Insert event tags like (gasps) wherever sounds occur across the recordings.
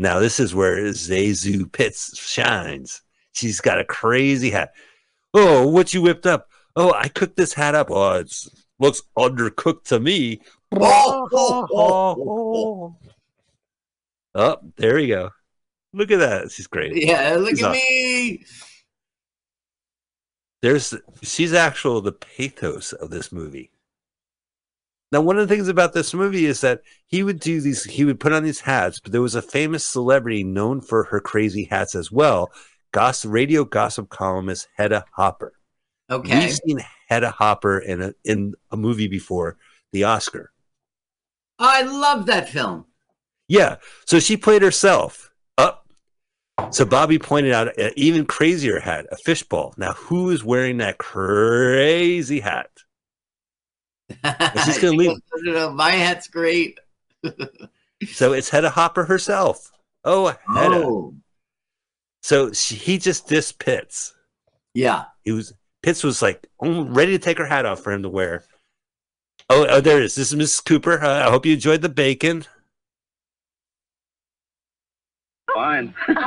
Now this is where ZaSu Pitts shines. She's got a crazy hat. Oh, what you whipped up? Oh, I cooked this hat up. Oh, it looks undercooked to me. Oh, oh, oh, oh, there you go. Look at that. She's great. Yeah, look She's at awesome. me. There's she's actual the pathos of this movie. Now, one of the things about this movie is that he would do these, he would put on these hats, but there was a famous celebrity known for her crazy hats as well. Gossip, radio gossip columnist Hedda Hopper. Okay. We've seen Hedda Hopper in a in a movie before, The Oscar. I love that film. Yeah, so she played herself. Up. So Bobby pointed out an even crazier hat, a fishbowl. Now, who is wearing that crazy hat? She's (laughs) gonna leave. No, no, My hat's great. (laughs) So it's Hedda Hopper herself. Oh, Hedda. Oh, So she, he just dissed Pitts. yeah. He was Pitts was like oh, ready to take her hat off for him to wear. Oh, oh, there it is. This is Mrs. Cooper. Uh, I hope you enjoyed the bacon. Fine. (laughs) and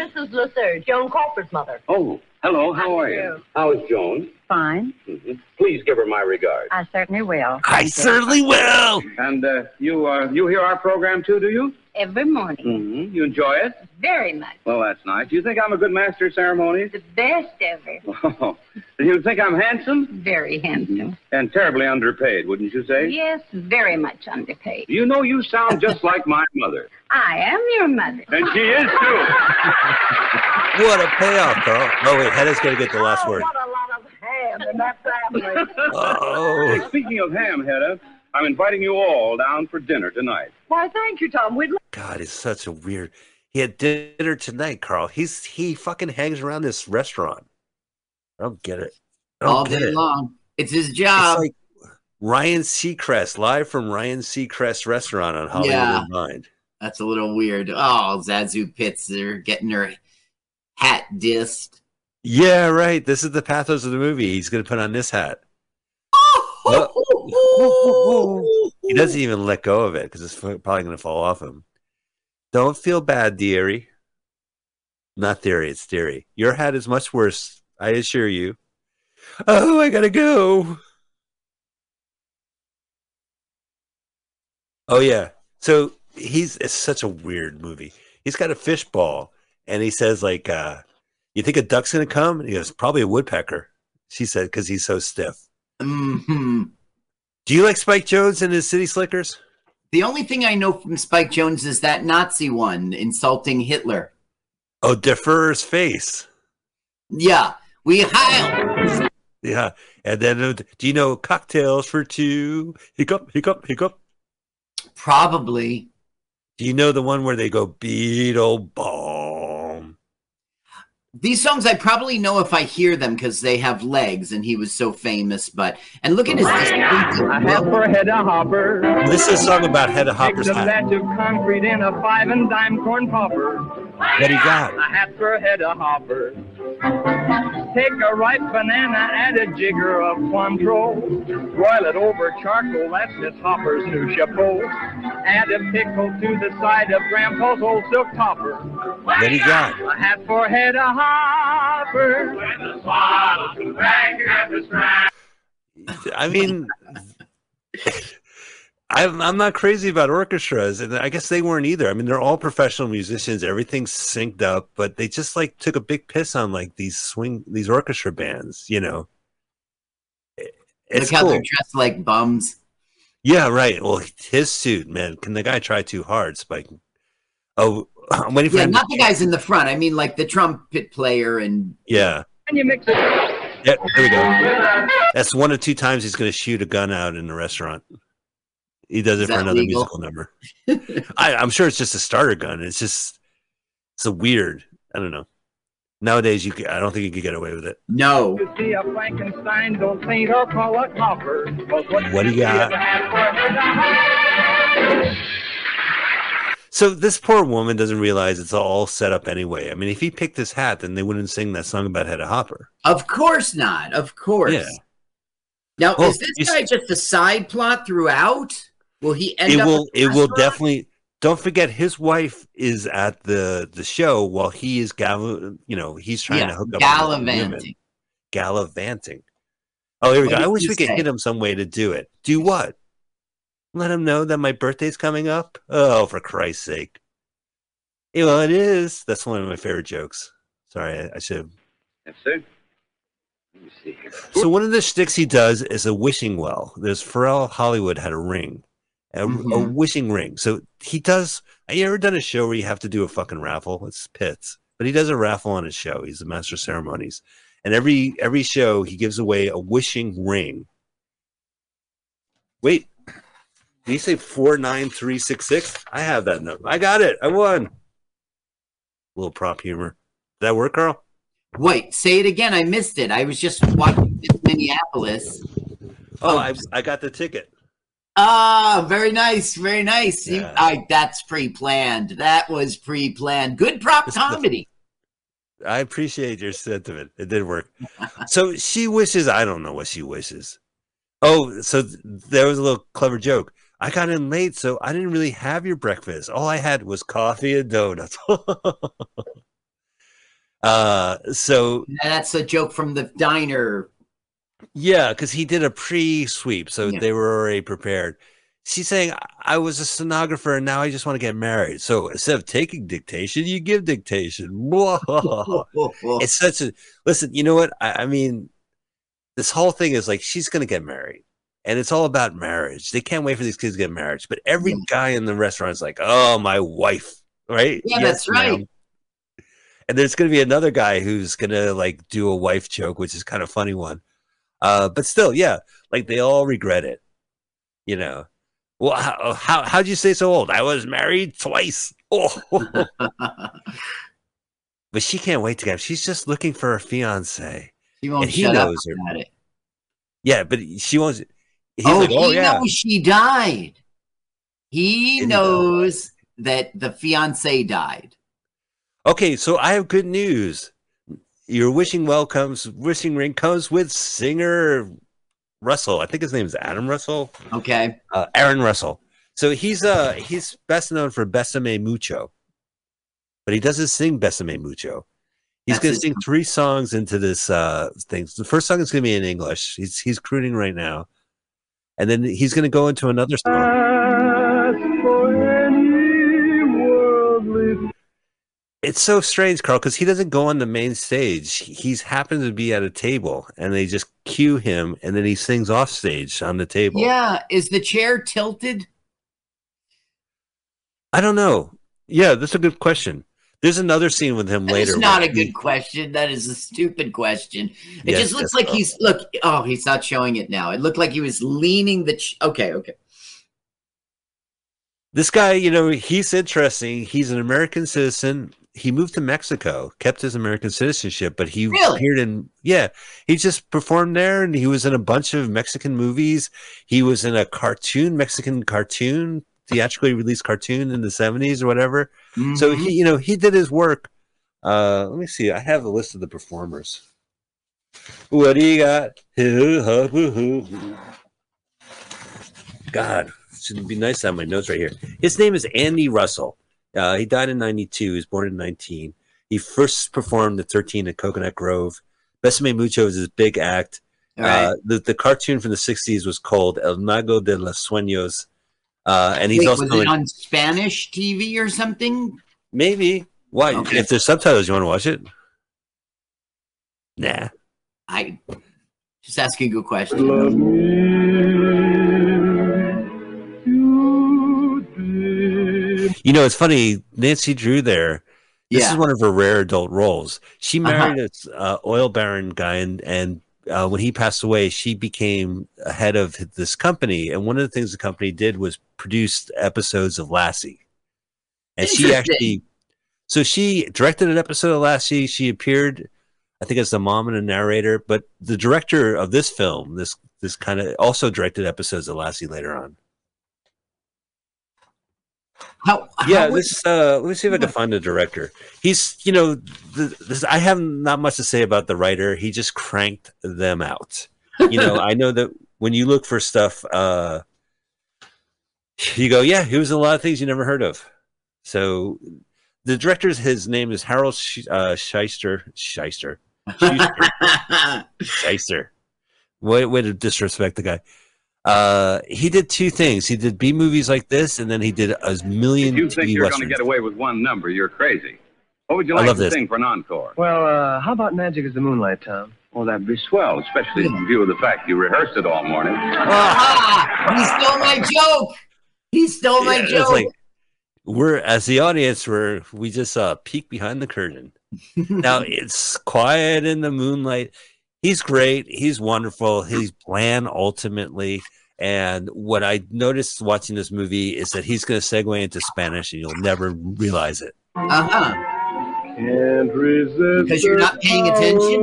Mrs. Lasser, Joan Crawford's mother. oh, hello. How are you? you? How is Joan? Fine. hmm Please give her my regards. I certainly will. I certainly will. And uh, you, uh, you hear our program too, do you? Every morning. hmm You enjoy it? Very much. Well, that's nice. Do you think I'm a good master of ceremonies? The best ever. (laughs) Oh, you think I'm handsome Very handsome. and terribly underpaid? Wouldn't you say? Yes, very much underpaid. You know, you sound just like my mother, I am your mother. and she is too. (laughs) What a payoff, Carl. Oh wait, Hedda's gonna get the last word. Ham in that family. Oh, Hey, speaking of ham, Hedda, I'm inviting you all down for dinner tonight. Why, thank you, Tom. We'd God, it's such a weird. He had dinner tonight, Carl. He's he fucking hangs around this restaurant. I don't get it. Don't All get day it. long. It's his It's job. like Ryan Seacrest live from Ryan Seacrest restaurant on Hollywood Yeah. Mind. That's a little weird. Oh, ZaSu Pitts, they're getting her hat dissed. Yeah, right. This is the pathos of the movie. He's going to put on this hat. He doesn't even let go of it because it's probably going to fall off him. Don't feel bad, dearie. Not theory, it's theory. Your hat is much worse, I assure you. Oh, I gotta go. Oh yeah. So he's it's such a weird movie. He's got a fishball and he says like uh you think a duck's gonna come? And he goes, probably a woodpecker. She said, because he's so stiff. hmm Do you like Spike Jones and his City Slickers? The only thing I know from Spike Jones is that Nazi one insulting Hitler. Oh, Der Fuehrer's face. Yeah, we Heil. Yeah. And then uh, do you know cocktails for two? Hiccup, hiccup, hiccup. Probably. Do you know the one where they go Beetlebaum? These songs I probably know if I hear them because they have legs and he was so famous. But and look at his distinctive A hat for a hopper. This is a song about Hedda Hopper's Mix a batch of concrete in a five and dime corn popper. What he got? A hat for a hopper. Take a ripe banana, add a jigger of Cointreau. Broil it over charcoal, that's Miss Hopper's new chapeau. Add a pickle to the side of Grandpa's old silk topper. What do you got? A hat for a Hedda Hopper. I mean, I'm I'm not crazy about orchestras, and I guess they weren't either. I mean, they're all professional musicians. Everything's synced up, but they just like took a big piss on like these swing these orchestra bands. You know, it's Look how cool. they're dressed like bums. Yeah, right. Well, his suit, man. Can the guy try too hard, Spike? Oh, I'm waiting for Yeah, him. not the guys in the front. I mean, like the trumpet player and yeah. And you mix it. Yeah, there we go. That's one or two times he's going to shoot a gun out in a restaurant. He does it for another legal? musical number. I, I'm sure it's just a starter gun. It's just it's a weird. I don't know. Nowadays, you could, I don't think you could get away with it. no. You see a Frankenstein, don't faint or call a copper. 'Cause What do you got? is a hat for a head of hopper. So this poor woman doesn't realize it's all set up anyway. I mean, if he picked this hat, then they wouldn't sing that song about Hedda Hopper. Of course not. Of course. Yeah. Now, Well, is this guy s- just a side plot throughout? Will he end It up? will. It will definitely. don't forget his wife is at the the show while he is gal you know he's trying to hook up with women. gallivanting. gallivanting oh here we What go i wish you we could hit him some way to do it do what let him know that my birthday's coming up oh for christ's sake yeah, well it is that's one of my favorite jokes sorry i, I should have Yes, sir. Let me see so one of the sticks he does is a wishing well. There's Pharrell Hollywood had a ring, a, a Mhm. wishing ring. So he does. Have you ever done a show where you have to do a fucking raffle? It's pits, but he does a raffle on his show. He's the master of ceremonies, and every every show he gives away a wishing ring. Wait, did he say four nine three six six? I have that number. I got it. I won. little prop humor. Did that work, Carl? Wait, say it again. I missed it. I was just watching Minneapolis. Oh, Oh. I, I got the ticket. Ah, very nice, very nice. You- Yeah. I, that's pre-planned. That was pre-planned. Good prop This is the- comedy. I appreciate your sentiment. It did work. so she wishes. I don't know what she wishes. Oh, so th- there was a little clever joke. I got in late, so I didn't really have your breakfast. All I had was coffee and donuts. (laughs) uh, so That's a joke from the diner. Yeah, because he did a pre-sweep, so Yeah. they were already prepared. She's saying, "I- "I was a stenographer, and now I just want to get married." So instead of taking dictation, you give dictation. (laughs) it's such a listen. You know what? I, I mean, this whole thing is like she's going to get married, and it's all about marriage. They can't wait for these kids to get married. But every Yeah. guy in the restaurant is like, "Oh, my wife," right? Yeah, that's right. ma'am. And there's going to be another guy who's going to like do a wife joke, which is kind of funny one. Uh, but still, yeah, like they all regret it. You know. Well, how, how how'd you stay so old? I was married twice. (laughs) Oh, (laughs) but she can't wait to get. She's just looking for a fiance. He won't And he knows her. about it. Yeah, but she wants. Oh, like, oh he yeah, knows she died. He Did he know? knows that the fiance died. okay. So I have good news. Your wishing well comes. Wishing ring comes with singer Russell. I think his name is Adam Russell. Okay. Uh, Aaron Russell. So he's uh he's best known for Besame Mucho, but he doesn't sing Besame Mucho. He's That's going to his- sing three songs into this uh thing. The first song is going to be in English. He's he's crooning right now, and then he's going to go into another song. It's so strange, Carl, because he doesn't go on the main stage. He's happened to be at a table, and they just cue him, and then he sings off stage on the table. Yeah. Is the chair tilted? I don't know. Yeah, that's a good question. There's another scene with him later. That's not a he- good question. That is a stupid question. It Yes, just looks like he's look. Oh, he's not showing it now. It looked like he was leaning the. Ch- okay, okay. This guy, you know, he's interesting. He's an American citizen. He moved to Mexico, kept his American citizenship, but he Really? appeared in yeah, he just performed there and he was in a bunch of Mexican movies. He was in a cartoon, Mexican cartoon, theatrically released cartoon in the 70s or whatever. So Mhm. he, you know, he did his work. Uh let me see. I have a list of the performers. What do you got? God, should be nice to have my notes right here. His name is Andy Russell. Uh, he died in 92. He was born in 19. He first performed the 13 at Coconut Grove. Besame Mucho is his big act. All right. Uh, the, the cartoon from the 60s was called El Mago de los Sueños. Uh, and he's Wait, also was it on Spanish TV or something? maybe. Why? Okay. If there's subtitles, you want to watch it? Nah. I just asking a good question. You know, it's funny. Nancy Drew there. This Yeah. is one of her rare adult roles. She Uh-huh. married a uh, oil baron guy, and and uh, when he passed away, she became a head of this company. And one of the things the company did was produce episodes of Lassie. And she actually, so she directed an episode of Lassie. She appeared, I think, as the mom and a narrator. But the director of this film, this this kind of also directed episodes of Lassie later on. How, yeah how this uh let me see if i can find the director he's you know the, this, i have not much to say about the writer he just cranked them out you know (laughs) i know that when you look for stuff uh you go, yeah, he was a lot of things you never heard of. So the director's his name is Harold Sh- uh, Shyster. Shyster. Schuster. Shyster. (laughs) Way, way to disrespect the guy. Uh, he did two things. He did B movies like this, and then he did a million If you think TV you're going to get away with one number, you're crazy. What would you I like love to this. sing for an encore? Well, uh, how about Magic is the Moonlight, Tom? Well, that'd be swell, especially in view of the fact you rehearsed it all morning. ah, he stole my joke. He stole my Yeah, it's joke. like we're as the audience, we're we just saw a peek behind the curtain. (laughs) now it's quiet in the moonlight. He's great. He's wonderful. He's bland ultimately. And what I noticed watching this movie is that he's going to segue into Spanish, and you'll never realize it. Uh huh. Because you're not paying attention?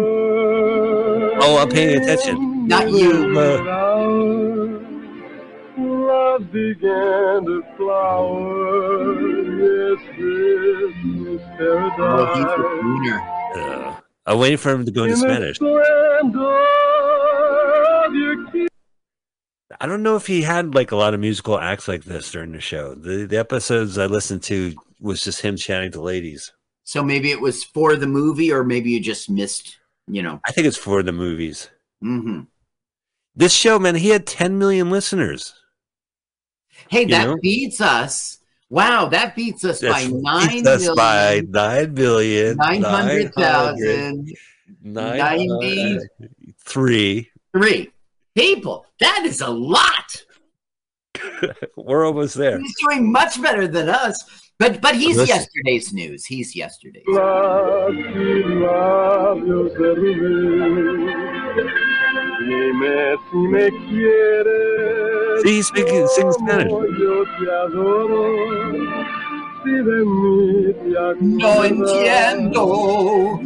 Oh, I'm paying attention. Not you. Uh, Love began to flower. Yes, this is Oh, he's a paradise. uh, I'm waiting for him to go into In the Spanish. I don't know if he had like a lot of musical acts like this during the show. The the episodes I listened to was just him chatting to ladies. So maybe it was for the movie, or maybe you just missed. You know. I think it's for the movies. hmm This show, man, he had 10 million listeners. Hey, that know? beats us. Wow, that beats us by That's nine beats us by million. 9 billion. 900,000. 903. Three people. That is a lot. (laughs) We're almost there. He's doing much better than us. But but he's Listen. yesterday's news. He's yesterday's. Laci labios de rubí. Dime si me quieres. See, he's speaking- singing Spanish. Como Yo te adoro. Si de mí te No entiendo.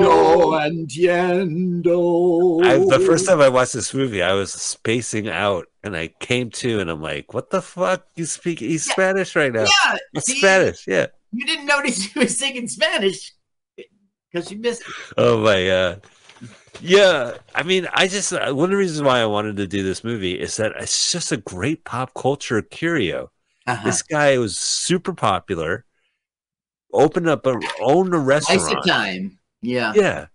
No entiendo. I, the first time I watched this movie, I was spacing out and I came to and I'm like, what the fuck? You speak he's Yeah. Spanish right now. Yeah, It's see, Spanish, yeah. You didn't notice he was singing Spanish because you missed. Oh my god. Yeah, I mean, I just uh, one of the reasons why I wanted to do this movie is that it's just a great pop culture curio. Uh-huh. This guy was super popular, opened up a owned a restaurant. time. Yeah. Yeah.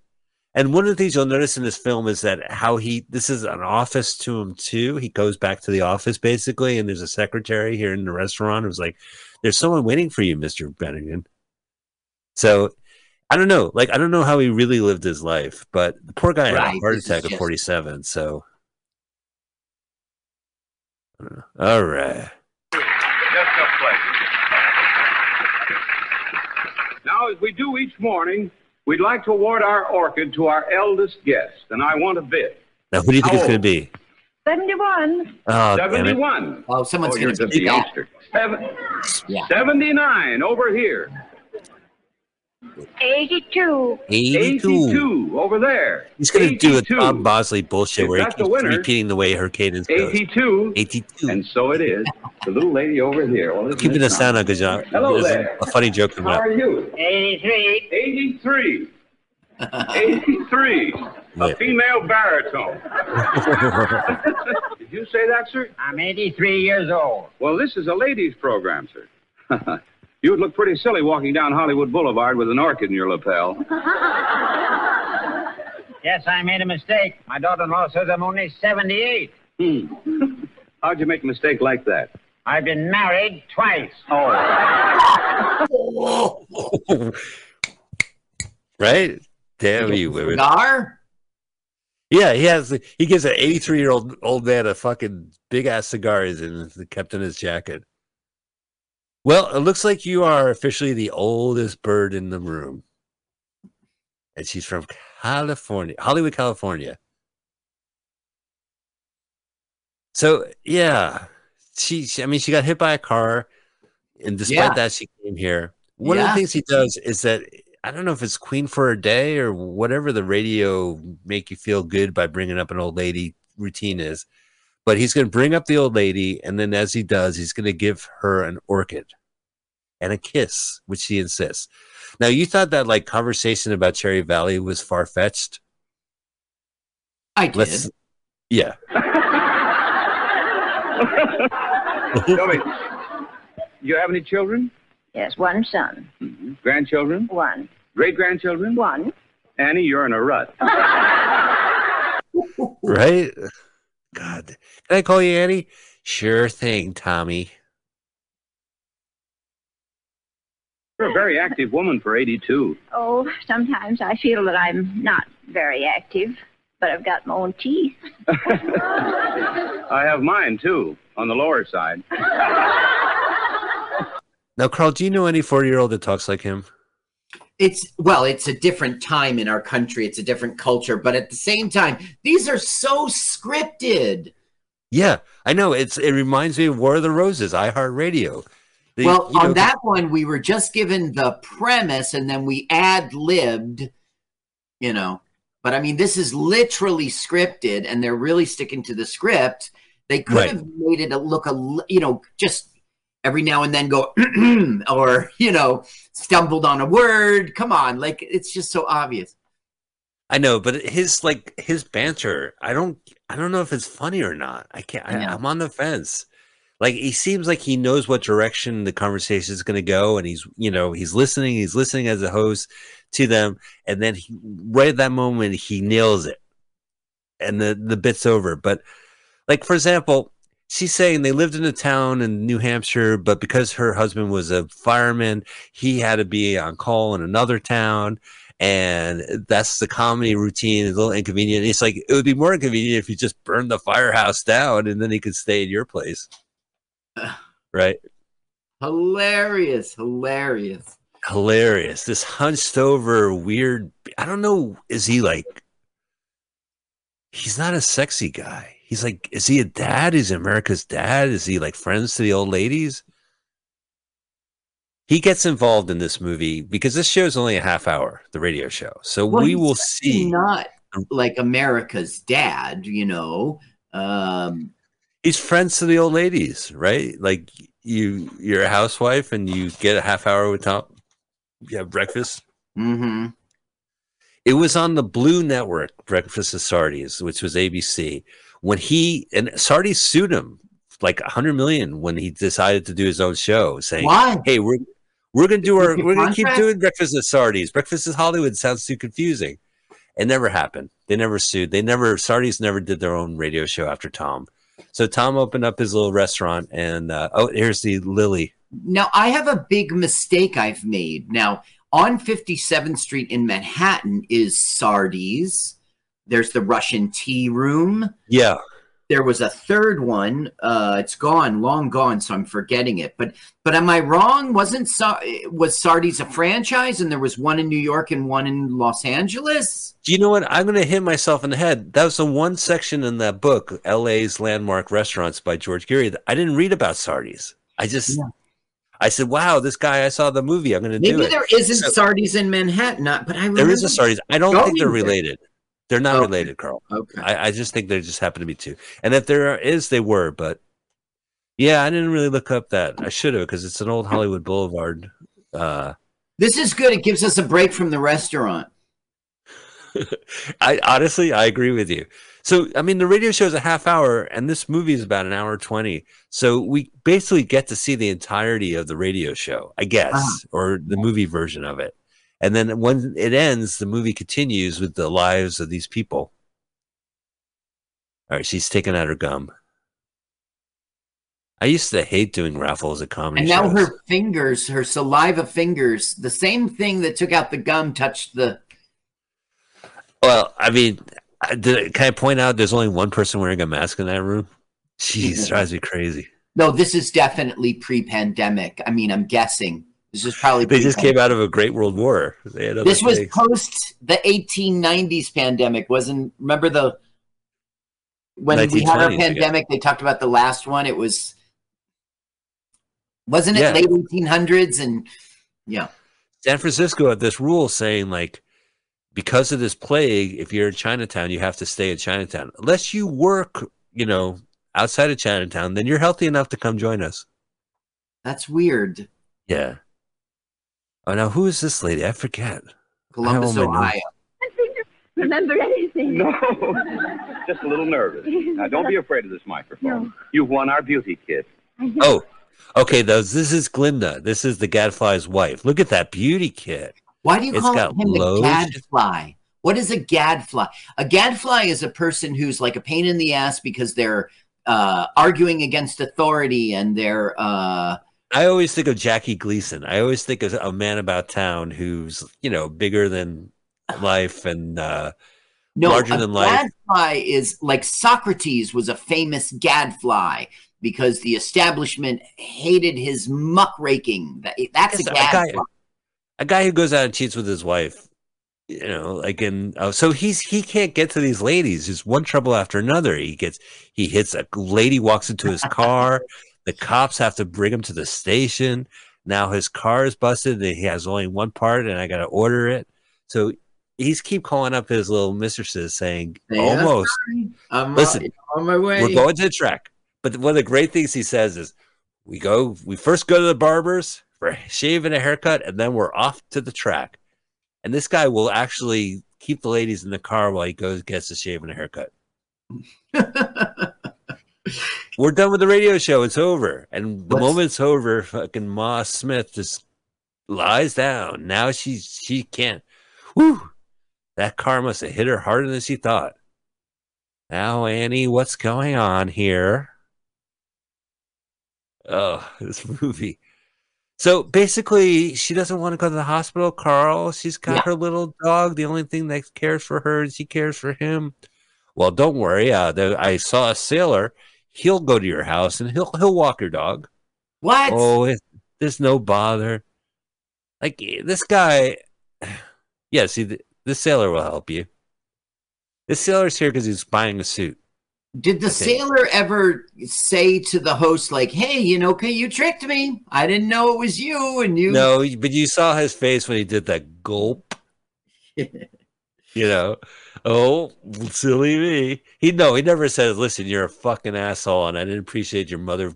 And one of the things you'll notice in this film is that how he this is an office to him too. He goes back to the office basically, and there's a secretary here in the restaurant who's like, There's someone waiting for you, Mr. Bennigan. So I don't know. Like I don't know how he really lived his life, but the poor guy had a heart attack at 47. So I don't know. all right. Just a pleasure. Now, as we do each morning, we'd like to award our orchid to our eldest guest, and I want a bid. Now who do you think it's gonna be? 71. Oh 71. Oh, someone's oh, you're going to a do that. youngster. Seven, Yeah. 79 over here. 82. 82. 82 over there. He's gonna do a 82. Tom Bosley bullshit If where he keeps winner, repeating the way her cadence goes. 82. 82. And so it is. The little lady over here. Well, isn't Keeping it the sound nice? on, good job. Hello There's there. A funny joke How coming up. are you? 83. 83. (laughs) 83. Yeah. A female baritone. (laughs) Did you say that, sir? I'm 83 years old. Well, this is a ladies' program, sir. (laughs) you would look pretty silly walking down Hollywood Boulevard with an orchid in your lapel. (laughs) Yes, I made a mistake. My daughter-in-law says I'm only 78. Hmm. (laughs) How'd you make a mistake like that? I've been married twice. Oh. (laughs) right? Damn you, women. Cigar? Yeah, he has. He gives an 83 year old old man a fucking big ass cigars and kept in his jacket. Well, it looks like you are officially the oldest bird in the room, and she's from California, Hollywood, California. So yeah, she. she- I mean, she got hit by a car, and despite Yeah. that, she came here. One of the things he does is that I don't know if it's Queen for a Day or whatever the radio make you feel good by bringing up an old lady routine is, but he's going to bring up the old lady, and then as he does, he's going to give her an orchid and a kiss, which she insists. Now, you thought that like conversation about Cherry Valley was far fetched. I did. Let's, yeah. (laughs) (laughs) Tell me, you have any children? Yes, one son. Grandchildren? One. Great grandchildren? One. Annie, you're in a rut. (laughs) right? God, can I call you Annie? Sure thing, Tommy. You're a very active woman for 82. Oh, sometimes I feel that I'm not very active, but I've got my own teeth. (laughs) I have mine, too, on the lower side. Now, Carl, do you know any 40 year old that talks like him? It's well, it's a different time in our country. It's a different culture, but at the same time, these are so scripted. Yeah, I know. It's it reminds me of War of the Roses, iHeartRadio. The- well, on know, that one, we were just given the premise and then we ad libbed, you know. But I mean, this is literally scripted and they're really sticking to the script. They could Right. have made it a look a you know, just every now and then go (clears throat) or, you know, stumbled on a word. Come on, like it's just so obvious. I know, but his like his banter, I don't I don't know if it's funny or not. I can't I I, i'm on the fence. Like he seems like he knows what direction the conversation is going to go and he's, you know, he's listening, he's listening as a host to them and then he, right at that moment he nails it. And the the bit's over. But like for example, she's saying they lived in a town in New Hampshire, but because her husband was a fireman, he had to be on call in another town. And that's the comedy routine. It's a little inconvenient. It's like it would be more inconvenient if you just burned the firehouse down and then he could stay in your place. (sighs) Right? Hilarious, hilarious. Hilarious. This hunched over weird. I don't know. Is he like. He's not a sexy guy. He's like, is he a dad? Is he America's dad? Is he like friends to the old ladies? He gets involved in this movie because this show is only a half hour, the radio show. So Well, we will see. not like America's dad, you know. Um, He's friends to the old ladies, right? Like you, you're a housewife and you get a half hour with Tom. You have breakfast. hmm It was on the Blue Network, Breakfast of Sardis, which was ABC. When he and Sardi sued him like a hundred million when he decided to do his own show, saying, Why? "Hey, we're we're gonna do our we're gonna keep doing Breakfast of Sardis. Breakfast is Hollywood sounds too confusing." It never happened. They never sued. They never Sardis never did their own radio show after Tom. So Tom opened up his little restaurant, and uh, oh, here's the Lily. Now, I have a big mistake I've made. Now, on 57th Street in Manhattan is Sardi's. There's the Russian tea room. Yeah, There was a third one. Uh, it's gone, long gone, so I'm forgetting it. But but am I wrong? Wasn't Sa- was Sardi's a franchise and there was one in New York and one in Los Angeles? Do you know what? I'm going to hit myself in the head. That was the one section in that book, LA's Landmark Restaurants by George Geary. that I didn't read about Sardis. I just, Yeah. I said, wow, this guy, I saw the movie. I'm going to do Maybe there isn't So- Sardi's in Manhattan, not- but I there is a Sardis. I don't think they're related. there. They're not Okay. related, Carl. Okay. I, I just think they just happen to be two. And if there is, they were. But yeah, I didn't really look up that. I should have because it's an old Hollywood Boulevard. Uh, This is good. It gives us a break from the restaurant. (laughs) I honestly, I agree with you. So, I mean, the radio show is a half hour, and this movie is about an hour twenty. So we basically get to see the entirety of the radio show, I guess, Ah. or the movie version of it. And then when it ends, the movie continues with the lives of these people. All right, she's taking out her gum. I used to hate doing raffles at comedy And now shows. her fingers, her saliva fingers, the same thing that took out the gum touched the. Well, I mean, did, can I point out there's only one person wearing a mask in that room? Jeez, (laughs) drives me crazy. No, this is definitely pre-pandemic. I mean, I'm guessing this is probably. They just came out of a Great World War. They had This was things. post the 1890s pandemic, wasn't? Remember the when we had our 1920s, yeah. pandemic? They talked about the last one. It was wasn't it Yeah. late 1800s? And yeah, San Francisco had this rule saying like because of this plague, if you're in Chinatown, you have to stay in Chinatown. Unless you work, you know, outside of Chinatown, then you're healthy enough to come join us. that's weird. Yeah. Oh, now who is this lady? I forget. Columbus, all my notes. Ohio. I think I remember anything. No, just a little nervous. Now, don't be afraid of this microphone. No. You've won our beauty kit. Oh, okay. Those. This is Glinda. This is the Gadfly's wife. Look at that beauty kit. Why do you It's call got him the gadfly? What is a gadfly? A gadfly is a person who's like a pain in the ass because they're uh, arguing against authority and they're uh, I always think of Jackie Gleason. I always think of a man about town who's you know bigger than life and uh, no Larger than life. gadfly is like Socrates was a famous gadfly because the establishment hated his muckraking. That, that's Yes, a a guy- gadfly. a guy who goes out and cheats with his wife. You know, like in oh, so he's he can't get to these ladies. Just one trouble after another. He gets he hits a lady walks into his car. (laughs) the cops have to bring him to the station. Now his car is busted. And he has only one part, and I got to order it. So he's keep calling up his little mistresses saying, Yeah. almost I'm Listen, on my way. we're going to the track. But one of the great things he says is, we go, we first go to the barbers for a shave and a haircut, and then we're off to the track. And this guy will actually keep the ladies in the car while he goes gets a shave and a haircut. (laughs) We're done with the radio show. It's over. And the What's- moment it's over, fucking Ma Smith just lies down. Now she's she can't. Whew. That car must have hit her harder than she thought. Now, Annie, what's going on here? Oh, (laughs) this movie. So basically, she doesn't want to go to the hospital, Carl. She's got Yeah. her little dog. The only thing that cares for her is she cares for him. Well, don't worry. Uh, the, I saw a sailor. He'll go to your house and he'll he'll walk your dog. what? Oh, it, there's no bother. Like this guy. Yeah, see, the, this sailor will help you. This sailor's here because he's buying a suit. Did the sailor ever say to the host, like, "Hey, you know, okay, you tricked me. I didn't know it was you." And you, No, but you saw his face when he did that gulp. (laughs) you know, oh, silly me. He no, he never said, "Listen, you're a fucking asshole," and I didn't appreciate your mother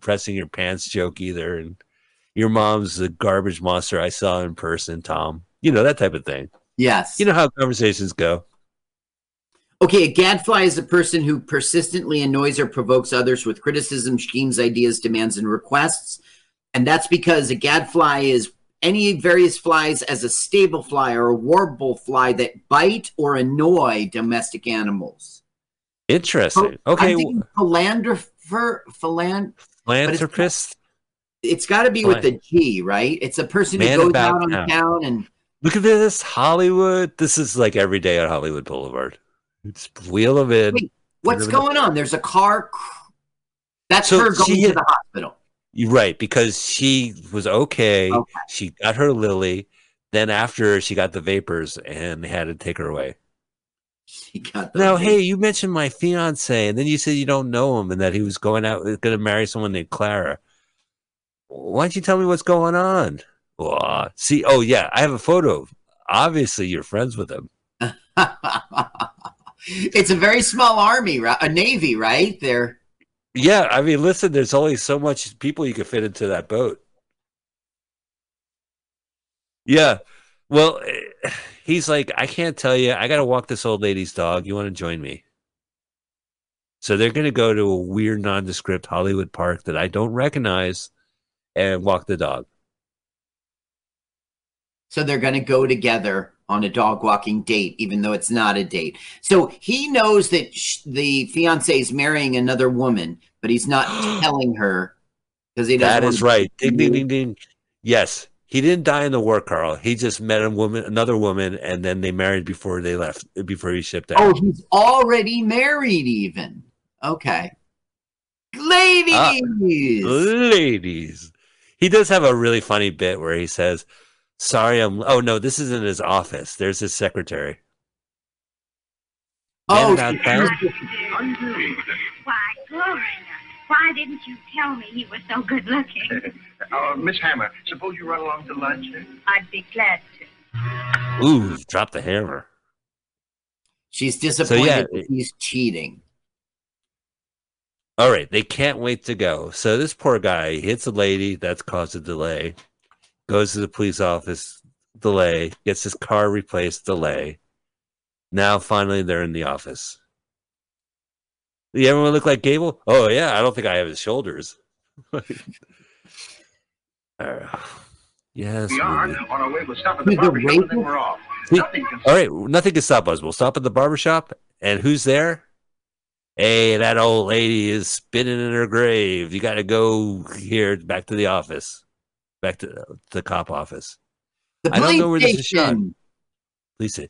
pressing your pants joke either, and your mom's the garbage monster I saw in person, Tom. You know that type of thing. yes. You know how conversations go. Okay, a gadfly is a person who persistently annoys or provokes others with criticism, schemes, ideas, demands, and requests. And that's because a gadfly is any various flies as a stable fly or a warble fly that bite or annoy domestic animals. Interesting. Oh, Okay, thinking philan- philanthropist. it's got to be with the G, right? It's a person Man who goes out on town. town and Look at this Hollywood. This is like every day on Hollywood Boulevard. It's wheel in. Wait, what's Put 'em in going on? There's a car. cr- That's So her going she to the hospital. Right because she was okay. Okay. She got her Lily. Then after she got the vapors and they had to take her away. She got the Now, hey, you mentioned my fiance, and then you said you don't know him and that he was going out, going to marry someone named Clara. Why don't you tell me what's going on? Well, see, oh yeah, I have a photo. Obviously, you're friends with him. (laughs) it's a very small army, right? A navy, right? They're Yeah, I mean, listen, there's only so much people you can fit into that boat. Yeah. Well, (sighs) he's like, I can't tell you. I got to walk this old lady's dog. You want to join me? So they're going to go to a weird, nondescript Hollywood park that I don't recognize and walk the dog. so they're going to go together on a dog walking date, even though it's not a date. So he knows that sh- the fiance is marrying another woman, but he's not (gasps) telling her because he doesn't. That is right. Ding, ding, ding, ding. Yes. He didn't die in the war, Carl. He just met a woman, another woman, and then they married before they left, before he shipped out. Oh, he's already married, even. Okay. Ladies. Ah. ladies. He does have a really funny bit where he says, "Sorry, I'm." Oh no, this isn't his office. There's his secretary. oh, Man she- about. Why, Gloria, why didn't you tell me he was so good looking? (laughs) Uh, Miss Hammer, suppose you run along to lunch? I'd be glad to. Ooh, drop the hammer. she's disappointed yeah, that he's cheating. All right, they can't wait to go. So this poor guy hits a lady. That's caused a delay. Goes to the police office. Delay. Gets his car replaced. Delay. Now finally they're in the office. Yeah, everyone look like Gable? Oh yeah, I don't think I have his shoulders. (laughs) Uh, yes. We are movie. on our way. We'll stop at the He's a barber shop and then we're off. See- Nothing can All right, nothing can stop us. We'll stop at the barber shop, and who's there? Hey, that old lady is spinning in her grave. You got to go here back to the office, back to the cop office. The I don't know where this is shot. station. Please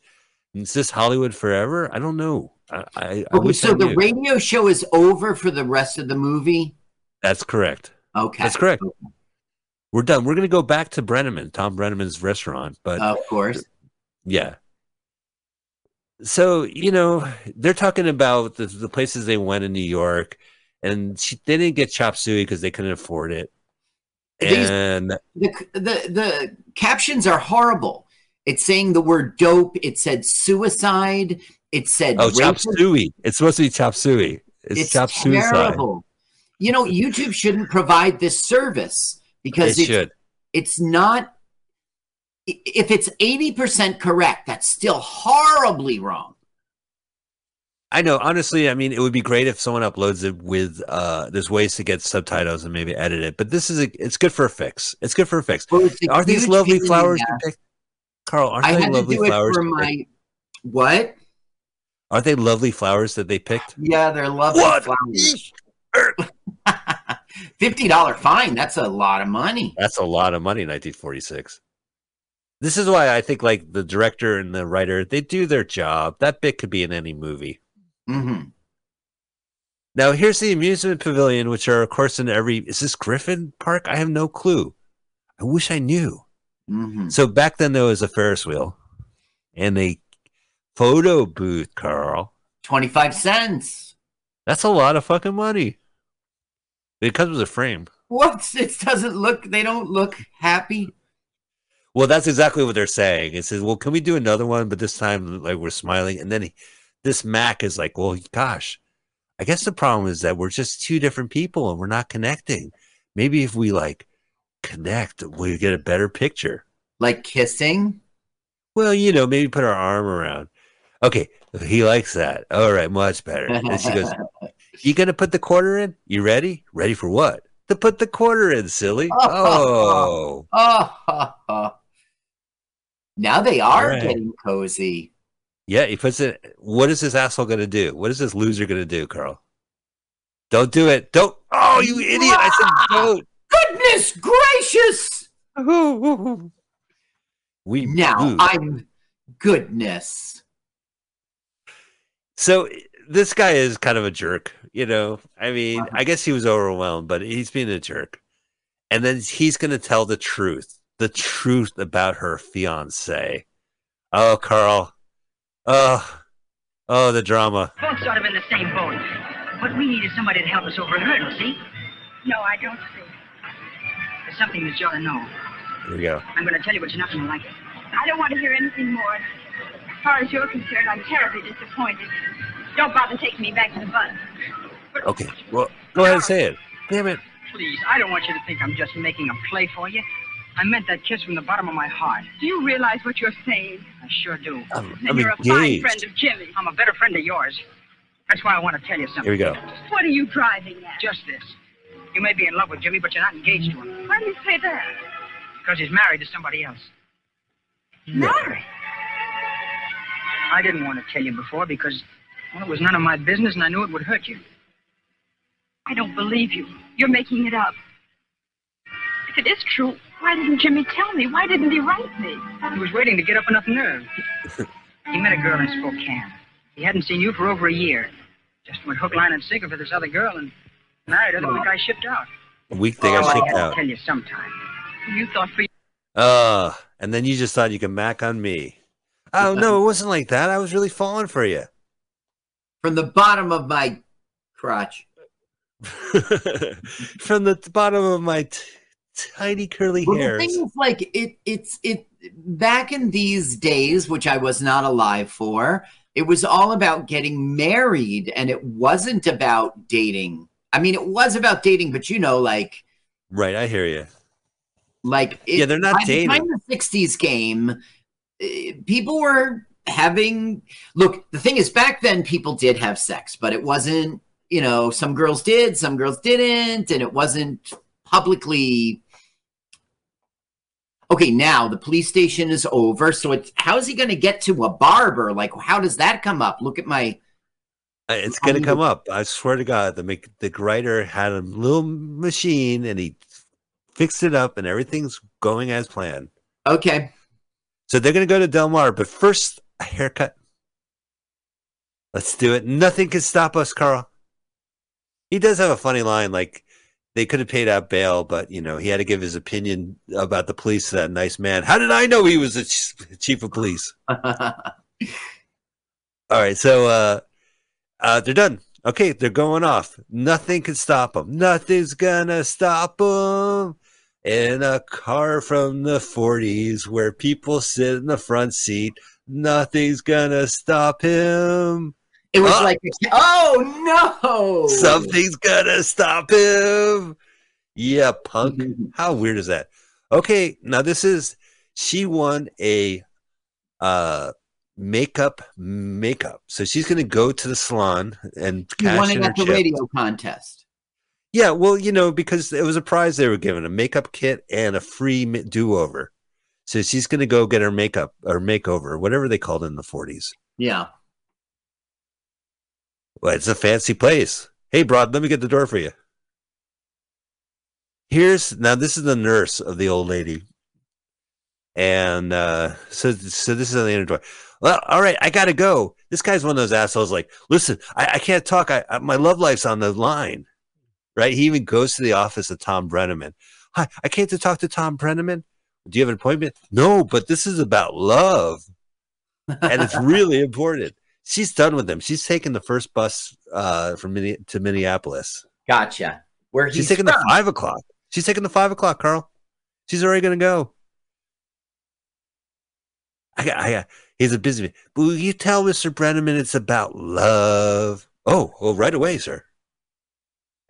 is this Hollywood forever? I don't know. I, I, I Okay, so the radio show is over for the rest of the movie. That's correct. Okay, That's correct. We're done. We're going to go back to Breneman, Tom Breneman's restaurant. But Of course. Yeah. So, you know, they're talking about the, the places they went in New York, and she, they didn't get chop suey because they couldn't afford it. These- And the the the captions are horrible. It's saying the word dope. It said suicide. It said oh, chop suey. It's supposed to be chop suey. It's, It's chop suicide. terrible. You know, YouTube shouldn't provide this service because It it's, should. it's not. If it's eighty percent correct, that's still horribly wrong. I know. Honestly, I mean, it would be great if someone uploads it with. uh There's ways to get subtitles and maybe edit it, but this is a. It's good for a fix. It's good for a fix. Well, a Aren't these lovely flowers Carl? Aren't I they lovely flowers? for my what? Aren't they lovely flowers that they picked? Yeah, they're lovely What? flowers. (laughs) Fifty dollar fine. That's a lot of money. That's a lot of money 1946. This is why I think like the director and the writer, they do their job. That bit could be in any movie. Hmm Now here's the amusement pavilion, which are of course in every is this Griffith Park? I have no clue. I wish I knew. hmm So back then there was a Ferris wheel and a photo booth, Carl. Twenty five cents. That's a lot of fucking money. It comes with a frame. What? It doesn't look. They don't look happy. Well, that's exactly what they're saying. It says, "Well, can we do another one?" But this time, like we're smiling, and then he, this Mac is like, "Well, gosh, I guess the problem is that we're just two different people and we're not connecting. Maybe if we like connect, we get a better picture." Like kissing. Well, you know, maybe put our arm around. Okay, he likes that. All right, much better. And she goes, (laughs) "You gonna put the quarter in? You ready? Ready for what? To put the quarter in, silly. Oh, Oh, ha. (laughs) Oh. now they are Right. getting cozy. Yeah, he puts it. What is this asshole going to do? What is this loser going to do, Carl? Don't do it. Don't. Oh, you idiot. I said ah! don't. Goodness gracious! (laughs) We Now. I'm goodness. So this guy is kind of a jerk, you know. I mean, uh-huh. I guess he was overwhelmed, but he's being a jerk. And then he's going to tell the truth, the truth about her fiance. Oh, Carl. Oh, oh, the drama. Both sort of in the same boat. What we need is somebody to help us over a hurdle, see? No, I don't see. There's something that you ought to know. Here we go. I'm going to tell you, but you're not going to like it. I don't want to hear anything more. As far as you're concerned, I'm terribly disappointed. Don't bother taking me back to the bus. Okay. Well, go ahead and say it. Damn it. Please, I don't want you to think I'm just making a play for you. I meant that kiss from the bottom of my heart. Do you realize what you're saying? I sure do. I'm, Then I'm you're a fine friend of Jimmy. I'm a better friend of yours. That's why I want to tell you something. Here we go. What are you driving at? Just this. You may be in love with Jimmy, but you're not engaged to him. Why do you say that? Because he's married to somebody else. Married. I didn't want to tell you before because, well, it was none of my business and I knew it would hurt you. I don't believe you. You're making it up. If it is true, why didn't Jimmy tell me? Why didn't he write me? He was waiting to get up enough nerve. he met a girl in Spokane. He hadn't seen you for over a year. Just went hook, line, and sinker for this other girl and married her the week I shipped out. A week they got Oh, I shipped had to tell you sometime. You thought for you. Uh, and then you just thought you could mac on me. Oh no, it wasn't like that. I was really falling for you. From the bottom of my crotch. (laughs) From the bottom of my t- tiny curly Well, the hairs. thing is, like, it, it's it back in these days, which I was not alive for. It was all about getting married, and it wasn't about dating. I mean, it was about dating, but you know, like, Right, I hear you. like it, Yeah, they're not by dating. the '60s came, eh, people were having. Look, the thing is, back then people did have sex, but it wasn't you know, some girls did, some girls didn't, and it wasn't publicly. Okay, now the police station is over. So it's how is he going to get to a barber? Like, how does that come up? Look at my. Uh, It's gonna come up. I swear to God, the make the writer had a little machine and he fixed it up, and everything's going as planned. Okay. So they're gonna go to Del Mar, but first a haircut. Let's do it. Nothing can stop us, Carl. He does have a funny line, like they could have paid out bail, but you know he had to give his opinion about the police to that nice man. How did I know he was the ch- chief of police? (laughs) All right, so uh, uh, they're done. Okay, they're going off. Nothing can stop them. Nothing's gonna stop them. In a car from the 40s where people sit in the front seat, nothing's gonna stop him. It was Ah. like, oh no! Something's gonna stop him. Yeah, punk. (laughs) How weird is that? Okay, now this is she won a uh makeup makeup. So she's gonna go to the salon and cash in at the chip. radio contest. Yeah, well, you know, because it was a prize they were given, a makeup kit and a free do over. So she's gonna go get her makeup or makeover, whatever they called it in the forties. Yeah. Well, it's a fancy place. Hey, broad, let me get the door for you. Here's now. This is the nurse of the old lady, and uh, so so this is on the inner door. Well, all right, I gotta go. This guy's one of those assholes. Like, listen, I, I can't talk. I, I my love life's on the line, right? He even goes to the office of Tom Breneman. Hi, I came to talk to Tom Breneman. Do you have an appointment? No, but this is about love, and it's really important. She's done with him. She's taking the first bus uh, from Minne- to Minneapolis. Gotcha. Where She's taking from. the five o'clock. She's taking the five o'clock, Carl. She's already going to go. I got, I got, he's a busy man. But will you tell Mr. Breneman it's about love? Oh, well, right away, sir.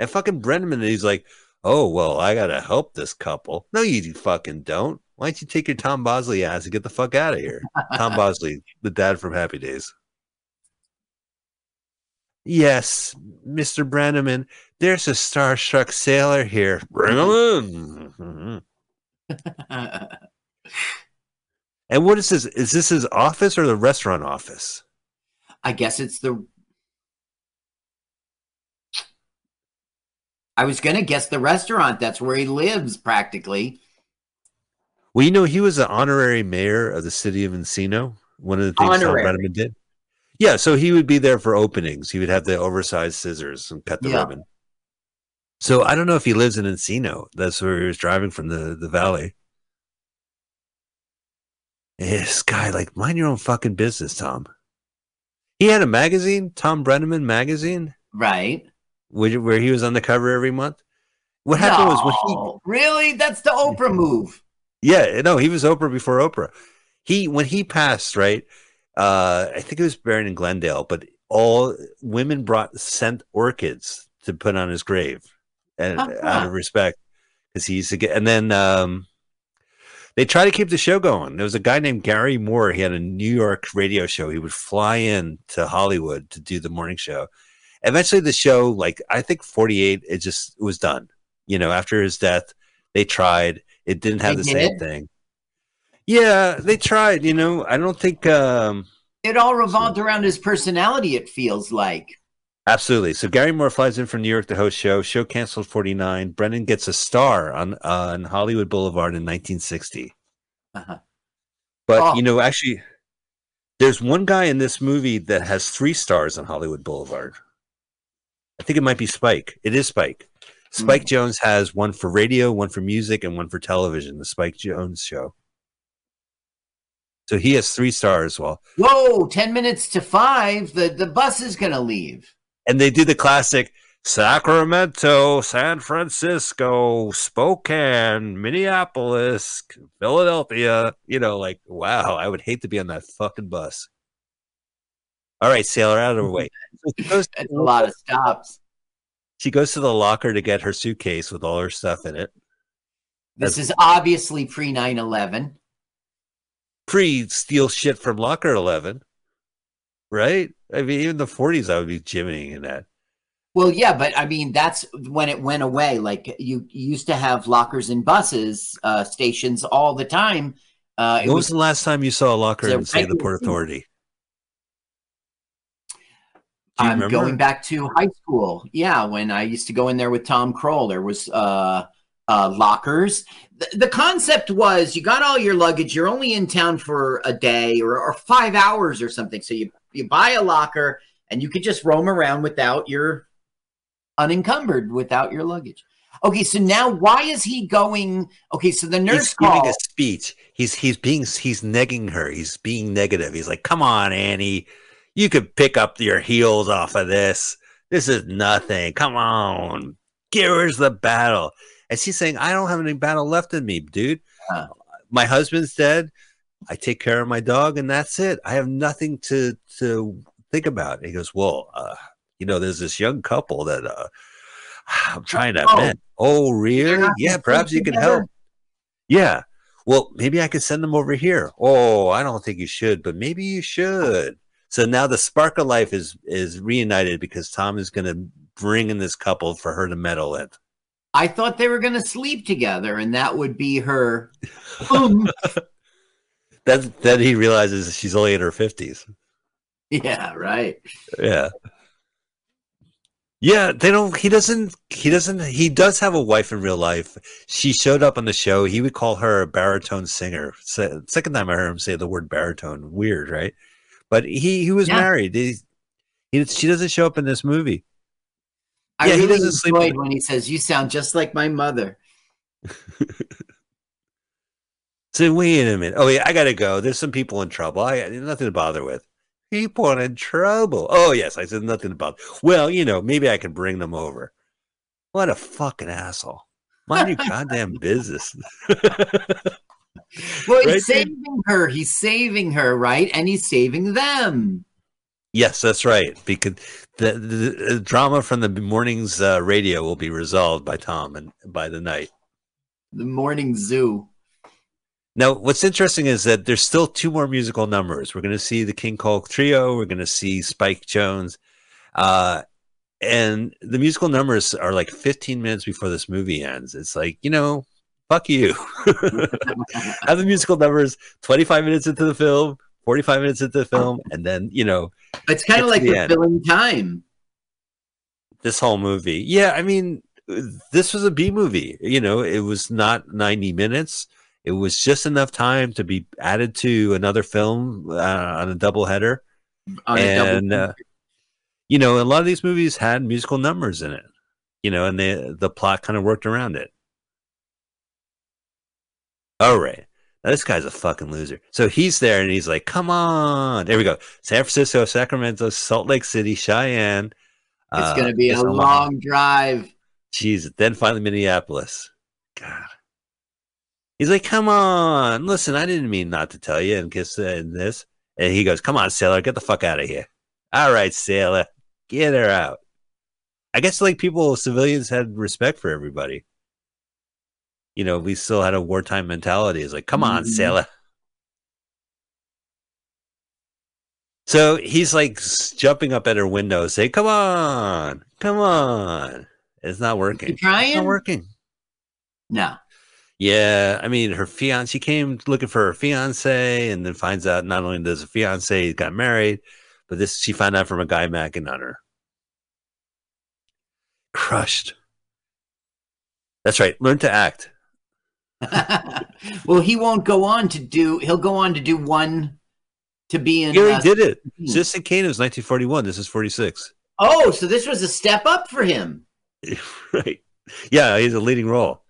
And fucking Breneman, he's like, oh, well, I got to help this couple. No, you fucking don't. Why don't you take your Tom Bosley ass and get the fuck out of here? Tom (laughs) Bosley, the dad from Happy Days. Yes, Mr. Breneman, there's a starstruck sailor here. Bring him in. (laughs) And what is this? Is this his office or the restaurant office? I guess it's the. I was gonna guess the restaurant. That's where he lives, practically. Well, you know, he was the honorary mayor of the city of Encino. One of the things Tom. Breneman did. Yeah, so he would be there for openings. He would have the oversized scissors and cut the Yeah. ribbon. So I don't know if he lives in Encino. That's where he was driving from the, the valley. Eh, this guy, like, mind your own fucking business, Tom. He had a magazine, Tom Breneman magazine, Right. where, where he was on the cover every month. What happened was when he really that's the Oprah move. Yeah, no, he was Oprah before Oprah. He when he passed, right? Uh, I think it was buried in Glendale, but all women brought sent orchids to put on his grave, and Uh-huh. out of respect, because he used to get. And then um, they try to keep the show going. There was a guy named Garry Moore. He had a New York radio show. He would fly in to Hollywood to do the morning show. Eventually, the show, like I think forty eight, it just it was done. You know, after his death, they tried. It didn't have They the same thing. Yeah, they tried. You know, I don't think. um It all revolved around his personality, it feels like. Absolutely. So Garry Moore flies in from New York to host show. Show canceled 49. Brennan gets a star on uh, on Hollywood Boulevard in 1960. Uh-huh. But Oh. you know, actually, there's one guy in this movie that has three stars on Hollywood Boulevard. I think it might be Spike. It is Spike. Spike Jones has one for radio, one for music, and one for television. The Spike Jones Show. So he has three stars. Well, Whoa, 10 minutes to five. The, the bus is going to leave. and they do the classic Sacramento, San Francisco, Spokane, Minneapolis, Philadelphia. You know, like, wow, I would hate to be on that fucking bus. All right, sailor, out of the way. (laughs) That's a lot of stops. she goes to the locker to get her suitcase with all her stuff in it. This is obviously pre 9 11. Pre steal shit from Locker 11, right? I mean, even the 40s, I would be jimmying in that. Well, yeah, but I mean that's when it went away. Like you, you used to have lockers in buses uh, stations all the time. Uh, it When was was the last time you saw a locker it in, say, the Port Authority? I'm remember? going back to high school. Yeah, when I used to go in there with Tom Kroll, there was uh, uh, lockers. The, the concept was you got all your luggage. You're only in town for a day or, or five hours or something. So you you buy a locker and you could just roam around without your unencumbered without your luggage. Okay, so now why is he going? Okay, so the nurse he's giving a speech. He's he's being he's negging her. He's being negative. He's like, "Come on, Annie, you could pick up your heels off of this. This is nothing. Come on, here's the battle." And she's saying, "I don't have any battle left in me, dude. Huh. My husband's dead. I take care of my dog, and that's it. I have nothing to to think about." And he goes, "Well, uh, you know, there's this young couple that uh, (sighs) I'm trying to Oh. Oh, really? Yeah, perhaps you can help." Yeah. Well, maybe I could send them over here. Oh, I don't think you should, but maybe you should. So now the spark of life is is reunited because Tom is going to bring in this couple for her to meddle in. I thought they were going to sleep together, and that would be her. Um, (laughs) Then he realizes she's only in her fifties. yeah, right. Yeah. Yeah, they don't he doesn't he doesn't he does have a wife in real life. She showed up on the show. He would call her a baritone singer. Se- Second time I heard him say the word baritone. Weird, right? But he he was Yeah. married. He, he she doesn't show up in this movie. I Yeah, he doesn't sleep with- when he says, "You sound just like my mother." (laughs) So wait a minute. Oh yeah, I gotta go. There's some people in trouble. I nothing to bother with. People in trouble. Oh yes, I said nothing to bother. Well, you know, maybe I can bring them over. What a fucking asshole. Mind your goddamn (laughs) business. (laughs) Well, he's Right, saving her. He's saving her, right? And he's saving them. yes, that's right. Because the, the, the drama from the morning's uh, radio will be resolved by Tom and by the night. The morning zoo. Now, what's interesting is that there's still two more musical numbers. We're going to see the King Cole Trio. We're going to see Spike Jones. Uh, and the musical numbers are like 15 minutes before this movie ends. It's like, you know, fuck you. (laughs) Have the musical numbers 25 minutes into the film, 45 minutes into the film, and then, you know, It's kind of like the filling time. this whole movie. Yeah, I mean, this was a B movie. You know, it was not 90 minutes. It was just enough time to be added to another film uh, on a double header. On a double and uh, you know, a lot of these movies had musical numbers in it. You know, and the the plot kind of worked around it. All right. This guy's a fucking loser. So he's there and he's like, "Come on!" There we go. San Francisco, Sacramento, Salt Lake City, Cheyenne. it's uh, going to be a Omaha. long drive. Jeez, then finally Minneapolis. God. He's like, come on, listen, I didn't mean not to tell you and kiss uh, and this. And he goes, come on, sailor, get the fuck out of here. All right, sailor, get her out. I guess like people, civilians had respect for everybody. You know, we still had a wartime mentality. It's like, come on, Mhm. sailor. So he's like jumping up at her window, saying, "Come on, come on!" It's not working. You It's not working. No. Yeah, I mean, her fiance. She came looking for her fiance, and then finds out not only does a fiance got married, but this she found out from a guy macking on her. Crushed. That's right. Learn to act. Well, he won't go on to do. He'll go on to do one to be in. He already uh, did it. Citizen Kane was 1941. This is 46. Oh, so this was a step up for him. (laughs) right. Yeah, he's a leading role.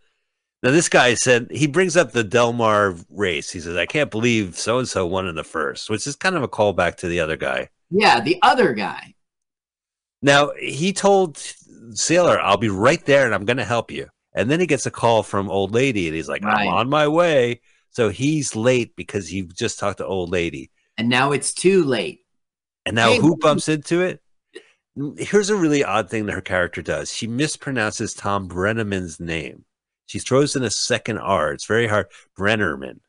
Now, this guy said he brings up the Delmar race. He says, I can't believe so and so won in the first, which is kind of a callback to the other guy. Yeah, the other guy. Now, he told Sailor, I'll be right there and I'm going to help you. And then he gets a call from Old Lady and he's like, Right. I'm on my way. So he's late because he just talked to Old Lady. And now it's too late. And now Hey, who bumps into it? Here's a really odd thing that her character does. She mispronounces Tom Breneman's name. She throws in a second R. It's very hard. Brennerman.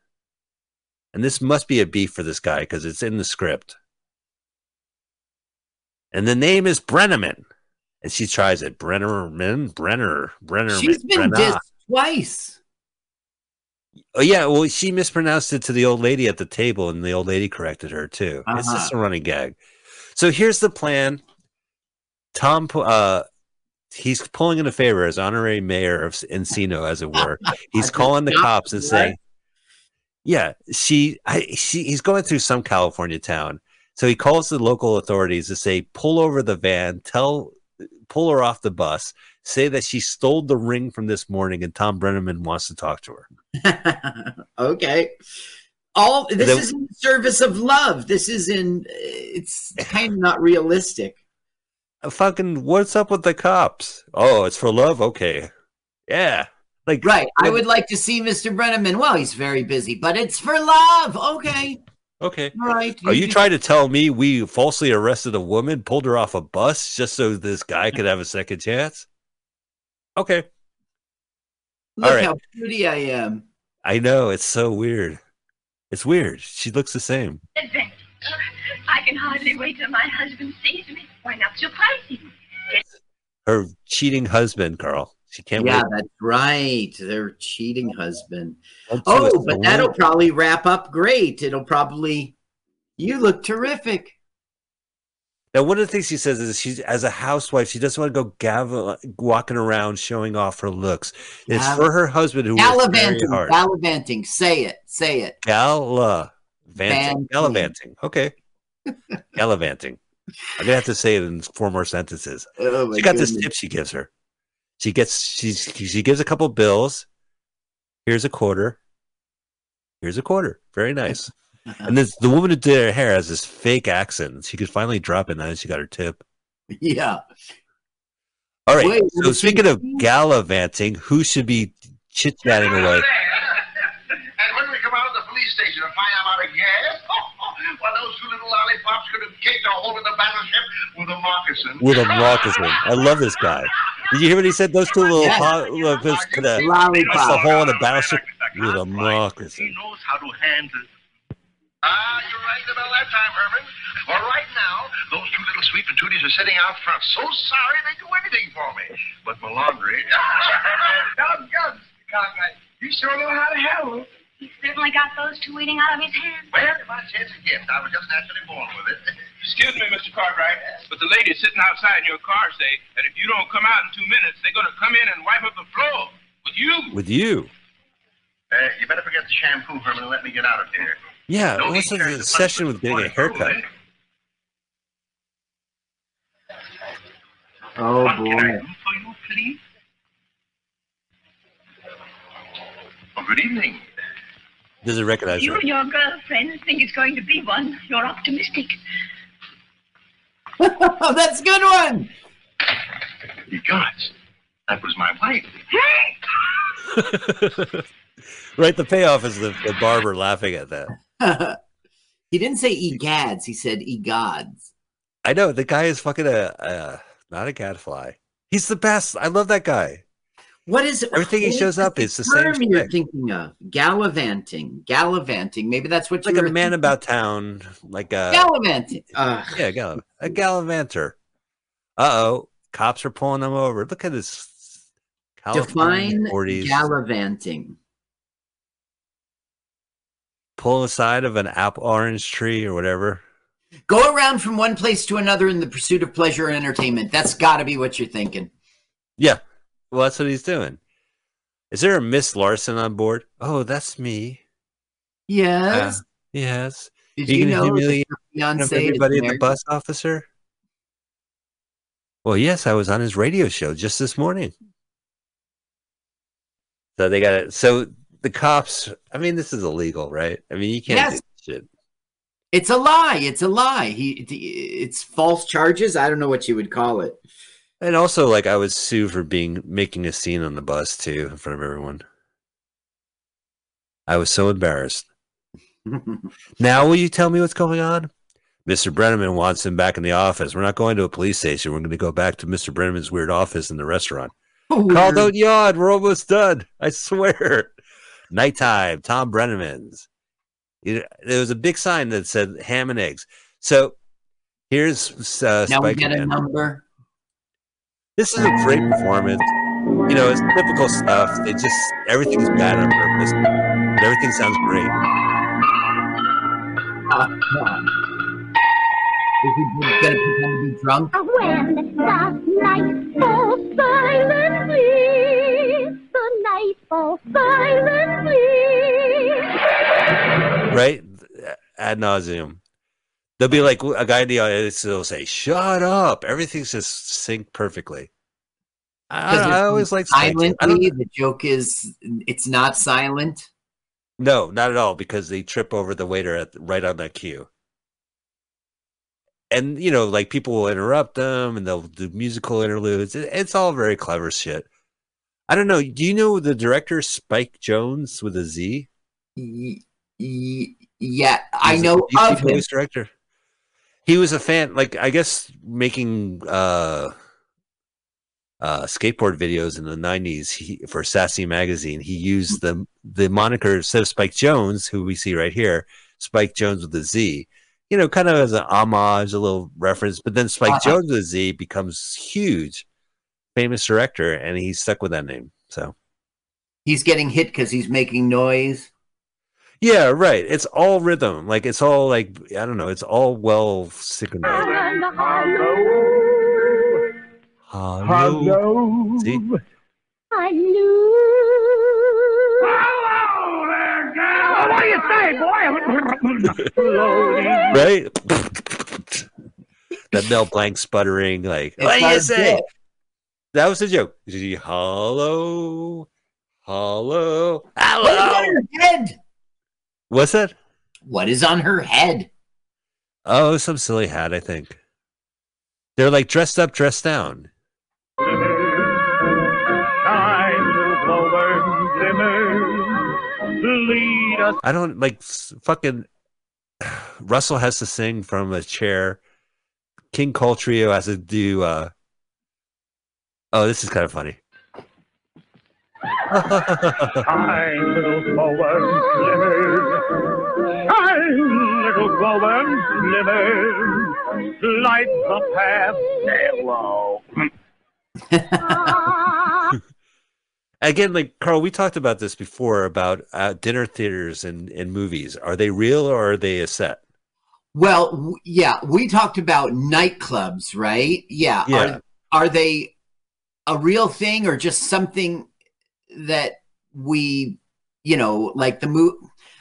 And this must be a beef for this guy because it's in the script. And the name is Breneman. And she tries it. Brennerman, Brenner, Brenner. She's been Brenner. dissed twice. Oh yeah, well she mispronounced it to the old lady at the table, and the old lady corrected her too. It's Uh-huh. just a running gag. So here's the plan. Tom, uh, he's pulling in a favor as honorary mayor of Encino, as it were. (laughs) He's calling the cops and saying, "Yeah, she, I, she, he's going through some California town." So he calls the local authorities to say, "Pull over the van, tell, pull her off the bus, say that she stole the ring from this morning, and Tom Breneman wants to talk to her." (laughs) okay. All this Then- is in service of love. This is in. It's kind of not realistic. Fucking what's up with the cops? Oh, it's for love. Okay, yeah, like Right. I would like to see Mr. Breneman. Well, he's very busy, but it's for love. Okay. Okay. All right. Are you just- trying to tell me we falsely arrested a woman, pulled her off a bus just so this (laughs) guy could have a second chance? Okay, Look all right. how pretty I am. I know it's so weird. It's weird. She looks the same. Adventure. I can hardly wait till my husband sees me. Why not surprise him? Her cheating husband, Carl. She can't Yeah, wait. that's right. Their cheating husband. Don't Oh, but that'll probably wrap up great. It'll probably. You look terrific. Now, one of the things she says is she's as a housewife, she doesn't want to go gavel, walking around showing off her looks. It's Gal- for her husband who Gallivanting. hard. Gallivanting. Say it. Say it. Gallivanting. Vanting. Gallivanting. Okay. Gallivanting. I'm gonna have to say it in four more sentences. (laughs) Oh She got this tip she gives her. She gets she's she gives a couple bills. Here's a quarter. Here's a quarter. Very nice. (laughs) And this the woman who did her hair has this fake accent. She could finally drop it now that she got her tip. Yeah. All right. Wait, so speaking of gallivanting, who should be chit chatting away? (laughs) And when we come out of the police station and find out about a gas, well, those two little lollipops could have kicked a hole in the battleship with a moccasin. With a moccasin. I love this guy. (laughs) Did you hear what he said? Those two little Yes. po- little bits could have a hole in a battleship with a moccasin. He knows how to handle. Ah, you're right about that time, Herman. Well, right now, those two little sweet patooties are sitting out front. So sorry they do anything for me. But Melandri. (laughs) Doggone, Conrad. You sure know how to handle it. He certainly got those two eating out of his hand. Well, if I say it's a gift, I was just naturally born with it. (laughs) Excuse me, Mr. Cartwright, but the ladies sitting outside in your car say that if you don't come out in two minutes, they're going to come in and wipe up the floor with you. With you. Uh, you better forget the shampoo, Herman, and let me get out of here. Yeah. No What's need the to session with getting a haircut? Oh What can I boy. do for you, please? Oh, good evening. Does it recognize You her. and your girlfriend think it's going to be one. You're optimistic. (laughs) That's a good one. Ye gods, that was my wife. (laughs) right. The payoff is the, the barber laughing at that. (laughs) he didn't say egads. He said egods. I know the guy is fucking a, uh, not a gadfly. He's the best. I love that guy. What is? Everything he shows up is the same term you're thinking of gallivanting. Gallivanting. Maybe that's what you're thinking about. Like a man about town. Like a gallivanting. Uh, yeah, gall- a gallivanter. Uh oh, cops are pulling him over. Look at this. California define 40s. gallivanting. pull aside of an apple orange tree or whatever. Go around from one place to another in the pursuit of pleasure and entertainment. That's got to be what you're thinking. Yeah. Well, that's what he's doing. Is there a Miss Larson on board? Oh, that's me. Yes. Ah, yes. Did you you, know humiliate In front of fiance is everybody at the bus officer? Well, yes, I was on his radio show just this morning. So they got it. So the cops, I mean, this is illegal, right? I mean, you can't Yes. do shit. It's a lie. It's a lie. He, it's false charges. I don't know what you would call it. And also, like, I would sue for being making a scene on the bus too in front of everyone. I was so embarrassed. (laughs) Now, will you tell me what's going on? Mr. Breneman wants him back in the office. We're not going to a police station. We're going to go back to Mr. Breneman's weird office in the restaurant. Carl, don't yawn. We're almost done. I swear. Nighttime, Tom Breneman's. There was a big sign that said ham and eggs. So here's uh, now we Spike get a Man. number. This is a great performance. You know, it's typical stuff. It just everything's bad on purpose. But everything sounds great. Is he gonna pretend to be drunk? When the night falls silently, the night falls silently. Right? Ad nauseum. There'll be like a guy in the audience will say, "Shut up!" Everything's just synced perfectly. I, I always like. I silently. The joke is it's not silent. No, not at all, because they trip over the waiter at right on that cue. And you know, like people will interrupt them, and they'll do musical interludes. It- it's all very clever shit. I don't know. Do you know the director Spike Jonze with a Z? Y- y- yeah, I He's a know DC of him. director. He was a fan, like I guess, making uh, uh, skateboard videos in the '90s he, for Sassy magazine. He used the the moniker instead of Spike Jones, who we see right here, Spike Jonze with a Z. You know, kind of as an homage, a little reference. But then Spike Uh-huh. Jonze with a Z becomes huge, famous director, and he's stuck with that name. So He's getting hit because he's making noise. Yeah, right. It's all rhythm, like it's all like I don't know. It's all well synchronized. Hello. See? I knew. What do you say, boy? right? that Mel Blanc sputtering, like, It's what do you say? bit. That was a joke. Hello, hello, What is on hello. Her head? What's that? What is on her head? Oh, some silly hat, I think. They're like dressed up, dressed down. Shine, little glowworm, glimmer, lead us I don't like fucking. (sighs) Russell has to sing from a chair. King Cole Trio has to do. uh Oh, this is kind of funny. Shine, little glowworm, glimmer. Shine, little glowworm, glimmer. Light the path. Hello. (laughs) Again, like Carl, we talked about this before about uh, dinner theaters and, and movies. Are they real or are they a set? Well, w- yeah, we talked about nightclubs, right? Yeah. Yeah. Are, are they a real thing or just something that we, you know, like the mo-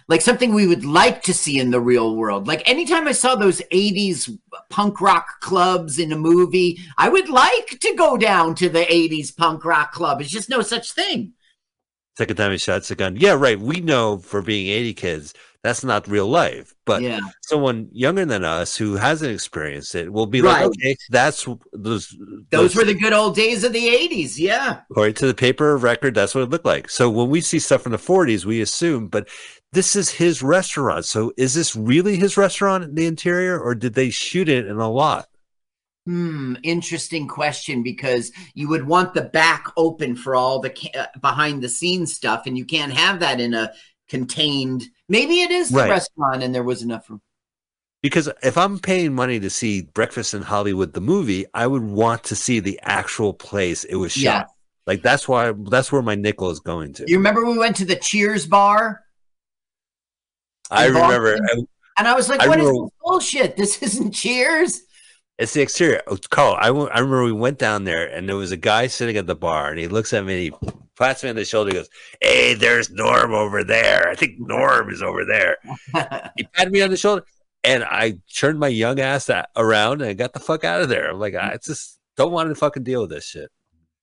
like something we would like to see in the real world? Like anytime I saw those 80s punk rock clubs in a movie, I would like to go down to the 80s punk rock club. It's just no such thing. Second time he shots a gun. Yeah, right. We know for being 80 kids, that's not real life. But yeah. someone younger than us who hasn't experienced it will be like, okay, that's those. Those were the good old days of the 80s. Yeah. according to the paper record, that's what it looked like. So when we see stuff from the 40s, we assume, but this is his restaurant. So is this really his restaurant in the interior, or did they shoot it in a lot? Hmm, interesting question because you would want the back open for all the ca- uh, behind the scenes stuff, and you can't have that in a contained. Maybe it is the Right. restaurant, and there was enough room. Because if I'm paying money to see Breakfast in Hollywood, the movie, I would want to see the actual place it was Yeah. shot. Like that's why that's where my nickel is going to. You remember we went to the Cheers bar, I remember and I was like, I "What is remember- this bullshit? This (laughs) isn't Cheers." It's the exterior. Oh, Carl, I, w- I remember we went down there and there was a guy sitting at the bar and he looks at me and he pats me on the shoulder and goes, Hey, there's Norm over there. I think Norm is over there. (laughs) He patted me on the shoulder and I turned my young ass around and got the fuck out of there. I'm like, I just don't want to fucking deal with this shit.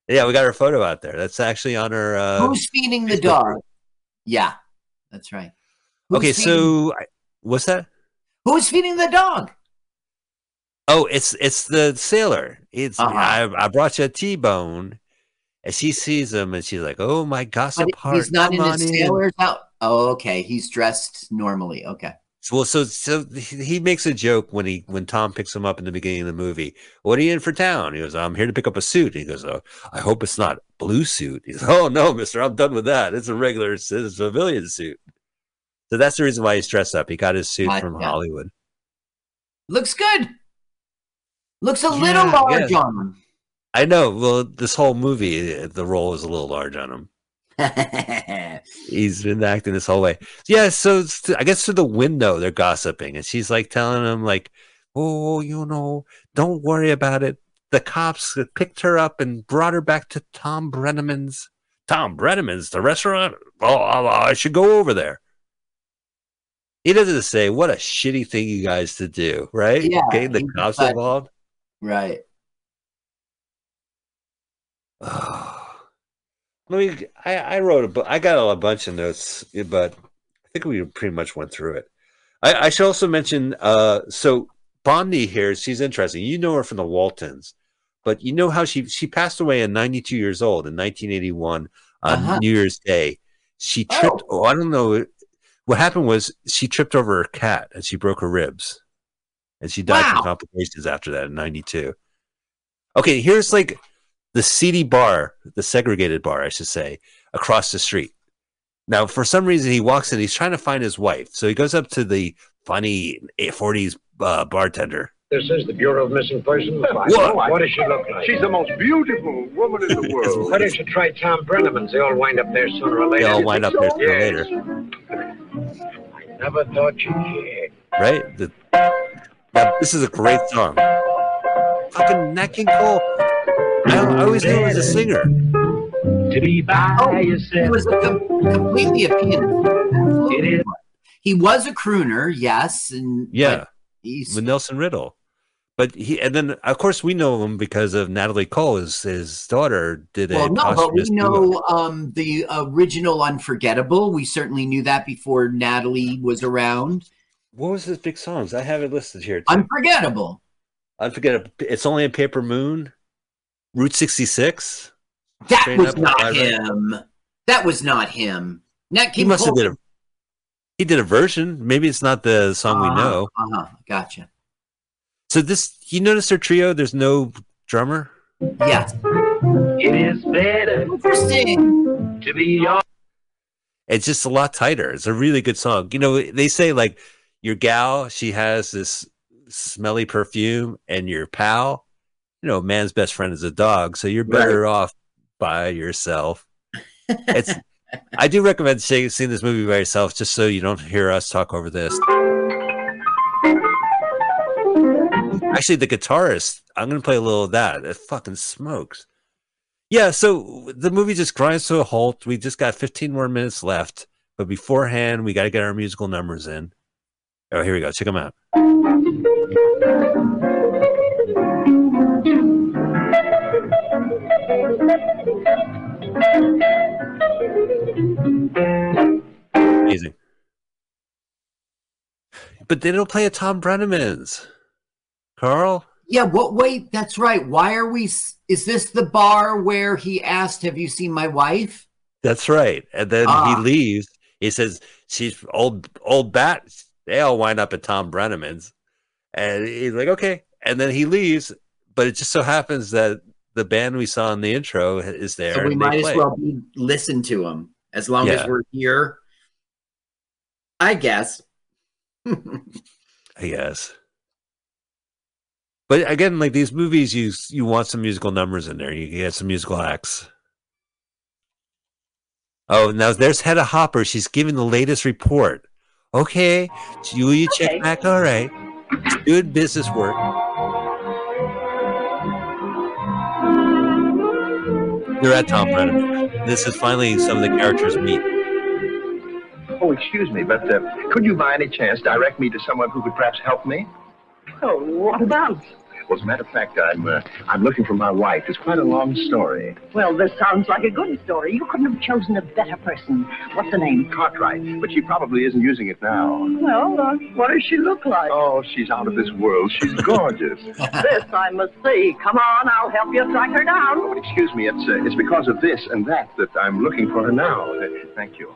Yeah, we got our photo out there. That's actually on our. Uh, Who's feeding the dog? Yeah, that's right. Who's okay, feeding- so what's that? who's feeding the dog? Oh, it's it's the sailor. It's Uh-huh. I, I brought you a T-bone, and she sees him, and she's like, "Oh my gossip But heart, he's not in his sailor's out. Oh, okay. He's dressed normally. Okay. So, well, so so he makes a joke when he when Tom picks him up in the beginning of the movie. What are you in for town? He goes, "I'm here to pick up a suit." He goes, "Oh, I hope it's not blue suit." He goes, "Oh no, Mister, I'm done with that. It's a regular it's a civilian suit." So that's the reason why he's dressed up. He got his suit from Gotcha. Hollywood. Looks good. Looks a Yeah, little large yeah. on him. I know. Well, this whole movie, the role is a little large on him. (laughs) He's been acting this whole way. Yeah, so I guess through the window they're gossiping, and she's like telling him, like, "Oh, you know, don't worry about it. The cops picked her up and brought her back to Tom Breneman's. Tom Breneman's, the restaurant. Oh, I I should go over there." He doesn't say, "What a shitty thing you guys to do," right? Yeah, Getting the cops but- involved. right. (sighs) Let me. I, I wrote a. book. I got a bunch of notes, but I think we pretty much went through it. I, I should also mention. Uh, so Bondi here, she's interesting. You know her from the Waltons, but you know how she she passed away at 92 years old in 1981 on Uh-huh. New Year's Day. She tripped. Oh. I don't know. What happened was she tripped over her cat and she broke her ribs, and she died Wow. from complications after that in 92. Okay, here's like the seedy bar, the segregated bar, I should say, across the street. Now, for some reason, he walks in. He's trying to find his wife, so he goes up to the funny 40s uh, bartender. This is the Bureau of Missing Persons. (laughs) What? What does she look like? She's the most beautiful woman in the (laughs) world. Why don't you try Tom Breneman's? They all wind up there sooner or later. They later. all wind up there sooner or later, I never thought you'd care. right? The, now, this is a great song. Fucking Nat King Cole. I, I always knew he was a singer. To be by Oh, He was a com- completely a pianist. He was a crooner, yes, and Yeah, but he's with Nelson Riddle. But he, and then of course we know him because of Natalie Cole. His his daughter did a well, no, but we know um, the original Unforgettable. We certainly knew that before Natalie was around. What was his big songs? I have it listed here. Too. Unforgettable. Unforgettable. It's only a paper moon. Route sixty six. That Straight was not him. That was not him. Nat He King must have did a. He did a version. Maybe it's not the song we know. Uh-huh. Gotcha. So this, you notice their trio. There's no drummer. Yeah. It is better Interesting. to be on. It's just a lot tighter. It's a really good song. You know, they say like your gal, she has this smelly perfume, and your pal, you know, man's best friend is a dog. So you're better off by yourself. It's. I do recommend seeing, seeing this movie by yourself, just so you don't hear us talk over this. Actually, the guitarist, I'm to play a little of that. It fucking smokes. Yeah, so the movie just grinds to a halt. We just got 15 more minutes left, but beforehand, we got to get our musical numbers in. Oh, here we go. Check them out. Amazing. But they don't play a Tom Breneman's. Carl? Yeah. What? Wait. That's right. Why are we? Is this the bar where he asked, "Have you seen my wife?" That's right. And then Ah. he leaves. He says, She's old, old bat. They all wind up at Tom Breneman's. And he's like, Okay. And then he leaves. But it just so happens that the band we saw in the intro is there. So we might as play. well be listen to him as long Yeah. as we're here. I guess. (laughs) I guess. But again, like these movies, you you want some musical numbers in there. You get some musical acts. Oh, now there's Hedda Hopper. She's giving the latest report. Okay, Julia, check Okay. back. All right, good business work. You're at Tom Brennan. This is finally some of the characters meet. Oh, excuse me, but uh, could you by any chance direct me to someone who could perhaps help me? Oh, what about? Well, as a matter of fact, I'm uh, I'm looking for my wife. It's quite a long story. Well, this sounds like a good story. You couldn't have chosen a better person. What's the name? Cartwright, but she probably isn't using it now. Well, uh, what does she look like? Oh, she's out of this world. She's gorgeous. (laughs) This I must see. Come on, I'll help you track her down. oh, excuse me, it's uh, it's because of this and that that I'm looking for her now. Uh, thank you.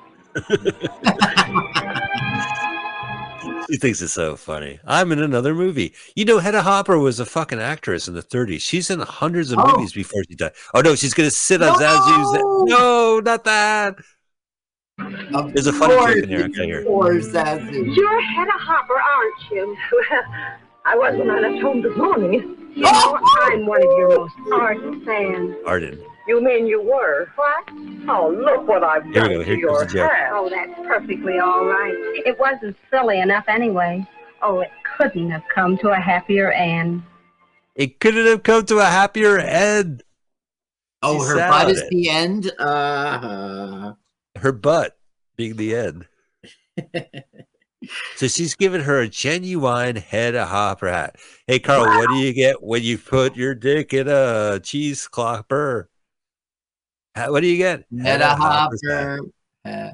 (laughs) He thinks it's so funny. I'm in another movie. You know, Hedda Hopper was a fucking actress in the 30s. She's in hundreds of Oh. movies before she died. Oh no, she's gonna sit on No! ZaSu's. No, not that. Of There's a funny joke in here, I it's hear. ZaSu. You're Hedda Hopper, aren't you? Well, (laughs) I was when I left home this morning. You know, I'm one of your most ardent fans. Arden. You mean you were? What? Oh, look what I've Here we done go. to your comes the joke. hair. Oh, that's perfectly all right. It wasn't silly enough anyway. Oh, it couldn't have come to a happier end. It couldn't have come to a happier end. Oh, She's her sad butt on is it. the end. Uh, Her butt being the end. (laughs) so she's giving her a genuine head of hopper hat. Hey, Carl, what do you get when you put your dick in a cheese clopper? Ha- What do you get? head of hopper. Uh,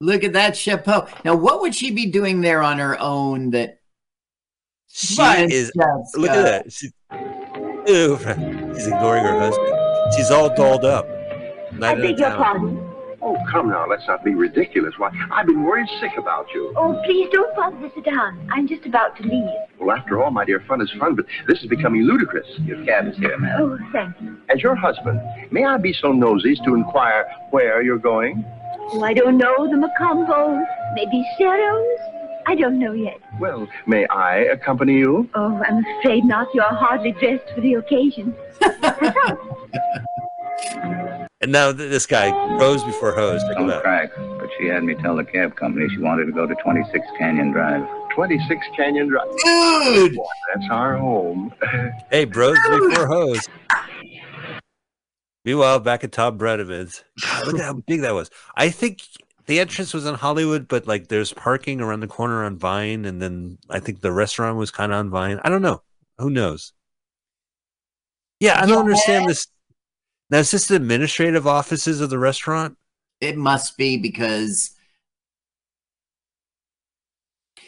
look at that chapeau. Now, what would she be doing there on her own? That She is. Jessica. Look at that. She, ew, she's ignoring her husband. She's all dolled up. Night in the town. pardon. Oh, come now, let's not be ridiculous. Why, I've been worried sick about you. Oh, please don't bother to sit down. I'm just about to leave. Well, after all, my dear, fun is fun, but this is becoming ludicrous. Your cab is here, ma'am. Oh, thank you. As your husband, may I be so nosy as to inquire where you're going? Oh, I don't know. The Mocambos, maybe Ciro's. I don't know yet. Well, may I accompany you? Oh, I'm afraid not. You're hardly dressed for the occasion. (laughs) And now th- this guy rose before hose. Check him Don't out. crack. But she had me tell the cab company she wanted to go to 26 Canyon Drive. 26 Canyon Drive. dude. Boy, that's our home. (laughs) Hey, bros before hose. Meanwhile, back at Tom Breneman's, God, look at how big that was. I think the entrance was in Hollywood, but like there's parking around the corner on Vine, and then I think the restaurant was kind of on Vine. I don't know. Who knows? Yeah, I don't understand this. Now, is this the administrative offices of the restaurant? It must be because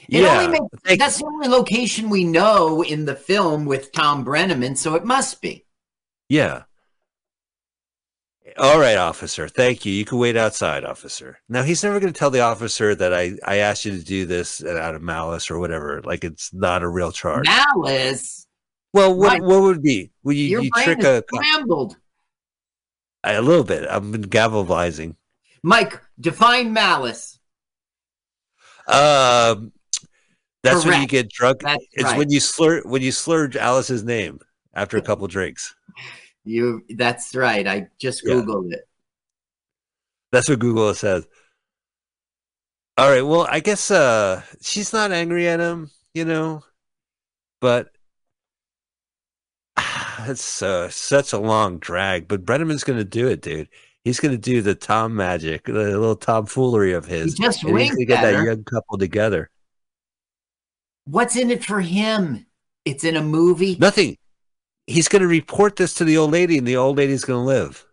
It yeah, only makes, that's the only location we know in the film with Tom Breneman, so it must be. yeah. All right, officer. Thank you. You can wait outside, officer. Now he's never going to tell the officer that I I asked you to do this out of malice or whatever. Like it's not a real charge. Malice. Well, what what would be? Would you, Your you trick a scrambled. A little bit? I've been gavalizing. Mike, define malice. Um, that's when you get drunk. That's it's right. when you slur when you slur Alice's name after a (laughs) couple drinks. You that's right. I just Yeah. googled it. That's what Google says. All right. Well, I guess uh she's not angry at him, you know, but it's uh, such a long drag. But Breneman's going to do it, dude. He's going to do the Tom magic, the little tomfoolery of his. just and he's gonna get that young couple together. What's in it for him? It's in a movie. Nothing. He's going to report this to the old lady, and the old lady's going to live.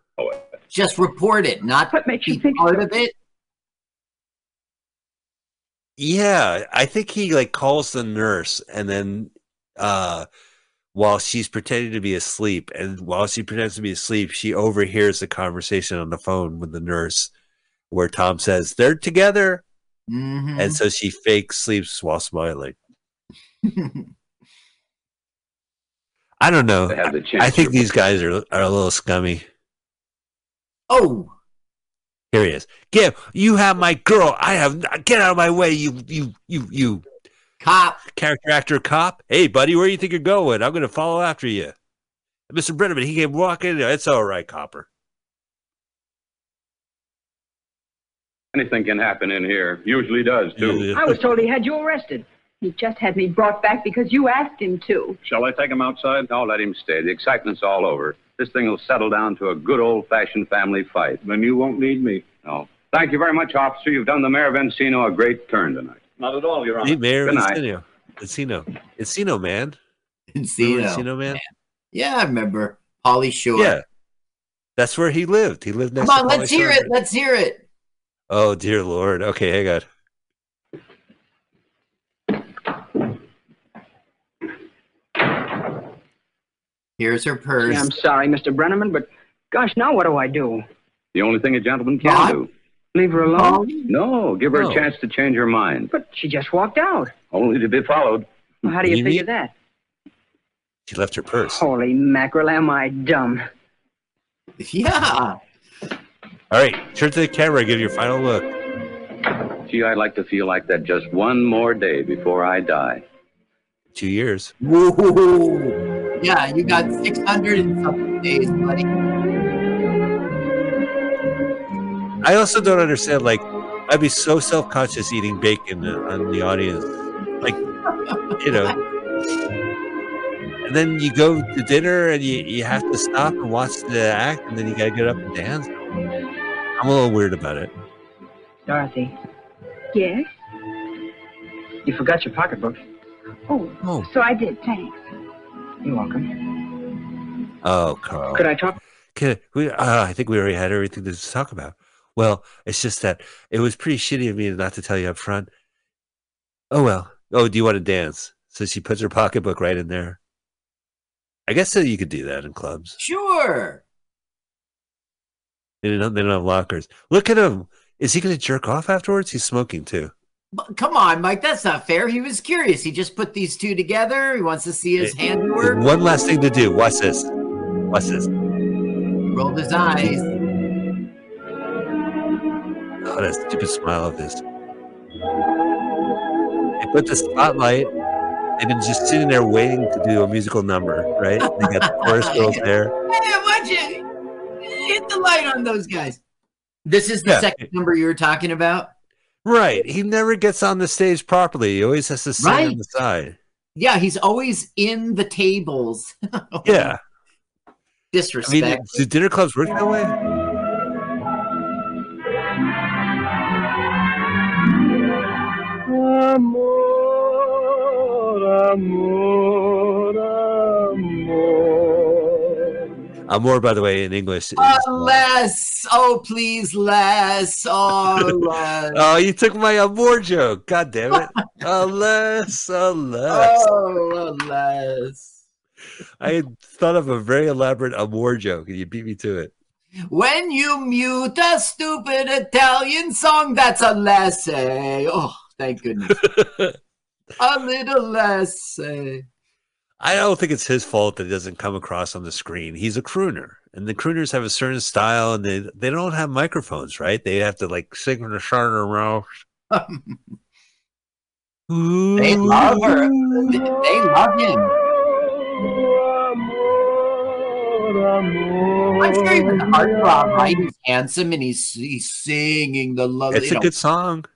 Just report it, not What makes you be think part so? of it. Yeah, I think he like calls the nurse and then uh while she's pretending to be asleep and while she pretends to be asleep, she overhears the conversation on the phone with the nurse where Tom says they're together Mhm. and so she fake sleeps while smiling. I don't know. They have the I, think these guys are are a little scummy. oh, Here he is. Give you have my girl. I have get out of my way, you you you you cop. character actor cop. Hey, buddy, where do you think you're going? I'm going to follow after you. Mr. Breneman, he came walking. It's all right, Copper. Anything can happen in here. Usually does, too. I was told he had you arrested. He just had me brought back because you asked him to. Shall I take him outside? No, let him stay. The excitement's all over. This thing will settle down to a good old-fashioned family fight. Then you won't need me. No. Thank you very much, officer. You've done the mayor of Encino a great turn tonight. Not at all, Your Hey, Mayor Good night. Encino. Encino. Encino, man. Encino. Encino, man? Yeah, I remember. Pauly Shore. Yeah. That's where he lived. He lived next Come to on, Pauly let's hear Shore. it. Let's hear it. Oh, dear Lord. Okay, hang on. Here's her purse. Yeah, I'm sorry, Mr. Breneman, but gosh, now what do I do? The only thing a gentleman can What? do. Leave her alone? Oh. No, give her No. a chance to change her mind. But she just walked out. Only to be followed. Well, how do you You figure mean- that? She left her purse. Holy mackerel, am I dumb? Yeah. All right, turn to the camera give your final look. Gee, I'd like to feel like that just one more day before I die. Two years. Whoa. Yeah, you got 600 and something days, buddy. I also don't understand. Like, I'd be so self conscious eating bacon on the audience. Like, you know. And then you go to dinner and you, you have to stop and watch the act, and then you got to get up and dance. I'm a little weird about it. Dorothy, Yes? you forgot your pocketbook. Oh, Oh, so I did. Thanks. You're welcome. oh, Carl. Could I talk? Could we, uh, I think we already had everything to talk about. Well, it's just that it was pretty shitty of me not to tell you up front. Oh well. Oh, do you want to dance? So she puts her pocketbook right in there. I guess so you could do that in clubs. Sure. They don't, they don't have lockers. Look at him. Is he going to jerk off afterwards? He's smoking too. But come on, Mike. That's not fair. He was curious. He just put these two together. He wants to see his handiwork. One last thing to do. Watch this. Watch this. Rolled his eyes. Oh, that stupid smile of his. They put the spotlight. They've been just sitting there waiting to do a musical number, right? They got the chorus (laughs) girls there. Hey, watch it. Hit the light on those guys. This is the Yeah. second number you were talking about. Right. He never gets on the stage properly. He always has to sit on the side. Yeah, he's always in the tables. (laughs) Yeah. I Disrespect. mean, do dinner clubs work that way? Amor, by the way, in English. Is, uh, less. Oh, please, less. Oh, less. oh, you took my amor joke. God damn it. (laughs) Alas, alas. Oh, less. I had thought of a very elaborate amor joke, and you beat me to it. When you mute a stupid Italian song, that's a less. Oh, thank goodness. (laughs) a little less. Eh. I don't think it's his fault that it doesn't come across on the screen. He's a crooner, and the crooners have a certain style, and they they don't have microphones, right? They have to like sing in the side of mouth. (laughs) They love her. They love him. I'm sure even the heartthrob, right? He's handsome and he's he's singing the love. It's a good song.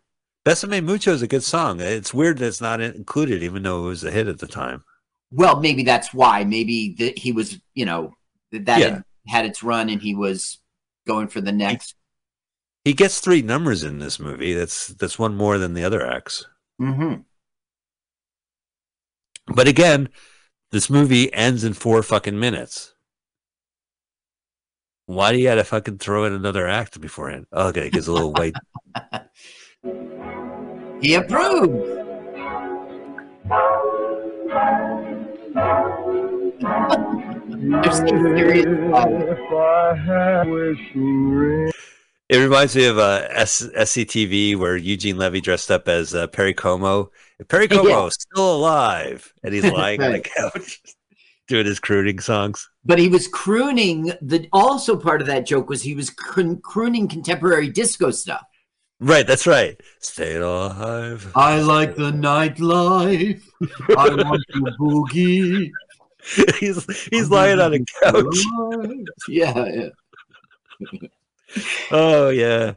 Besame Mucho is a good song. It's weird that it's not included, even though it was a hit at the time. Well, maybe that's why. Maybe that he was, you know, that Yeah. had, had its run and he was going for the next. He gets three numbers in this movie. That's that's one more than the other acts. Mm-hmm. But again, this movie ends in four fucking minutes. Why do you gotta fucking throw in another act beforehand? Okay, it gives a little white. (laughs) He approved. (laughs) They're so serious about it. Reminds me of uh, S- SCTV where Eugene Levy dressed up as uh, Perry Como. Perry (laughs) Como Yeah. is still alive, and he's lying on the couch (laughs) doing his crooning songs. But he was crooning. The also part of that joke was he was croon- crooning contemporary disco stuff. Right, that's right. Stay alive. I like the nightlife. I want to boogie. (laughs) he's he's lying on a couch. Yeah, yeah. (laughs) Oh yeah.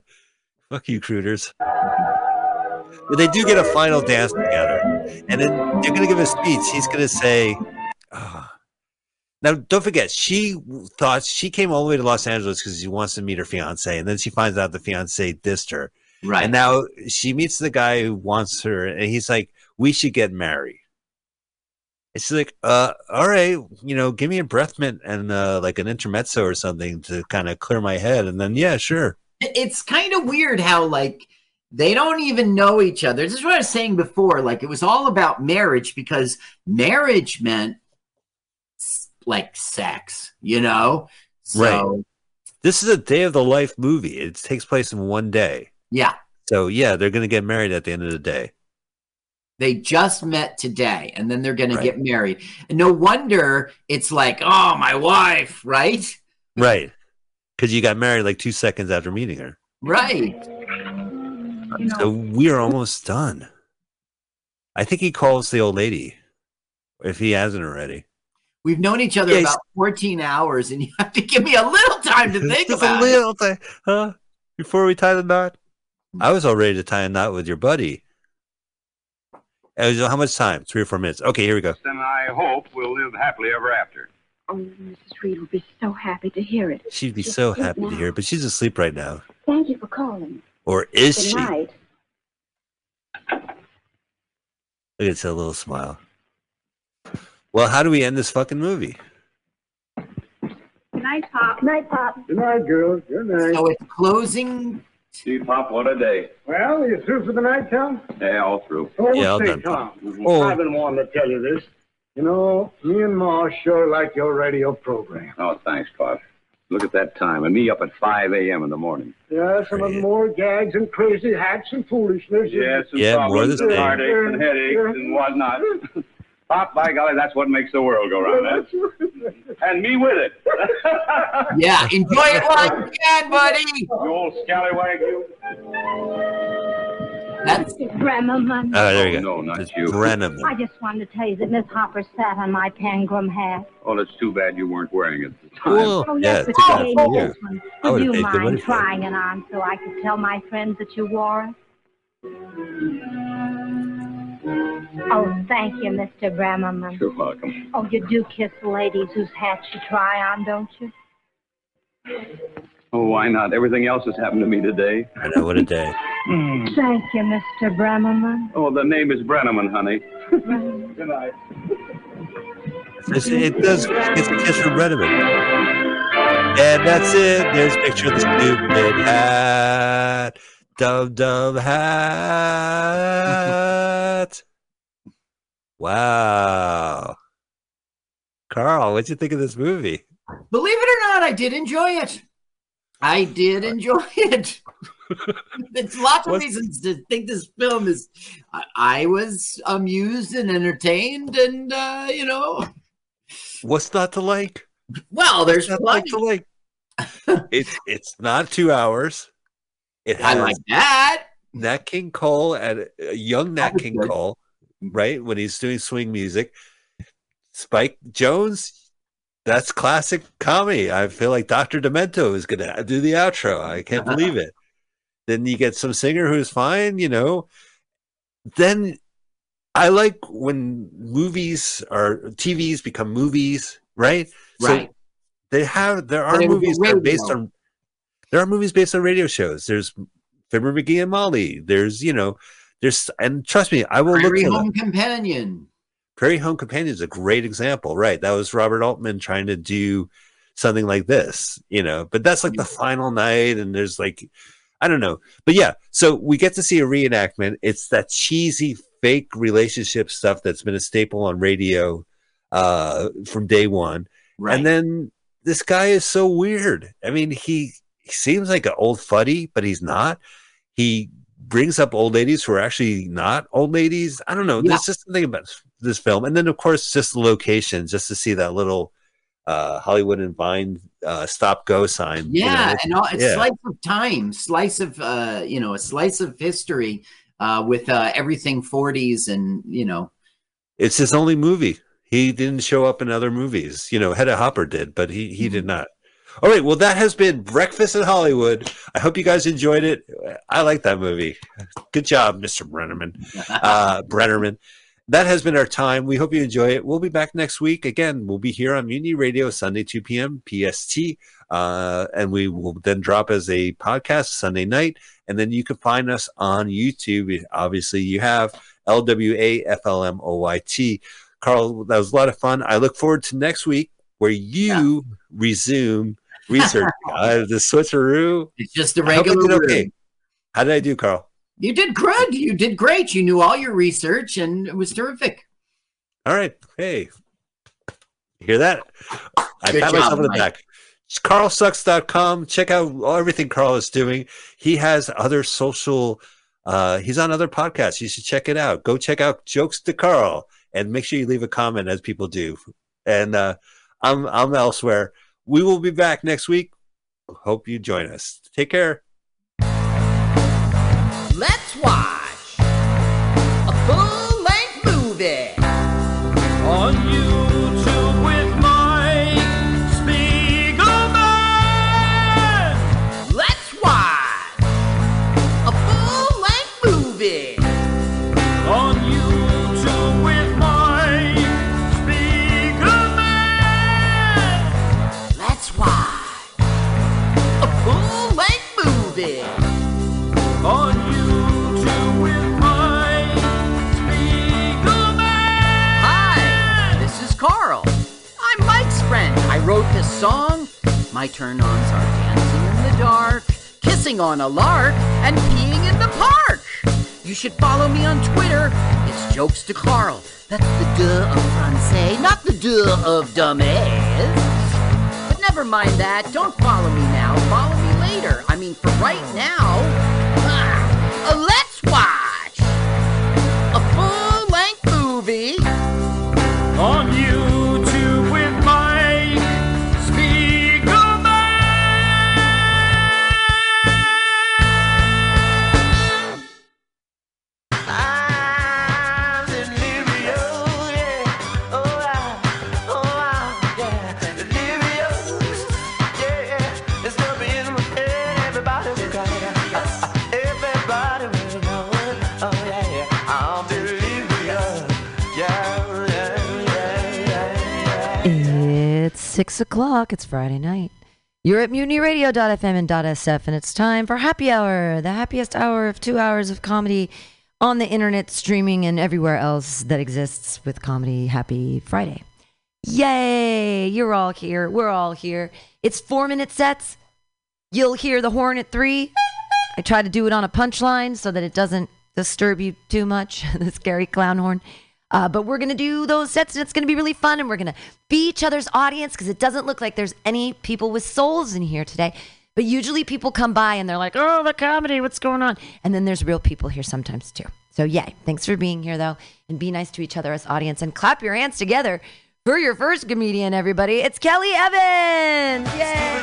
Fuck you, crooners. But they do get a final dance together, and then they're gonna give a speech. He's gonna say, ah. "Now, don't forget, she thought she came all the way to Los Angeles because she wants to meet her fiance, and then she finds out the fiance dissed her, Right. and now she meets the guy who wants her, and he's like, "We should get married." And she's like, "Uh, all right, you know, give me a breath mint and uh, like an intermezzo or something to kind of clear my head, and then yeah, sure." it's kind of weird how like they don't even know each other. This is what I was saying before. Like it was all about marriage because marriage meant like sex, you know? So Right. This is a day of the life movie. It takes place in one day. Yeah, So yeah, they're gonna get married at the end of the day. they just met today and then they're going Right. to get married. And no wonder it's like, oh, my wife, right? Right. Because you got married like two seconds after meeting her. Right. You know, So we are almost done. I think he calls the old lady. If he hasn't already. We've known each other Yeah, about 14 hours, and you have to give me a little time to (laughs) think Just about a it. little thing, huh? Before we tie the knot, I was all ready to tie a knot with your buddy. So How much time? Three or four minutes. Okay, here we go. And I hope we'll live happily ever after. Oh, Mrs. Reed will be so happy to hear it. She'd be so happy to hear, it, but she's asleep right now. Thank you for calling. Or is Good she? Look night. at that little smile. Well, how do we end this fucking movie? Good night, Pop. Good Night, Pop. Good night, girls. Good night. So it's closing. Gee, Pop, what a day. Well, you through for the night, Tom? Yeah, all through. Oh, Yeah, all say, done, Tom. Oh. I've been wanting to tell you this. You know, me and Ma sure like your radio program. Oh, thanks, Pop. Look at that time, and me up at 5 a.m. in the morning. Yeah, some of more gags and crazy hacks and foolishness. Yes, and Yeah, more problems this and heartaches and headaches and whatnot. (laughs) Pop, by golly, that's what makes the world go round. eh? and me with it. (laughs) Yeah, enjoy it while you can, buddy. You old scallywag, you. That's Bremerman. Oh, there you Oh, go. no, not It's you. Brennan. I just wanted to tell you that Miss Hopper sat on my Pangram hat. Oh, it's too bad you weren't wearing it at the time. Cool. Oh, Yeah, yes, too but bad she for gave me you. this one. I Would would've you paid good money mind for it. trying it on so I could tell my friends that you wore it? Oh, thank you, Mr. Bremerman. You're welcome. Oh, you do kiss ladies whose hats you try on, don't you? Oh, why not? Everything else has happened to me today. I know what a day. Hmm. Thank you, Mr. Bremerman. Oh, the name is Breneman, honey. (laughs) Good night. It's, it does. It's a kiss from Breneman. And that's it. There's a picture of the stupid hat. Dove dove hat. Wow. Carl, what'd you think of this movie? believe it or not, I did enjoy it. I did enjoy (laughs) it. There's lots of What's- reasons to think this film is. I, I was amused and entertained, and uh, you know, What's not to like? well, there's What's not plenty. to like? It's it's not two hours. It I like that. Nat King Cole and a young Nat King good. Cole, right? When he's doing swing music. Spike Jones, that's classic comedy. I feel like Dr. Demento is going to do the outro. I can't believe it. Then you get some singer who's fine, you know. Then I like when movies or TVs become movies, right? Right. they have there are But it was a movies that are based on there are movies based on radio shows. There's Fibber McGee and Molly. There's you know there's and trust me, I will Prairie look for Home them. Companion. Prairie Home Companion is a great example, right? That was Robert Altman trying to do something like this, you know. But that's like the final night, and there's like I don't know, but yeah. So we get to see a reenactment. It's that cheesy fake relationship stuff that's been a staple on radio uh, from day one. Right. And then this guy is so weird. I mean, he seems like an old fuddy, but he's not. He brings up old ladies who are actually not old ladies. I don't know. Yeah. There's just something about this film. And then, of course, just the location, just to see that little uh, Hollywood and Vine uh, stop go sign. you know, Yeah, it's- and all, it's yeah. slice of time, slice of uh, you know, a slice of history uh, with uh, everything 40s, and you know, It's his only movie. He didn't show up in other movies. You know, Hedda Hopper did, but he he Mm-hmm. did not. All right, well, that has been Breakfast in Hollywood. I hope you guys enjoyed it. I like that movie. Good job, Mr. Brennerman. (laughs) Uh, Brennerman. That has been our time. We hope you enjoy it. We'll be back next week. Again, we'll be here on Mutiny Radio Sunday, 2 p.m. PST. Uh, and we will then drop as a podcast Sunday night. And then you can find us on YouTube. Obviously, you have LWAFLMOYT. Carl, that was a lot of fun. I look forward to next week where you resume research. (laughs) uh, the switcheroo. it's just a I hope I regular. okay. How did I do, Carl? You did good. You did great. You knew all your research, and it was terrific. All right. Hey, hear that? I Good pat job, myself on the Mike. back. It's carlsucks.com. Check out everything Carl is doing. He has other social, uh, he's on other podcasts. You should check it out. Go check out Jokes to Carl and make sure you leave a comment as people do. And uh, I'm, I'm elsewhere. We will be back next week. Hope you join us. Take care. Let's watch a full length movie on wrote this song. My turn ons are dancing in the dark, kissing on a lark, and peeing in the park. You should follow me on Twitter. It's Jokes to Carl. That's the duh of Francais, not the duh of dumbass. But never mind that. Don't follow me now. Follow me later. I mean, for right now, ah, let's watch a full length movie on 6 o'clock. It's Friday night. You're at mutinyradio.fm and .sf, and it's time for happy hour, the happiest hour of two hours of comedy on the internet, streaming, and everywhere else that exists with comedy. Happy Friday. Yay! You're all here. We're all here. It's four minute sets. You'll hear the horn at three. I try to do it on a punchline so that it doesn't disturb you too much, (laughs) the scary clown horn. Uh, but we're going to do those sets and it's going to be really fun and we're going to be each other's audience because it doesn't look like there's any people with souls in here today. But usually people come by and they're like, oh, the comedy, what's going on? And then there's real people here sometimes too. So, yay. Thanks for being here, though. And be nice to each other as audience and clap your hands together for your first comedian, everybody. It's Kelly Evans. Yay.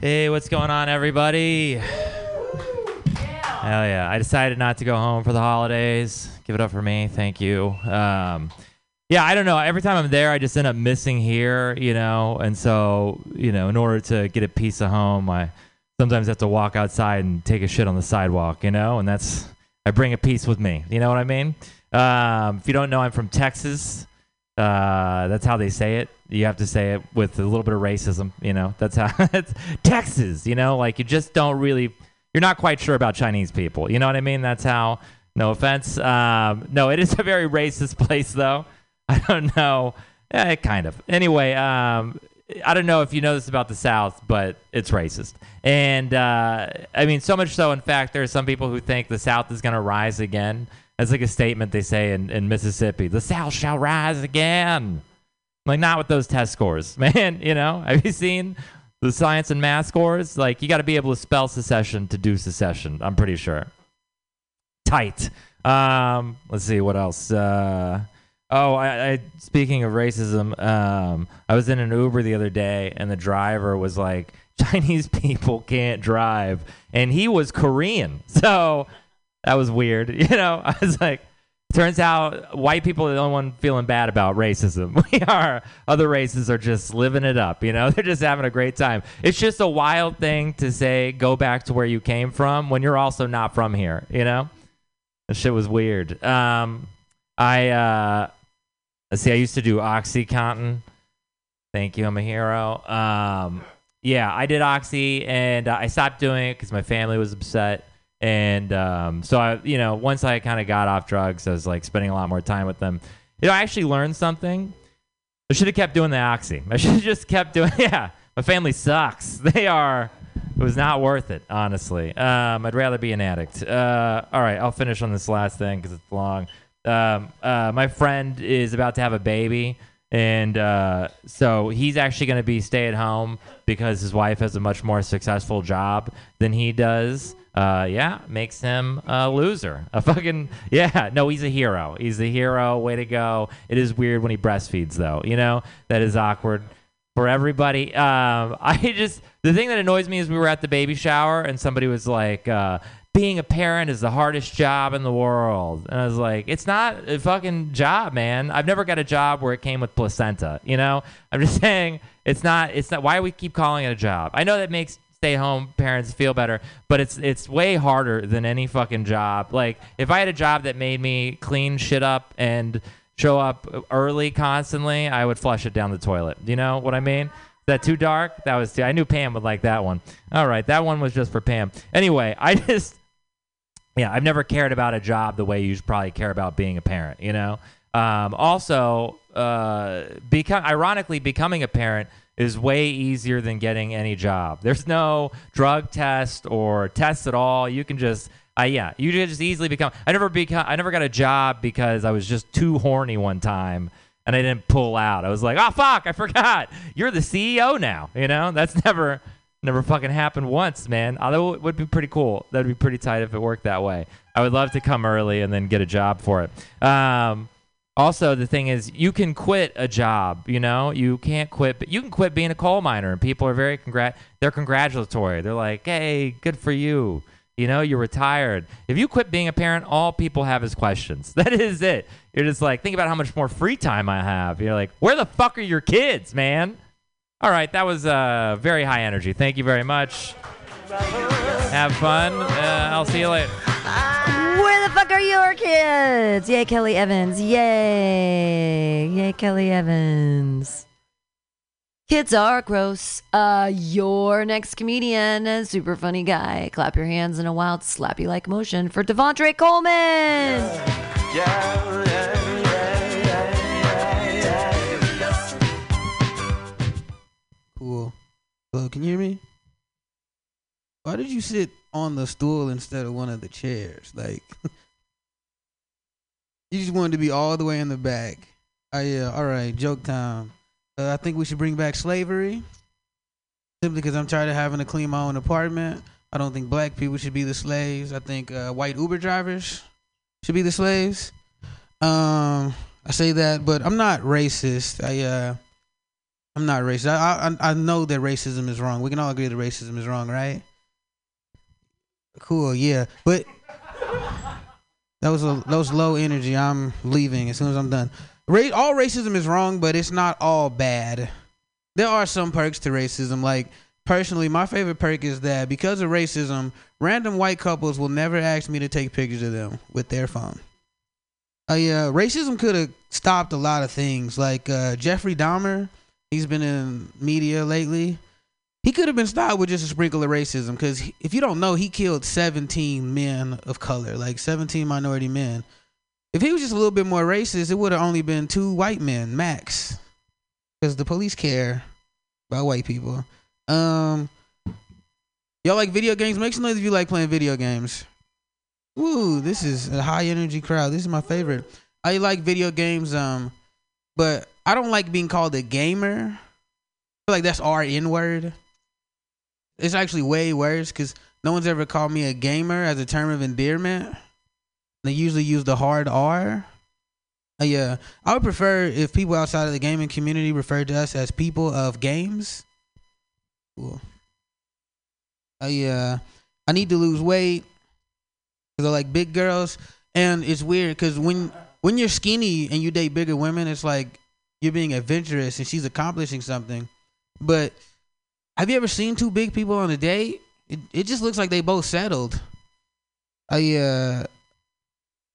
Hey, what's going on, everybody? Hell yeah. I decided not to go home for the holidays. Give it up for me. Thank you. Um, yeah, I don't know. Every time I'm there, I just end up missing here, you know. And so, you know, in order to get a piece of home, I sometimes have to walk outside and take a shit on the sidewalk, you know. And that's, I bring a piece with me. You know what I mean? Um, if you don't know, I'm from Texas. Uh, that's how they say it. You have to say it with a little bit of racism, you know. That's how (laughs) it's Texas, you know. Like you just don't really you're not quite sure about Chinese people. You know what I mean? That's how. No offense. Um, no, it is a very racist place, though. I don't know. Yeah, kind of. Anyway, um, I don't know if you know this about the South, but it's racist. And uh, I mean, so much so, in fact, there are some people who think the South is going to rise again. That's like a statement they say in, in Mississippi the South shall rise again. Like, not with those test scores, (laughs) man. You know, have you seen the science and math scores, like you got to be able to spell secession to do secession. I'm pretty sure. Tight. Um, let's see what else. Uh, oh, I, I speaking of racism, um, I was in an Uber the other day, and the driver was like, (laughs) "Chinese people can't drive," and he was Korean, (laughs) so that was weird. (laughs) You know, I was like. Turns out white people are the only one feeling bad about racism. (laughs) We are. Other races are just living it up. You know, (laughs) they're just having a great time. It's just a wild thing to say, go back to where you came from when you're also not from here. You know, that shit was weird. Um, I uh, see. I used to do OxyContin. Thank you. I'm a hero. Um, yeah, I did Oxy, and I stopped doing it because my family was upset. And um, so I, you know, once I kind of got off drugs, I was like spending a lot more time with them. You know, I actually learned something. I should have kept doing the oxy. I (laughs) should have just kept doing. (laughs) Yeah, my family sucks. (laughs) They are. It was not worth it, honestly. Um, I'd rather be an addict. Uh, all right, I'll finish on this last thing because it's long. Um, uh, my friend is about to have a baby, and uh, so he's actually going to be stay at home because his wife has a much more successful job than he does uh, yeah, makes him a loser. A fucking yeah. No, he's a hero. He's a hero. Way to go. It is weird when he breastfeeds, though. You know that is awkward for everybody. Um, (laughs) I just the thing that annoys me is we were at the baby shower and somebody was like, uh, "Being a parent is the hardest job in the world," and I was like, "It's not a fucking job, man. I've never got a job where it came with placenta. You know, I'm just (laughs) saying." It's not. It's not. Why we keep calling it a job? I know that makes stay home parents feel better but it's it's way harder than any fucking job. Like if i had a job that made me clean shit up and show up early constantly i would flush it down the toilet. You know what i mean? That too dark? That was too i knew pam would like that one. All right that one was just for pam. Anyway (laughs) i just yeah i've never cared about a job the way you probably care about being a parent you know? Um, also, uh, become ironically becoming a parent is way easier than getting any job. There's no drug test or tests at all. You can just uh, yeah, you just easily become. I never become. I never got a job because I was just too horny one time and I didn't pull out. I was like, oh fuck, I forgot. You're the CEO now. You know, that's never never fucking happened once, man. Although it would be pretty cool. That'd be pretty tight if it worked that way. I would love to come early and then get a job for it. Um, also, the thing is, you can quit a job. You know, you can't quit, but you can quit being a coal miner, and people are very congrat. They're congratulatory. They're like, "Hey, good for you." You know, you're retired. If you quit being a parent, all people have is questions. (laughs) That is it. You're just like, think about how much more free time I have. You're like, where the fuck are your kids, man? All right, that was uh, very high energy. Thank you very much. Have fun. Uh, I'll see you later. Where the fuck are your kids? Yay, Kelly Evans. Yay. Yay, Kelly Evans. Kids are gross. Uh, your next comedian, a super funny guy. Clap your hands in a wild slappy like motion for Devontre Coleman. Cool. Hello, can you hear me? Why did you sit on the stool instead of one of the chairs? Like, (laughs) you just wanted to be all the way in the back. Oh, yeah. All right. Joke time. Uh, I think we should bring back slavery. Simply because I'm tired of having to clean my own apartment. I don't think black people should be the slaves. I think uh, white Uber drivers should be the slaves. Um, I say that, but I'm not racist. I uh, I'm not racist. I, I I know that racism is wrong. We can all agree that racism is wrong, right? Cool, yeah. But that was a that was low energy. I'm leaving as soon as I'm done. Ra- all racism is wrong, but it's not all bad. There are some perks to racism. Like personally, my favorite perk is that because of racism, random white couples will never ask me to take pictures of them with their phone. Uh, yeah, racism could have stopped a lot of things. Like uh, Jeffrey Dahmer, he's been in media lately. He could have been stopped with just a sprinkle of racism. Because if you don't know, he killed 17 men of color, like 17 minority men. If he was just a little bit more racist, it would have only been two white men max. Because the police care about white people. Um, y'all like video games? Make some noise if you like playing video games. Ooh, this is a high energy crowd. This is my favorite. I like video games, um, but I don't like being called a gamer. I feel like that's our N word. It's actually way worse because no one's ever called me a gamer as a term of endearment. They usually use the hard R. Uh, yeah, I would prefer if people outside of the gaming community referred to us as people of games. Cool. Uh, yeah, I need to lose weight because I like big girls, and it's weird because when when you're skinny and you date bigger women, it's like you're being adventurous and she's accomplishing something. But have you ever seen two big people on a date? It it just looks like they both settled. I uh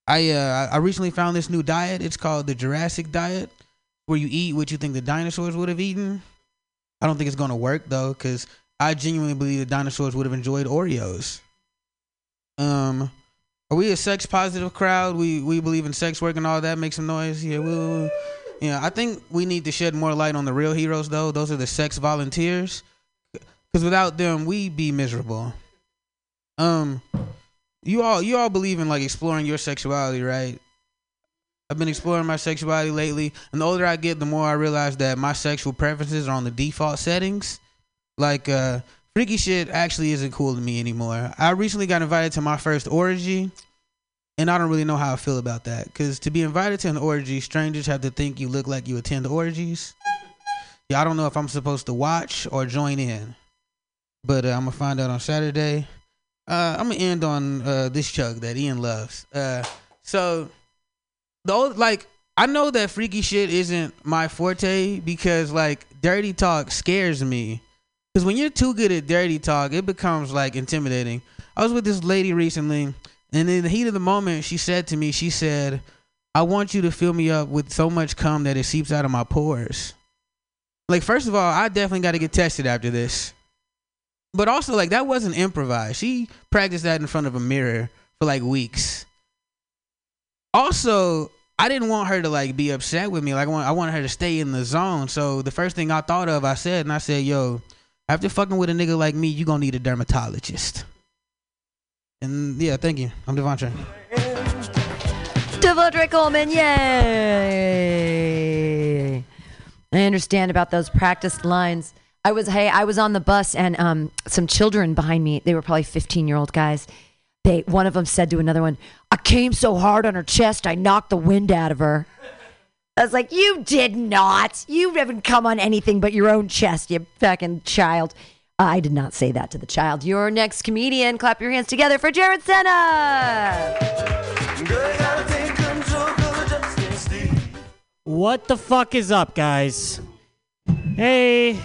I uh I recently found this new diet. It's called the Jurassic diet, where you eat what you think the dinosaurs would have eaten. I don't think it's gonna work though, because I genuinely believe the dinosaurs would have enjoyed Oreos. Um, are we a sex positive crowd? We we believe in sex work and all that. Make some noise. Yeah, woo. Yeah, I think we need to shed more light on the real heroes though. Those are the sex volunteers. Because without them, we'd be miserable. Um, you all you all believe in like exploring your sexuality, right? I've been exploring my sexuality lately, and the older I get, the more I realize that my sexual preferences are on the default settings. Like, uh, freaky shit actually isn't cool to me anymore. I recently got invited to my first orgy, and I don't really know how I feel about that. Because to be invited to an orgy, strangers have to think you look like you attend orgies. Yeah, I don't know if I'm supposed to watch or join in, but uh, I'm gonna find out on Saturday. Uh, I'm gonna end on uh, this chug that Ian loves. Uh, so old, like I know that freaky shit isn't my forte because like dirty talk scares me. Because when you're too good at dirty talk, it becomes like intimidating. I was with this lady recently, and in the heat of the moment, she said to me, she said, "I want you to fill me up with so much cum that it seeps out of my pores." Like, first of all, I definitely got to get tested after this. But also, like, that wasn't improvised. She practiced that in front of a mirror for like weeks. Also, I didn't want her to like be upset with me. Like I want I wanted her to stay in the zone. So the first thing I thought of, I said, and I said, "Yo, after fucking with a nigga like me, you gonna need a dermatologist." And yeah, thank you. I'm Devontre. Devontre Coleman, yay! I understand about those practiced lines. I was hey, I was on the bus and um, some children behind me. They were probably 15 year old guys. They one of them said to another one, "I came so hard on her chest, I knocked the wind out of her." I was like, "You did not. You haven't come on anything but your own chest, you fucking child." Uh, I did not say that to the child. Your next comedian. Clap your hands together for Jared Senna. What the fuck is up, guys? Hey,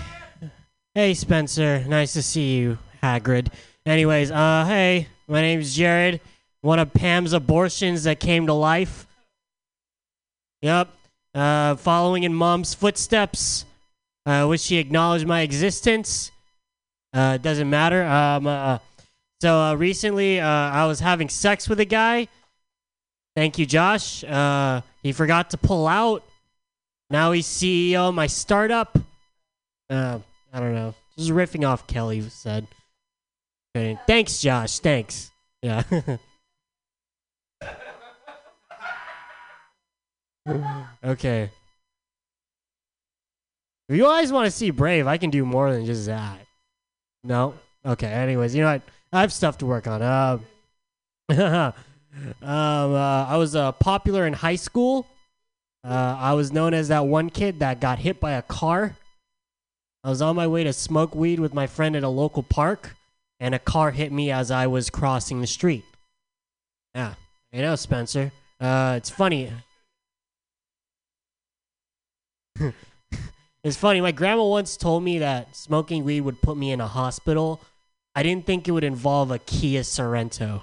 hey, Spencer. Nice to see you, Hagrid. Anyways, uh, hey, my name's Jared. One of Pam's abortions that came to life. Yep. Uh, following in Mom's footsteps. Uh, wish she acknowledged my existence. Uh, doesn't matter. Um, uh, so uh, recently, uh, I was having sex with a guy. Thank you, Josh. Uh, he forgot to pull out. Now he's CEO of my startup. Uh, I don't know. Just riffing off Kelly said. Thanks, Josh. Thanks. Yeah. (laughs) okay. If you guys want to see Brave, I can do more than just that. No? Okay. Anyways, you know what? I have stuff to work on. Um, (laughs) um, uh, I was uh, popular in high school. Uh, I was known as that one kid that got hit by a car. I was on my way to smoke weed with my friend at a local park, and a car hit me as I was crossing the street. Yeah, you know, Spencer. Uh, it's funny. (laughs) it's funny. My grandma once told me that smoking weed would put me in a hospital. I didn't think it would involve a Kia Sorento.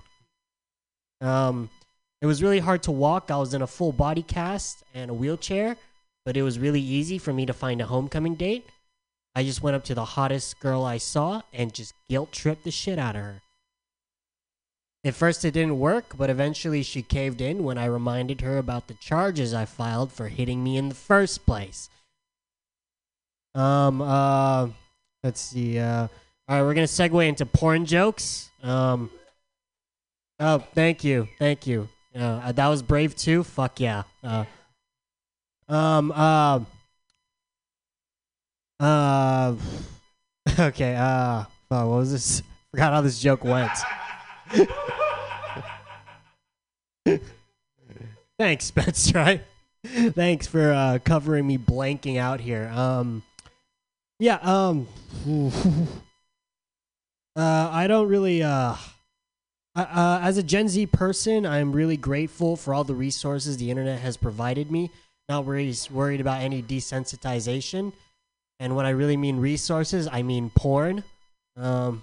Um, it was really hard to walk. I was in a full body cast and a wheelchair, but it was really easy for me to find a homecoming date. I just went up to the hottest girl I saw and just guilt tripped the shit out of her. At first, it didn't work, but eventually she caved in when I reminded her about the charges I filed for hitting me in the first place. Um, uh, let's see. Uh, all right, we're gonna segue into porn jokes. Um, oh, thank you, thank you. Uh, that was brave too. Fuck yeah. Uh, um, uh, uh, (laughs) okay. Uh, what was this? (laughs) Forgot how this joke went. (laughs) Thanks, Spencer. Right? thanks for uh, covering me blanking out here. Um, yeah. Um, uh, I don't really. Uh, uh, as a Gen Z person, I'm really grateful for all the resources the internet has provided me. Not worried worried about any desensitization. And when I really mean resources, I mean porn. Um,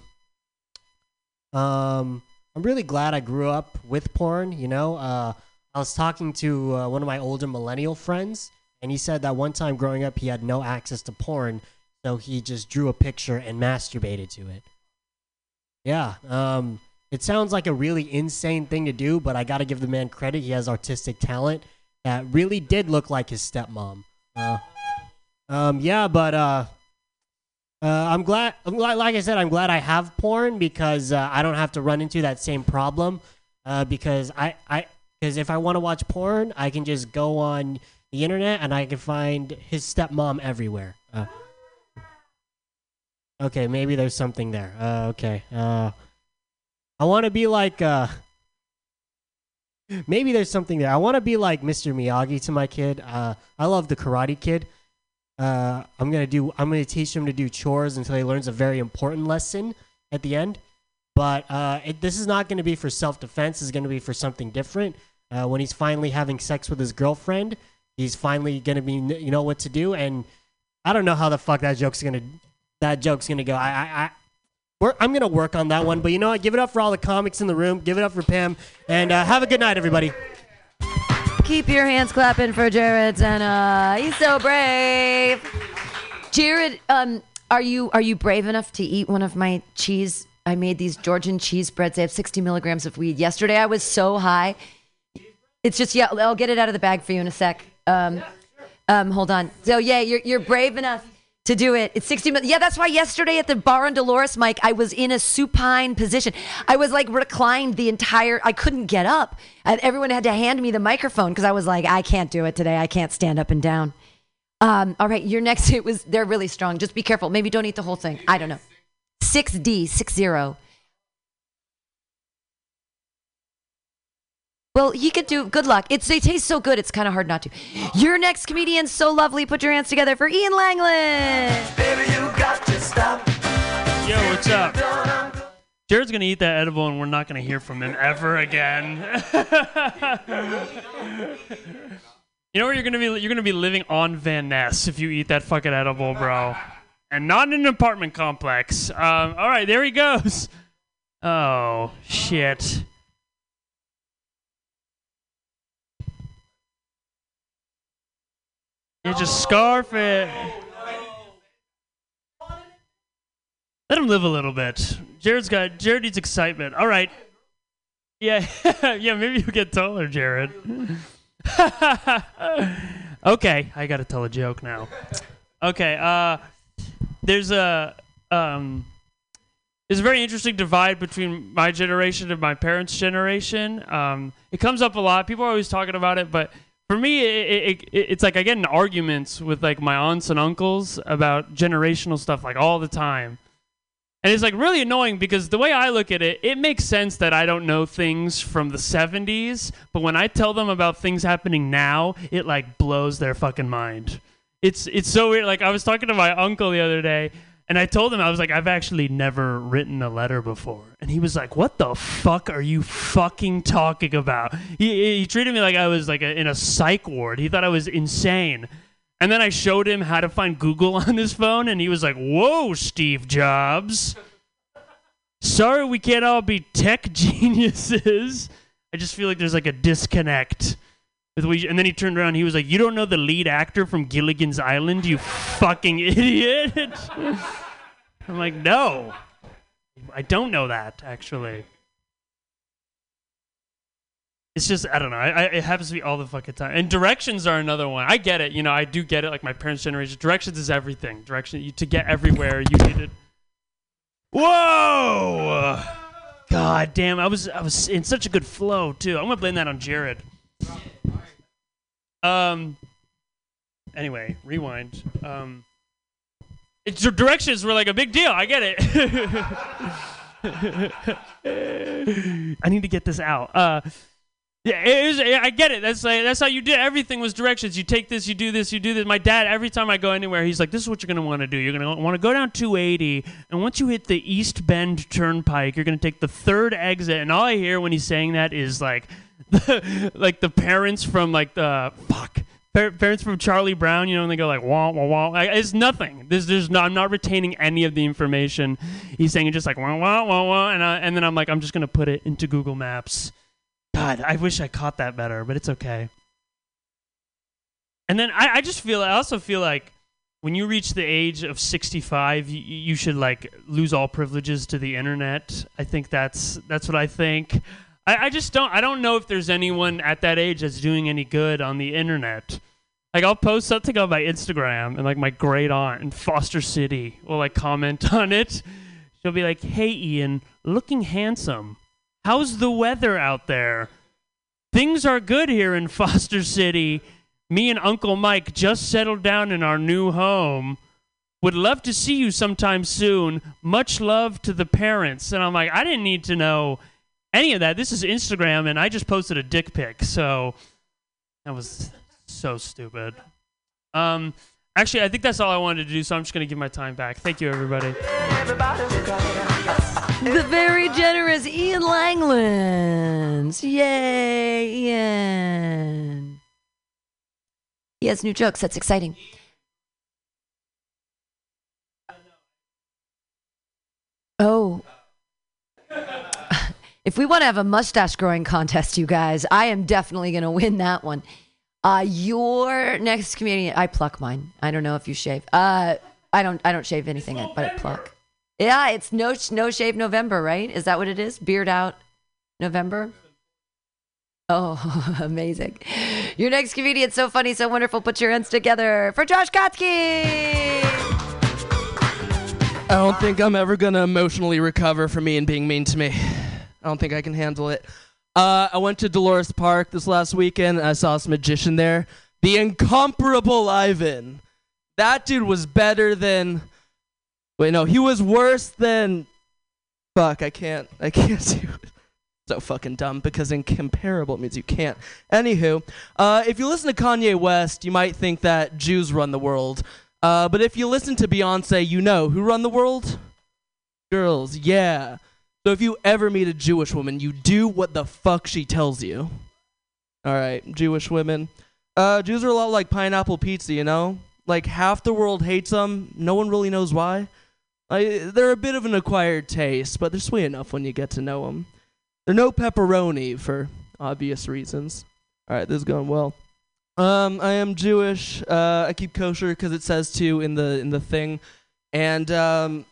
um, I'm really glad I grew up with porn. You know, uh, I was talking to uh, one of my older millennial friends, and he said that one time growing up, he had no access to porn, so he just drew a picture and masturbated to it. Yeah, um, it sounds like a really insane thing to do, but I got to give the man credit. He has artistic talent that really did look like his stepmom. Uh, um, yeah, but uh, uh, I'm glad. I'm glad. Like I said, I'm glad I have porn because uh, I don't have to run into that same problem. Uh, because I, I, because if I want to watch porn, I can just go on the internet and I can find his stepmom everywhere. Uh, okay, maybe there's something there. Uh, okay. Uh, I want to be like. Uh, maybe there's something there. I want to be like Mr. Miyagi to my kid. Uh, I love the Karate Kid. Uh, I'm gonna do. I'm gonna teach him to do chores until he learns a very important lesson at the end. But uh, it, this is not going to be for self defense. It's going to be for something different. Uh, when he's finally having sex with his girlfriend, he's finally going to be you know what to do. And I don't know how the fuck that joke's gonna that joke's gonna go. I I. I I'm gonna work on that one, but you know what? Give it up for all the comics in the room. Give it up for Pam, and uh, have a good night, everybody. Keep your hands clapping for Jared Senna. He's so brave. Jared, um, are you are you brave enough to eat one of my cheese? I made these Georgian cheese breads. They have 60 milligrams of weed. Yesterday I was so high. It's just yeah. I'll get it out of the bag for you in a sec. Um, um, hold on. So yeah, you're you're brave enough to do it. It's 60 minutes. Yeah, that's why yesterday at the bar on Dolores, Mike, I was in a supine position. I was like reclined the entire, I couldn't get up. And everyone had to hand me the microphone because I was like, I can't do it today. I can't stand up and down. Um, all right, your next, (laughs) it was, they're really strong. Just be careful. Maybe don't eat the whole thing. I don't know. 6D, 60. Well, you could do. Good luck. It's they taste so good. It's kind of hard not to. Your next comedian, so lovely. Put your hands together for Ian Langland. Yo, what's up? Jared's gonna eat that edible, and we're not gonna hear from him ever again. (laughs) you know where you're gonna be? You're gonna be living on Van Ness if you eat that fucking edible, bro, and not in an apartment complex. Um, all right, there he goes. Oh shit. You just scarf it. Let him live a little bit. Jared's got Jared needs excitement. All right. Yeah, (laughs) yeah. Maybe you get taller, Jared. (laughs) okay, I gotta tell a joke now. Okay. Uh, there's a um, there's a very interesting divide between my generation and my parents' generation. Um, it comes up a lot. People are always talking about it, but for me, it, it, it, it's like I get in arguments with like my aunts and uncles about generational stuff like all the time. And it's like really annoying because the way I look at it, it makes sense that I don't know things from the 70s, but when I tell them about things happening now, it like blows their fucking mind. It's it's so weird. Like I was talking to my uncle the other day, and I told him I was like, I've actually never written a letter before, and he was like, "What the fuck are you fucking talking about?" He he treated me like I was like a, in a psych ward. He thought I was insane. And then I showed him how to find Google (laughs) on his phone, and he was like, "Whoa, Steve Jobs! Sorry, we can't all be tech (laughs) geniuses." I just feel like there's like a disconnect and then he turned around. He was like, "You don't know the lead actor from Gilligan's Island, you fucking idiot!" (laughs) I'm like, "No, I don't know that actually." It's just I don't know. I, I, it happens to be all the fucking time. And directions are another one. I get it. You know, I do get it. Like my parents' generation, directions is everything. Direction you, to get everywhere, you needed. Whoa! God damn! I was I was in such a good flow too. I'm gonna blame that on Jared. Um. Anyway, rewind. Um. It's directions were like a big deal. I get it. (laughs) I need to get this out. Uh. Yeah, it is, I get it. That's like, that's how you did. Everything was directions. You take this, you do this, you do this. My dad, every time I go anywhere, he's like, "This is what you're gonna want to do. You're gonna want to go down 280, and once you hit the East Bend Turnpike, you're gonna take the third exit." And all I hear when he's saying that is like, (laughs) like the parents from like the fuck. Parents from Charlie Brown, you know, and they go like wah wah wah. It's nothing. There's, there's no, I'm not retaining any of the information. He's saying it just like wah wah wah wah, and I, and then I'm like, I'm just gonna put it into Google Maps. God, I wish I caught that better, but it's okay. And then I, I just feel, I also feel like when you reach the age of 65, you, you should like lose all privileges to the internet. I think that's that's what I think. I, I just don't, I don't know if there's anyone at that age that's doing any good on the internet. Like I'll post something on my Instagram, and like my great aunt in Foster City will like comment (laughs) on it. She'll be like, "Hey, Ian, looking handsome." How's the weather out there? Things are good here in (laughs) Foster City. Me and Uncle Mike just settled down in our new home. Would love to see you sometime soon. Much love to the parents. And I'm like, I didn't need to know any of that. This is Instagram, and I just posted a dick pic. So that was so stupid. Um, actually, I think that's all I wanted to do. So I'm just gonna give my time back. Thank you, everybody. The very generous Ian Langlands. Yay, Ian. He has new jokes. That's exciting. Oh. If we want to have a mustache growing contest, you guys, I am definitely going to win that one. Uh, your next comedian, I pluck mine. I don't know if you shave. Uh, I don't. I don't shave anything, but I pluck. Yeah, it's no no shave November, right? Is that what it is? Beard out November. Oh, (laughs) amazing. Your next comedian, so funny, so wonderful. Put your hands together for Josh Kotsky. I don't think I'm ever gonna emotionally recover from Ian being mean to me. I don't think I can handle it. Uh, I went to Dolores Park this last weekend. And I saw this magician there, the incomparable Ivan. That dude was better than. Wait, no, he was worse than. Fuck, I can't. I can't (laughs) do. So fucking dumb because incomparable means you can't. Anywho, uh, if you listen to Kanye West, you might think that Jews run the world. Uh, but if you listen to Beyonce, you know who run the world? Girls, yeah. So if you ever meet a Jewish woman, you do what the fuck she tells you. All right, Jewish women. Uh, Jews are a lot like pineapple pizza, you know? Like half the world hates them. No one really knows why. They're a bit of an acquired taste, but they're sweet enough when you get to know them. They're no pepperoni for obvious reasons. All right, this is going well. Um, I am Jewish. Uh, I keep kosher because it says to in the in the thing, and um,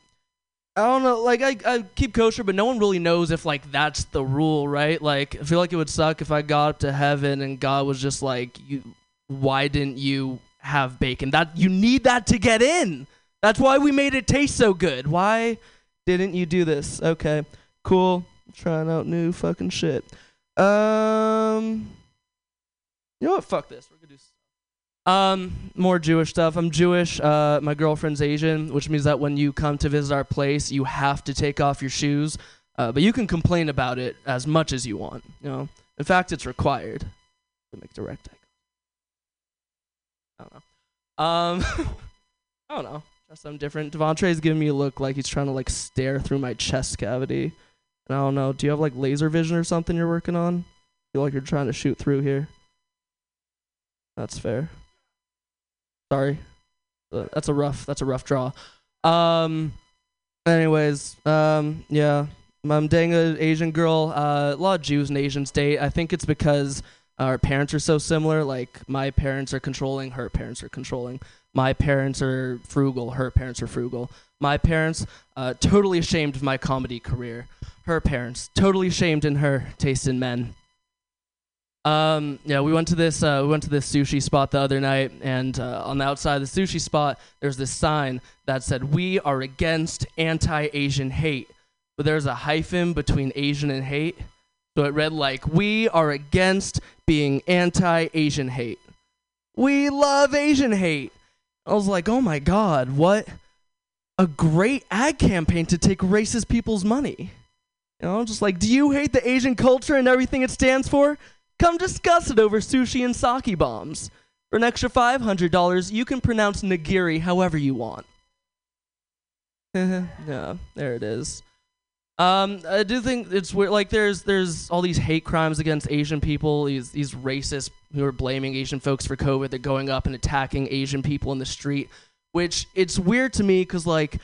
I don't know. Like I, I keep kosher, but no one really knows if like that's the rule, right? Like I feel like it would suck if I got up to heaven and God was just like, "You, why didn't you have bacon? That you need that to get in. That's why we made it taste so good. Why didn't you do this? Okay, cool. Trying out new fucking shit. Um, you know what? Fuck this. We're um more Jewish stuff. I'm Jewish. Uh, my girlfriend's Asian, which means that when you come to visit our place, you have to take off your shoes. Uh, but you can complain about it as much as you want. You know, in fact, it's required to make direct. I don't know. Um, (laughs) I don't know. Just something different. Devontrey's giving me a look like he's trying to like stare through my chest cavity. And I don't know. Do you have like laser vision or something you're working on? feel like you're trying to shoot through here. That's fair. Sorry. Uh, That's a rough. That's a rough draw. Um. Anyways, um, yeah, I'm dating an Asian girl. Uh, a lot of Jews and Asians date. I think it's because our parents are so similar. Like my parents are controlling, her parents are controlling. My parents are frugal, her parents are frugal. My parents uh, totally ashamed of my comedy career. Her parents totally ashamed in her taste in men. Um, yeah, we went to this uh, we went to this sushi spot the other night, and uh, on the outside of the sushi spot, there's this sign that said, "We are against anti-Asian hate," but there's a hyphen between Asian and hate, so it read like, "We are against being anti-Asian hate. We love Asian hate." I was like, "Oh my god, what a great ad campaign to take racist people's money!" You know, just like, do you hate the Asian culture and everything it stands for? Come discuss it over sushi and sake bombs. For an extra $500, you can pronounce nigiri however you want. (laughs) yeah, there it is. Um, I do think it's weird. Like, there's there's all these hate crimes against Asian people. These these racists who are blaming Asian folks for COVID. They're going up and attacking Asian people in the street. Which it's weird to me because like,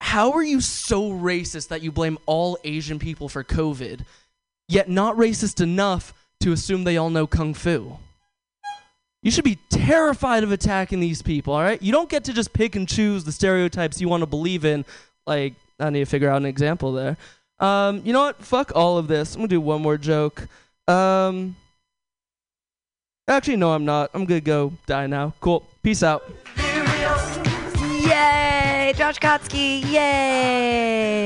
how are you so racist that you blame all Asian people for COVID, yet not racist enough to assume they all know kung fu? You should be terrified of attacking these people, all right? You don't get to just pick and choose the stereotypes you want to believe in. Like, I need to figure out an example there. Um, you know what? Fuck all of this. I'm gonna do one more joke. Um, actually, no, I'm not. I'm gonna go die now. Cool. Peace out. Yay! Josh Kotsky, yay!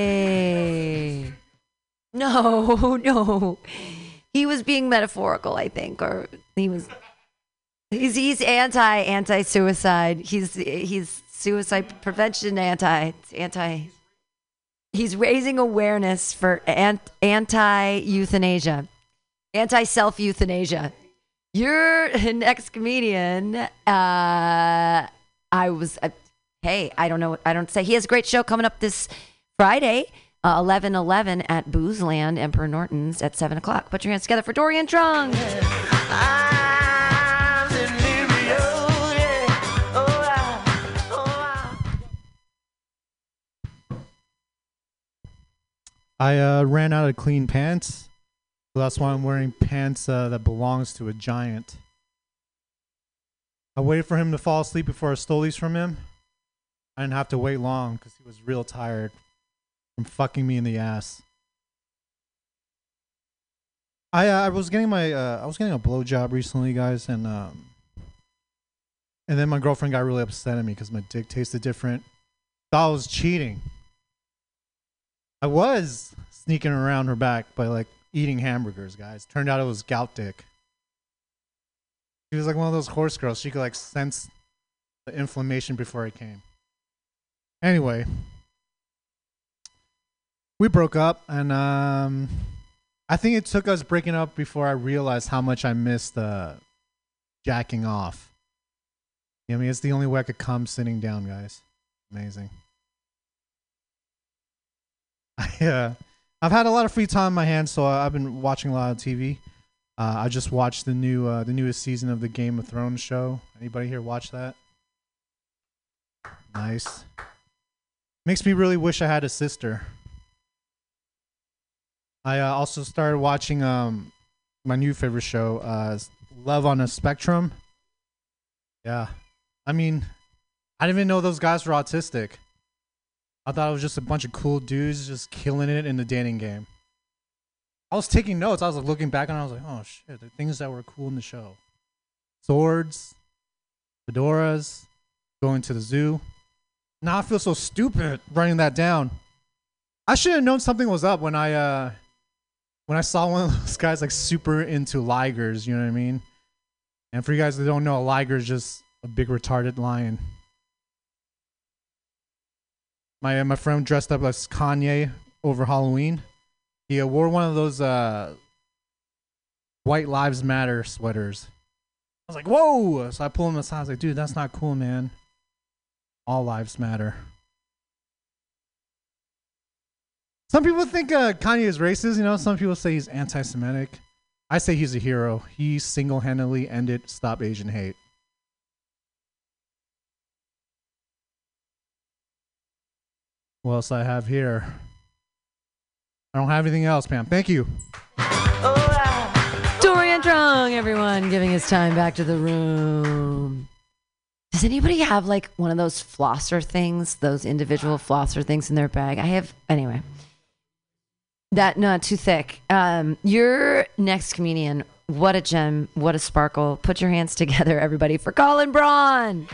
No, (laughs) no. He was being metaphorical, I think, or he was. He's he's anti anti suicide. He's he's suicide prevention anti anti. He's raising awareness for anti euthanasia, anti self euthanasia. Your (laughs) next comedian. Uh, I was. Uh, hey, I don't know. I don't say he has a great show coming up this Friday. Uh, 11 11 at Boozeland, Emperor Norton's at 7 o'clock. Put your hands together for Dorian Trung. I uh, ran out of clean pants, so that's why I'm wearing pants uh, that belongs to a giant. I waited for him to fall asleep before I stole these from him. I didn't have to wait long because he was real tired from fucking me in the ass. I uh, I was getting my uh, I was getting a blowjob recently, guys, and um, and then my girlfriend got really upset at me because my dick tasted different. Thought I was cheating. I was sneaking around her back by like eating hamburgers, guys. Turned out it was gout dick. She was like one of those horse girls. She could like sense the inflammation before it came. Anyway, we broke up, and um, I think it took us breaking up before I realized how much I missed uh, jacking off. I mean, it's the only way I could come sitting down, guys. Amazing. (laughs) I, uh, I've had a lot of free time on my hands, so I've been watching a lot of TV. Uh, I just watched the new, uh, the newest season of the Game of Thrones show. Anybody here watch that? Nice. Makes me really wish I had a sister. I uh, also started watching um my new favorite show, uh, Love on a Spectrum. Yeah, I mean, I didn't even know those guys were autistic. I thought it was just a bunch of cool dudes just killing it in the dating game. I was taking notes. I was like looking back and I was like, oh shit, the things that were cool in the show: swords, fedoras, going to the zoo. Now I feel so stupid writing that down. I should have known something was up when I uh when I saw one of those guys like super into ligers, you know what I mean? And for you guys that don't know, a liger is just a big retarded lion. My my friend dressed up as Kanye over Halloween. He wore one of those uh White Lives Matter sweaters. I was like, whoa! So I pulled him aside. I was like, dude, that's not cool, man. All lives matter. Some people think uh, Kanye is racist. You know, some people say he's anti-Semitic. I say he's a hero. He single-handedly ended Stop Asian Hate. What else I have here? I don't have anything else, Pam. Thank you. Dorian Drung, everyone, giving his time back to the room. Does anybody have like one of those flosser things, those individual flosser things in their bag? I have, anyway. That not too thick. Um, your next comedian, what a gem, what a sparkle. Put your hands together, everybody, for Colin Braun.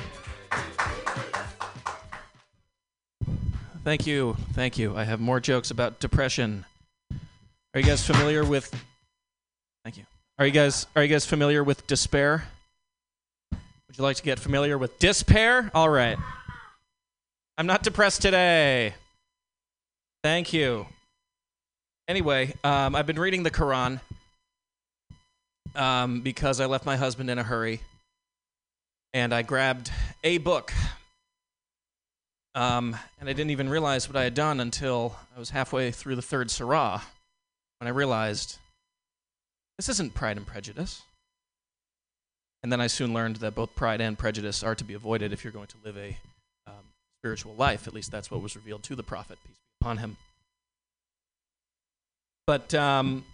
Thank you. Thank you. I have more jokes about depression. Are you guys familiar with Thank you. Are you guys are you guys familiar with despair? Would you like to get familiar with despair? All right. I'm not depressed today. Thank you. Anyway, um, I've been reading the Quran um, because I left my husband in a hurry, and I grabbed a book um, and I didn't even realize what I had done until I was halfway through the third surah when I realized this isn't Pride and Prejudice. And then I soon learned that both pride and prejudice are to be avoided if you're going to live a um, spiritual life. At least that's what was revealed to the prophet, peace be upon him. But um,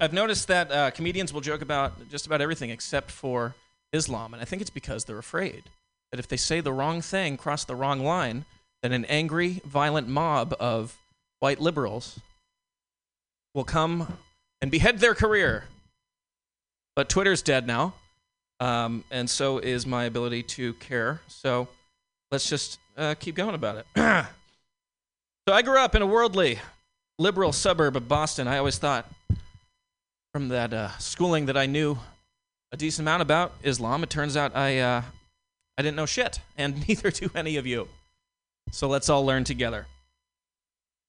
I've noticed that uh, comedians will joke about just about everything except for Islam, and I think it's because they're afraid that if they say the wrong thing, cross the wrong line, then an angry, violent mob of white liberals will come and behead their career. But Twitter's dead now, um, and so is my ability to care. So let's just uh, keep going about it. (clears throat) so I grew up in a worldly, liberal suburb of Boston. I always thought, from that uh, schooling that I knew a decent amount about Islam, it turns out I uh, I didn't know shit, and (laughs) neither do any of you. So let's all learn together.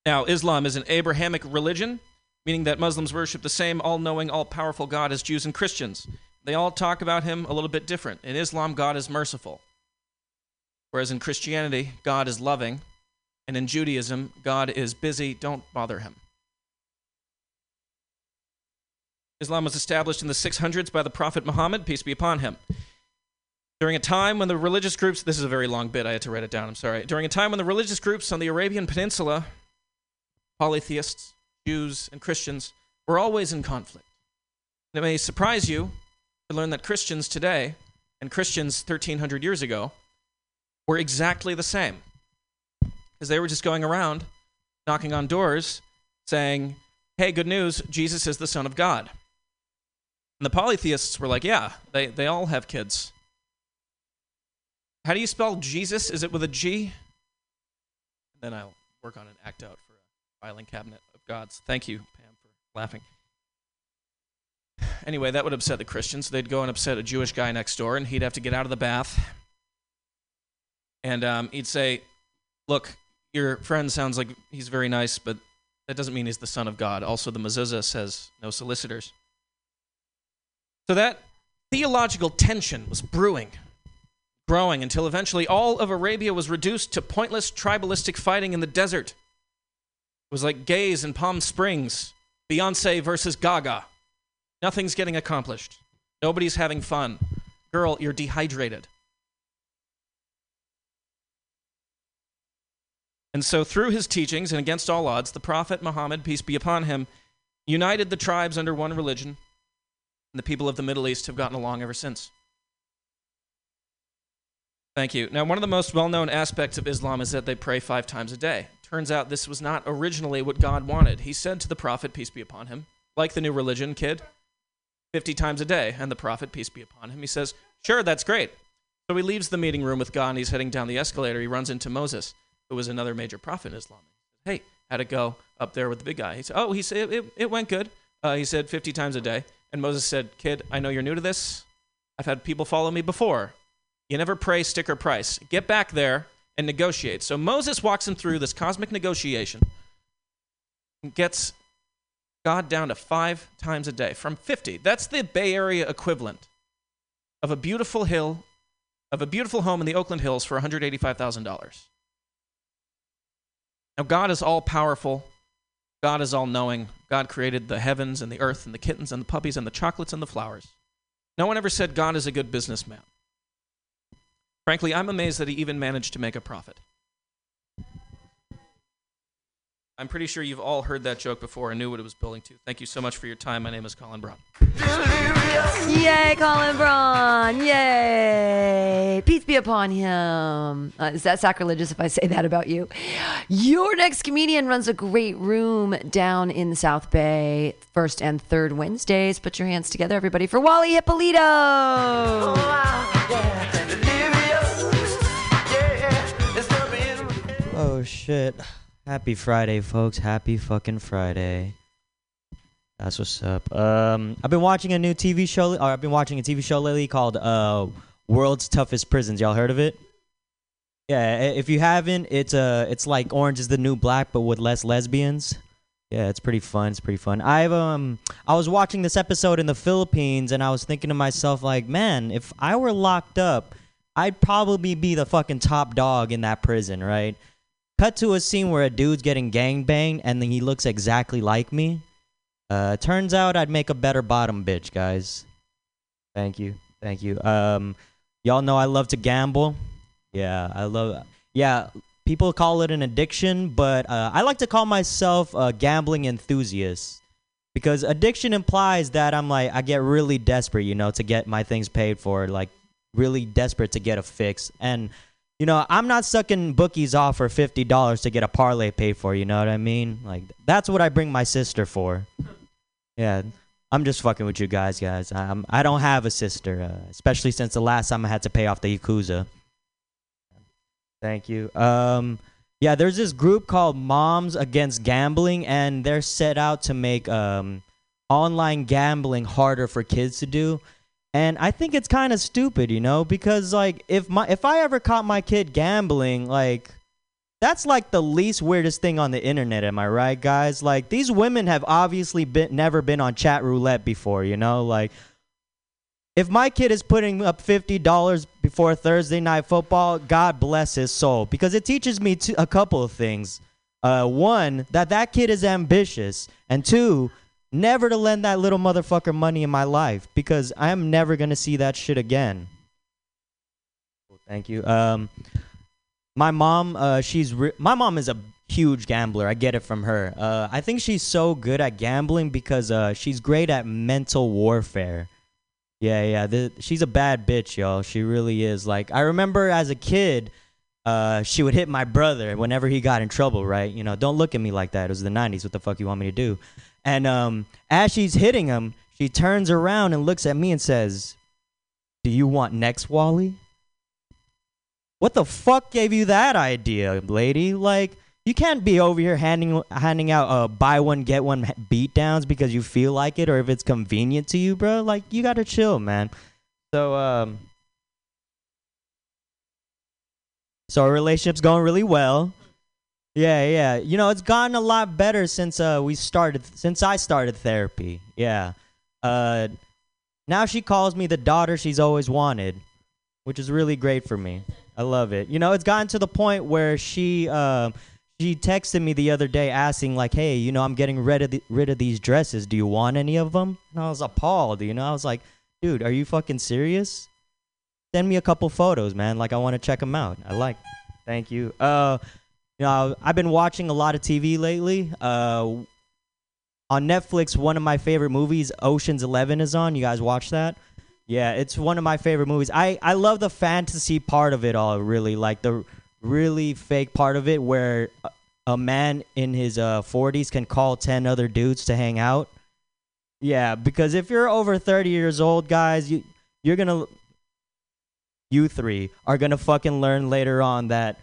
Now, Islam is an Abrahamic religion, meaning that Muslims worship the same all knowing, all powerful God as Jews and Christians. They all talk about him a little bit different. In Islam, God is merciful, whereas in Christianity, God is loving, and in Judaism, God is busy, don't bother him. Islam was established in the 600s by the Prophet Muhammad, peace be upon him. During a time when the religious groups, this is a very long bit, I had to write it down, I'm sorry. During a time when the religious groups on the Arabian Peninsula, polytheists, Jews, and Christians, were always in conflict. It may surprise you to learn that Christians today and Christians 1300 years ago were exactly the same. Because they were just going around knocking on doors saying, hey, good news, Jesus is the Son of God. And the polytheists were like, yeah, they, they all have kids. How do you spell Jesus? Is it with a G? Then I'll work on an act out for a filing cabinet of gods. Thank you, Pam, for laughing. (sighs) Anyway, that would upset the Christians. They'd go and upset a Jewish guy next door, and he'd have to get out of the bath. And um, he'd say, Look, your friend sounds like he's very nice, but that doesn't mean he's the son of God. Also, the mezuzah says no solicitors. So that theological tension was brewing, growing, until eventually all of Arabia was reduced to pointless tribalistic fighting in the desert. It was like gays in Palm Springs, Beyonce versus Gaga. Nothing's getting accomplished. Nobody's having fun. Girl, you're dehydrated. And so, through his teachings and against all odds, the Prophet Muhammad, peace be upon him, united the tribes under one religion, and the people of the Middle East have gotten along ever since. Thank you. Now, one of the most well known aspects of Islam is that they pray five times a day. Turns out this was not originally what God wanted. He said to the Prophet, peace be upon him, like the new religion, kid, 50 times a day. And the Prophet, peace be upon him, he says, sure, that's great. So he leaves the meeting room with God and he's heading down the escalator. He runs into Moses, who was another major prophet in Islam. Hey, how'd it go up there with the big guy? He said, oh, he said, it, it went good. Uh, he said 50 times a day. And Moses said, kid, I know you're new to this. I've had people follow me before. You never pray sticker price. Get back there and negotiate. So Moses walks him through this cosmic negotiation and gets God down to five times a day from 50. That's the Bay Area equivalent of a beautiful hill, of a beautiful home in the Oakland Hills for $185,000. Now, God is all powerful. God is all knowing. God created the heavens and the earth and the kittens and the puppies and the chocolates and the flowers. No one ever said God is a good businessman. Frankly, I'm amazed that he even managed to make a profit. I'm pretty sure you've all heard that joke before and knew what it was building to. Thank you so much for your time. My name is Colin Brown. Yay, Colin Braun! Yay! Peace be upon him. Uh, is that sacrilegious if I say that about you? Your next comedian runs a great room down in the South Bay, first and third Wednesdays. Put your hands together, everybody, for Wally Hippolito. Oh shit. Happy Friday, folks. Happy fucking Friday. That's what's up. Um, I've been watching a new TV show, or I've been watching a TV show lately called uh, World's Toughest Prisons. Y'all heard of it? Yeah, if you haven't, it's uh, it's like Orange is the New Black, but with less lesbians. Yeah, it's pretty fun. It's pretty fun. I've um, I was watching this episode in the Philippines, and I was thinking to myself, like, man, if I were locked up, I'd probably be the fucking top dog in that prison, right? Cut to a scene where a dude's getting gang banged, and then he looks exactly like me. Uh, turns out I'd make a better bottom bitch, guys. Thank you, thank you. Um, y'all know I love to gamble. Yeah, I love. Yeah, people call it an addiction, but uh, I like to call myself a gambling enthusiast because addiction implies that I'm like I get really desperate, you know, to get my things paid for, like really desperate to get a fix. And you know, I'm not sucking bookies off for fifty dollars to get a parlay paid for. You know what I mean? Like that's what I bring my sister for. Yeah, I'm just fucking with you guys, guys. I'm I don't have a sister, uh, especially since the last time I had to pay off the yakuza. Thank you. Um, yeah, there's this group called Moms Against Gambling, and they're set out to make um, online gambling harder for kids to do. And I think it's kind of stupid, you know, because like if my if I ever caught my kid gambling, like that's like the least weirdest thing on the internet, am I right, guys? Like these women have obviously been never been on chat roulette before, you know, like if my kid is putting up fifty dollars before Thursday night football, God bless his soul, because it teaches me two, a couple of things. Uh, one, that that kid is ambitious, and two, never to lend that little motherfucker money in my life because I am never gonna see that shit again. Thank you. Um, my mom, uh, she's re- my mom is a huge gambler. I get it from her. Uh, I think she's so good at gambling because uh, she's great at mental warfare. Yeah, yeah. The, she's a bad bitch, y'all. She really is. Like I remember as a kid, uh, she would hit my brother whenever he got in trouble. Right? You know, don't look at me like that. It was the '90s. What the fuck you want me to do? And um, as she's hitting him, she turns around and looks at me and says, "Do you want next, Wally?" What the fuck gave you that idea, lady? Like, you can't be over here handing handing out uh buy one get one beat downs because you feel like it or if it's convenient to you, bro. Like, you gotta chill, man. So um, so our relationship's going really well. Yeah, yeah. You know, it's gotten a lot better since uh we started since I started therapy. Yeah. Uh now she calls me the daughter she's always wanted, which is really great for me. I love it. You know, it's gotten to the point where she uh, she texted me the other day asking like, "Hey, you know, I'm getting rid of the, rid of these dresses. Do you want any of them?" And I was appalled. You know, I was like, "Dude, are you fucking serious? Send me a couple photos, man. Like, I want to check them out. I like. Thank you. Uh, you know, I've been watching a lot of TV lately. Uh, on Netflix, one of my favorite movies, Ocean's Eleven, is on. You guys watch that? Yeah, it's one of my favorite movies. I I love the fantasy part of it all. Really, like the really fake part of it, where a, man in his uh 40s can call ten other dudes to hang out. Yeah, because if you're over 30 years old, guys, you you're gonna you three are gonna fucking learn later on that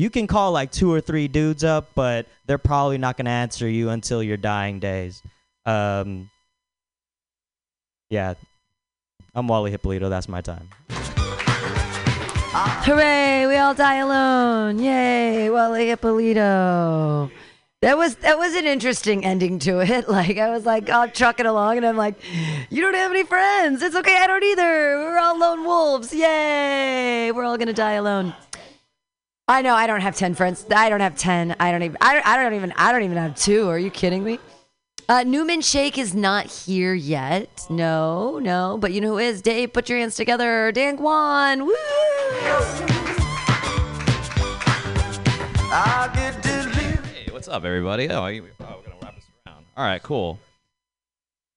you can call like two or three dudes up, but they're probably not gonna answer you until your dying days. Um, yeah, I'm Wally Hippolito. That's my time. Hooray! We all die alone. Yay! Wally Hippolito. That was that was an interesting ending to it. (laughs) Like I was like, I'll truck it along, and I'm like, you don't have any friends. It's okay. I don't either. We're all lone wolves. Yay! We're all gonna die alone. I know. I don't have ten friends. I don't have ten. I don't even. I don't, I don't even. I don't even have two. Are you kidding me? Uh, Newman Shake is not here yet. No, no. But you know who is? Dave, put your hands together. Dan Kwan. Woo! Hey, what's up, everybody? Oh, you- oh, we're gonna wrap this around. All right, cool.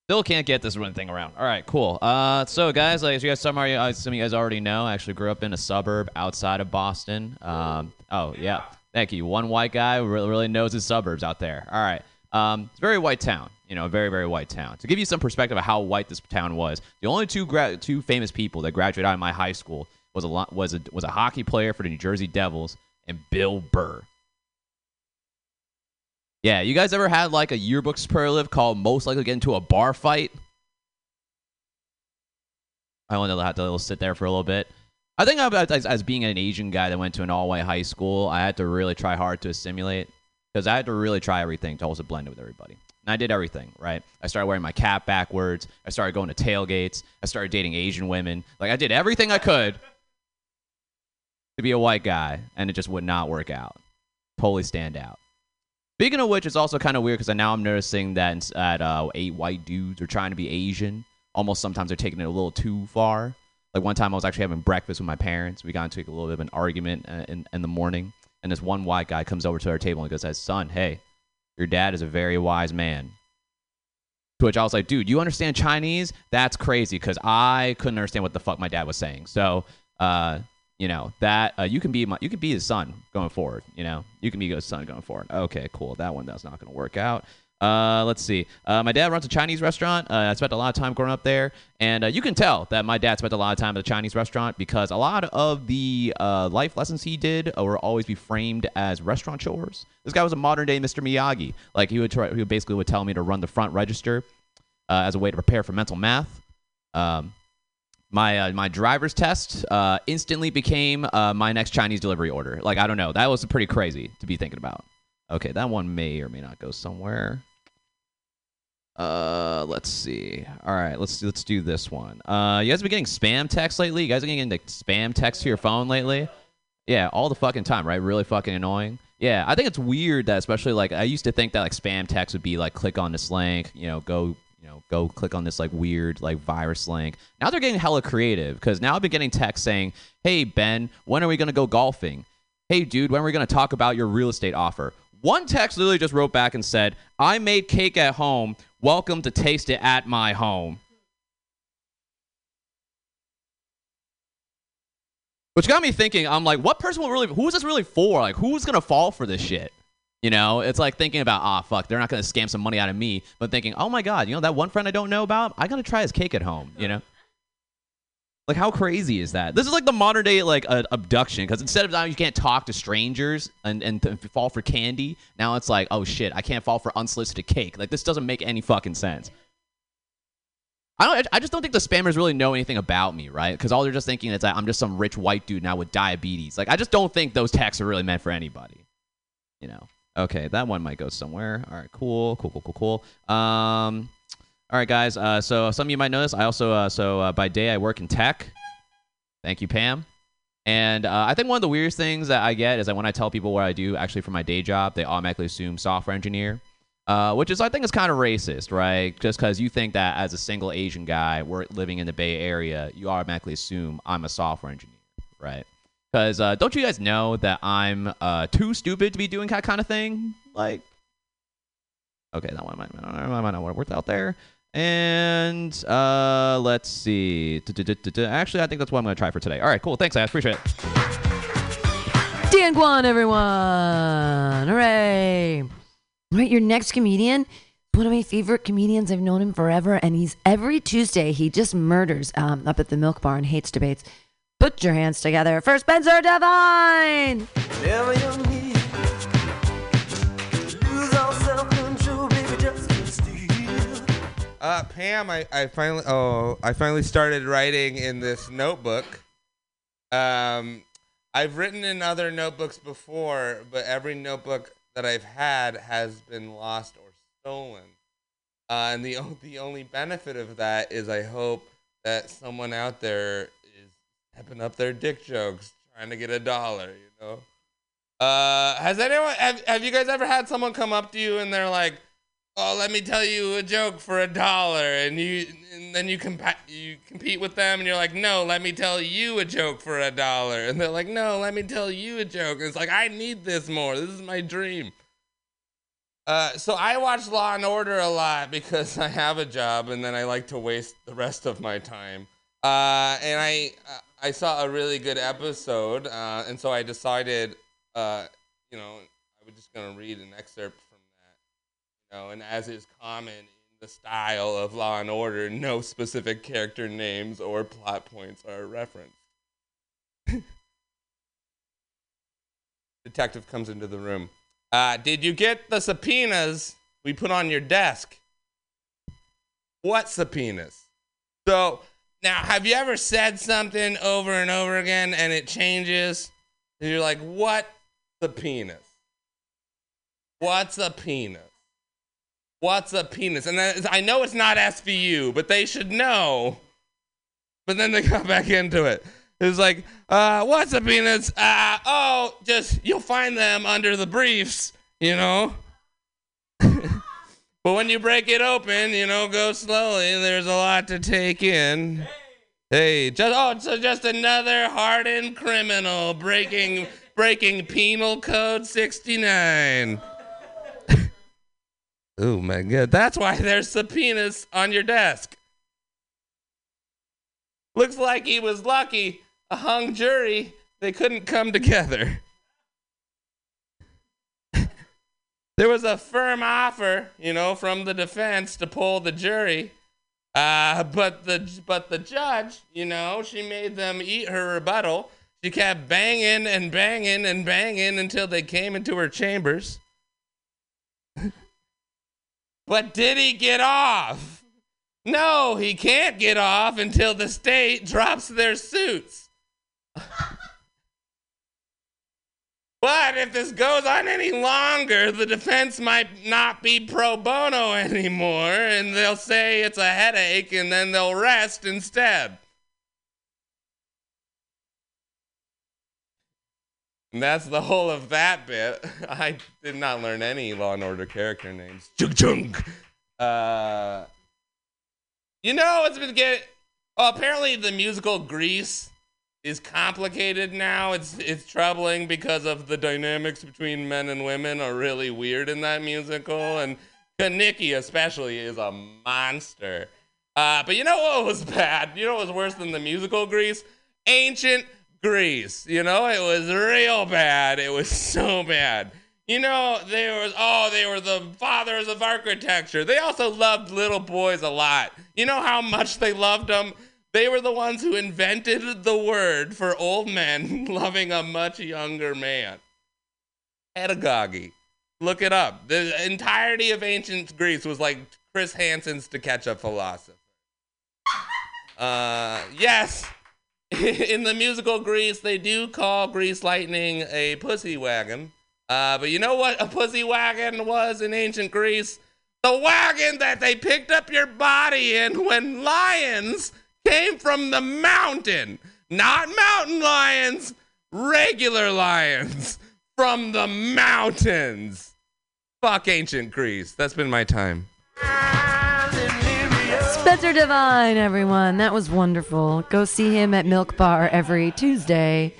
Still can't get this one thing around. All right, cool. Uh, so guys, like as you guys, some, are, some of you guys already know, I actually grew up in a suburb outside of Boston. Um, oh yeah, thank you. One white guy really, really knows his suburbs out there. All right. Um, it's a very white town. You know, a very very white town. To give you some perspective of how white this town was, the only two gra- two famous people that graduated out of my high school was a lo- was a was a hockey player for the New Jersey Devils and Bill Burr. Yeah, you guys ever had like a yearbook superlative called most likely to get into a bar fight? I only had to sit there for a little bit. I think as, as being an Asian guy that went to an all white high school, I had to really try hard to assimilate because I had to really try everything to also blend with everybody. And I did everything, right? I started wearing my cap backwards. I started going to tailgates. I started dating Asian women. Like I did everything I could to be a white guy, and it just would not work out. Totally stand out. Speaking of which, it's also kind of weird because now I'm noticing that at uh, eight white dudes are trying to be Asian. Almost sometimes they're taking it a little too far. Like one time I was actually having breakfast with my parents. We got into a little bit of an argument uh, in, in the morning. And this one white guy comes over to our table and goes, "Says, son, hey, your dad is a very wise man." To which I was like, "Dude, you understand Chinese? That's crazy." Because I couldn't understand what the fuck my dad was saying. So, uh, you know that uh, you can be my, you can be his son going forward. You know, you can be his son going forward. Okay, cool. That one that's not going to work out. Uh, let's see. Uh, my dad runs a Chinese restaurant. Uh, I spent a lot of time growing up there, and uh, you can tell that my dad spent a lot of time at the Chinese restaurant because a lot of the uh, life lessons he did were always be framed as restaurant chores. This guy was a modern day Mr. Miyagi. Like he would, try, he basically would tell me to run the front register uh, as a way to prepare for mental math. Um, my uh, my driver's test uh, instantly became uh, my next Chinese delivery order. Like I don't know, that was pretty crazy to be thinking about. Okay, that one may or may not go somewhere. Uh, let's see. All right, let's let's do this one. Uh, you guys have been getting spam texts lately? You guys been getting into spam texts to your phone lately? Yeah, all the fucking time, right? Really fucking annoying. Yeah, I think it's weird that especially like I used to think that like spam text would be like click on this link, you know, go you know, go click on this like weird like virus link. Now they're getting hella creative because now I've been getting texts saying, "Hey Ben, when are we gonna go golfing? Hey dude, when are we gonna talk about your real estate offer?" One text literally just wrote back and said, "I made cake at home. Welcome to taste it at my home." Which got me thinking. I'm like, what person will really? Who is this really for? Like, who's gonna fall for this shit? You know, it's like thinking about, ah, fuck, they're not gonna scam some money out of me, but thinking, oh my god, you know that one friend I don't know about, I gotta try his cake at home. You know. Like how crazy is that? This is like the modern day like uh, abduction because instead of now you can't talk to strangers and and to fall for candy, now it's like oh shit I can't fall for unsolicited cake. Like this doesn't make any fucking sense. I don't. I just don't think the spammers really know anything about me, right? Because all they're just thinking is that I'm just some rich white dude now with diabetes. Like I just don't think those texts are really meant for anybody. You know. Okay, that one might go somewhere. All right, cool, cool, cool, cool, cool. Um, all right, guys. Uh, so some of you might this. I also uh, so uh, by day I work in tech. Thank you, Pam. And uh, I think one of the weirdest things that I get is that when I tell people what I do actually for my day job, they automatically assume software engineer, uh, which is I think is kind of racist, right? Just because you think that as a single Asian guy, we're living in the Bay Area, you automatically assume I'm a software engineer, right? Because uh, don't you guys know that I'm uh, too stupid to be doing that kind of thing? Like, okay, that one might, might not want to work out there. And uh, let's see. Actually, I think that's what I'm going to try for today. All right, cool. Thanks, I appreciate it. Dan Guan, everyone! Hooray! Right, your next comedian, one of my favorite comedians. I've known him forever, and he's every Tuesday he just murders um, up at the Milk Bar and hates debates. Put your hands together for Spencer Devine. Never you need lose all self-control, baby, just keep still. Uh, Pam, I, I finally oh I finally started writing in this notebook. Um, I've written in other notebooks before, but every notebook that I've had has been lost or stolen. Uh, and the the only benefit of that is I hope that someone out there is stepping up their dick jokes, trying to get a dollar. You know. Uh, has anyone have, have you guys ever had someone come up to you and they're like, "Oh, let me tell you a joke for a dollar," and you and then you compa- you compete with them and you're like, "No, let me tell you a joke for a dollar," and they're like, "No, let me tell you a joke." And it's like, I need this more. This is my dream. Uh, so I watch Law and Order a lot because (laughs) I have a job and then I like to waste the rest of my time. Uh, and I I saw a really good episode, uh, and so I decided, uh, you know, I was just gonna read an excerpt from that. You know, and as is common in the style of Law and Order, no specific character names or plot points are referenced. (laughs) Detective comes into the room. Uh, did you get the subpoenas we put on your desk? What subpoenas? So now, have you ever said something over and over again and it changes? And you're like, what the penis? What's a penis? What's a penis? And I know it's not SVU, but they should know. But then they got (laughs) back into it. It's like, uh, what's a penis? Uh, oh, just you'll find them under the briefs, you know. (laughs) but when you break it open, you know, go slowly. There's a lot to take in. Hey, just oh, so just another hardened criminal breaking (laughs) breaking penal code 69. (laughs) oh my god, that's why there's subpoenas on your desk. Looks like he was lucky. A hung jury, they couldn't come together. There was a firm offer, you know, from the defense to pull the jury. Uh, but the but the judge, you know, she made them eat her rebuttal. She kept banging and banging and banging until they came into her chambers. (laughs) but did he get off? No, he can't get off until the state drops their suits. (laughs) But if this goes on any longer, the defense might not be pro bono anymore, and they'll say it's a headache, and then they'll rest instead. And that's the whole of that bit. (laughs) I did not learn any Law and Order character names. Chung chung. Uh, you know, it's been getting. Oh, apparently the musical Grease is complicated now. It's it's troubling because of the dynamics between men and women are really weird in that musical, and Nikki especially is a monster. Uh, but you know what was (laughs) bad? You know what was worse than the musical Grease? Ancient Greece. You know, it was real bad. It was (laughs) so bad. You know, they were oh, they were the fathers of architecture. They also loved little boys a lot. You know how much they loved them? They were the ones who invented the word for old men (laughs) loving a much younger man. Pedagogy. Look it up. The entirety of ancient Greece was like Chris Hansen's to catch a philosopher. Uh, yes, (laughs) in the musical Grease, they do call Grease Lightning a pussy wagon. Uh, but you know what a pussy wagon was in ancient Greece? The wagon that they picked up your body in when lions came from the mountain. Not mountain lions, regular lions from the mountains. Fuck ancient Greece. That's been my time. Spencer Divine, everyone. That was wonderful. Go see him at Milk Bar every Tuesday.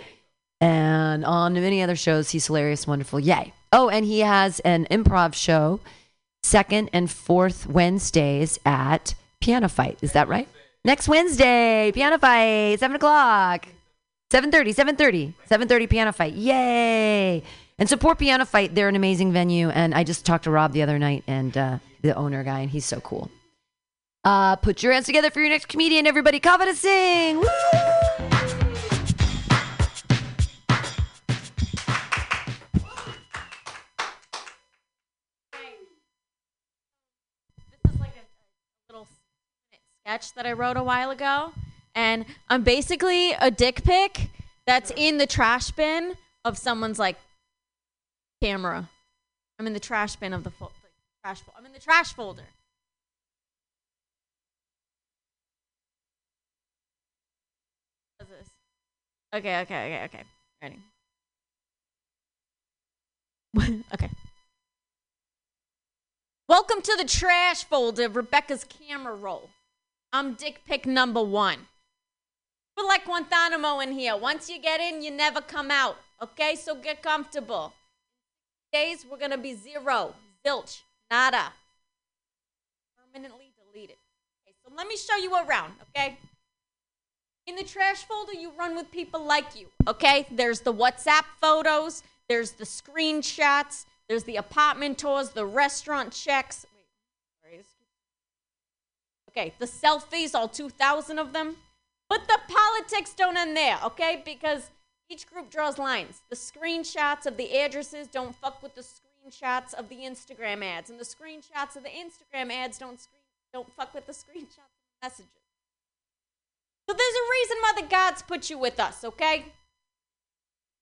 And on many other shows, he's hilarious, wonderful. Yay. Oh, and he has an improv show second and fourth Wednesdays at Piano Fight. Is that right? Next Wednesday, Piano Fight, 7 o'clock. 7.30, 7.30, 7.30 Piano Fight. Yay. And support Piano Fight. They're an amazing venue. And I just talked to Rob the other night and uh, the owner guy, and he's so cool. Uh, put your hands together for your next comedian, everybody. Kava to sing. Woo! Sketch that I wrote a while ago, and I'm basically a dick pic that's in the trash bin of someone's like camera. I'm in the trash bin of the fo- like, trash. Fo- I'm in the trash folder. Okay, okay, okay, okay. Ready. (laughs) okay. Welcome to the trash folder, Rebecca's camera roll. I'm dick pic number one. We're like Guantanamo in here. Once you get in, you never come out. Okay, so get comfortable. Days we're gonna be zero, zilch, nada, permanently deleted. Okay, so let me show you around. Okay. In the trash folder, you run with people like you. Okay, there's the WhatsApp photos, there's the screenshots, there's the apartment tours, the restaurant checks. Okay, the selfies, all 2,000 of them. But the politics don't end there, okay? Because each group draws lines. The screenshots of the addresses don't fuck with the screenshots of the Instagram ads, and the screenshots of the Instagram ads don't screen don't fuck with the (laughs) screenshots of the messages. So there's a reason why the gods put you with us, okay?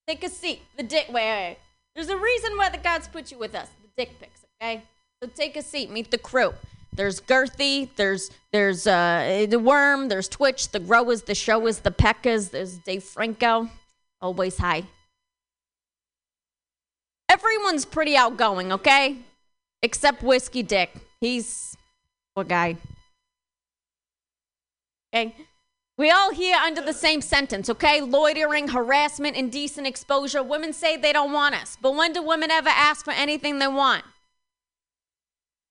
Take a seat. The dick. Wait, wait, wait. There's a reason why the gods put you with us. The dick pics, okay? So take a seat. Meet the crew. There's Girthy. There's there's uh the Worm. There's Twitch. The Growers. The Showers. The Peckers. There's Dave Franco. Always high. Everyone's pretty outgoing, okay? Except Whiskey Dick. He's poor guy. Okay. We all here under the same sentence, okay? Loitering, harassment, indecent exposure. Women say they don't want us. But when do women ever ask for anything they want?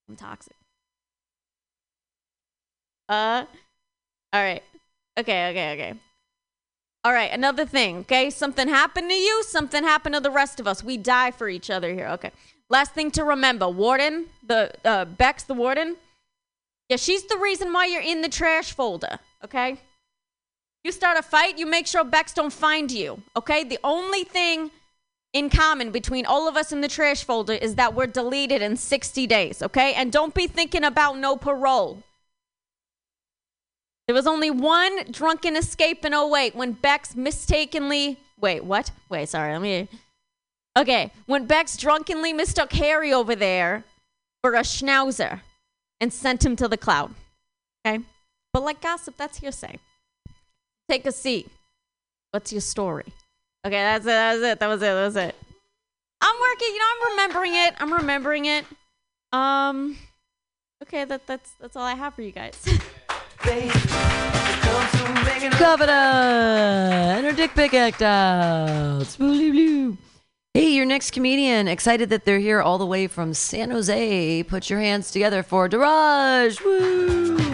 I'm toxic. Uh, all right. Okay, okay, okay. All right, another thing, okay? Something happened to you, something happened to the rest of us. We die for each other here, okay? Last thing to remember Warden, the uh, Bex, the warden. Yeah, she's the reason why you're in the trash folder, okay? You start a fight, you make sure Bex don't find you, okay? The only thing in common between all of us in the trash folder is that we're deleted in 60 days, okay? And don't be thinking about no parole. There was only one drunken escape in 08 when Bex mistakenly. Wait, what? Wait, sorry, let me. Okay, when Bex drunkenly mistook Harry over there for a schnauzer and sent him to the cloud. Okay? But like gossip, that's hearsay. Take a seat. What's your story? Okay, that's it. That's it. That was it. That was it. I'm working. You know, I'm remembering it. I'm remembering it. Um. Okay, that that's that's all I have for you guys. (laughs) Governor and her dick pic act out. Blue. Hey, your next comedian. Excited that they're here all the way from San Jose. Put your hands together for Daraj. Woo!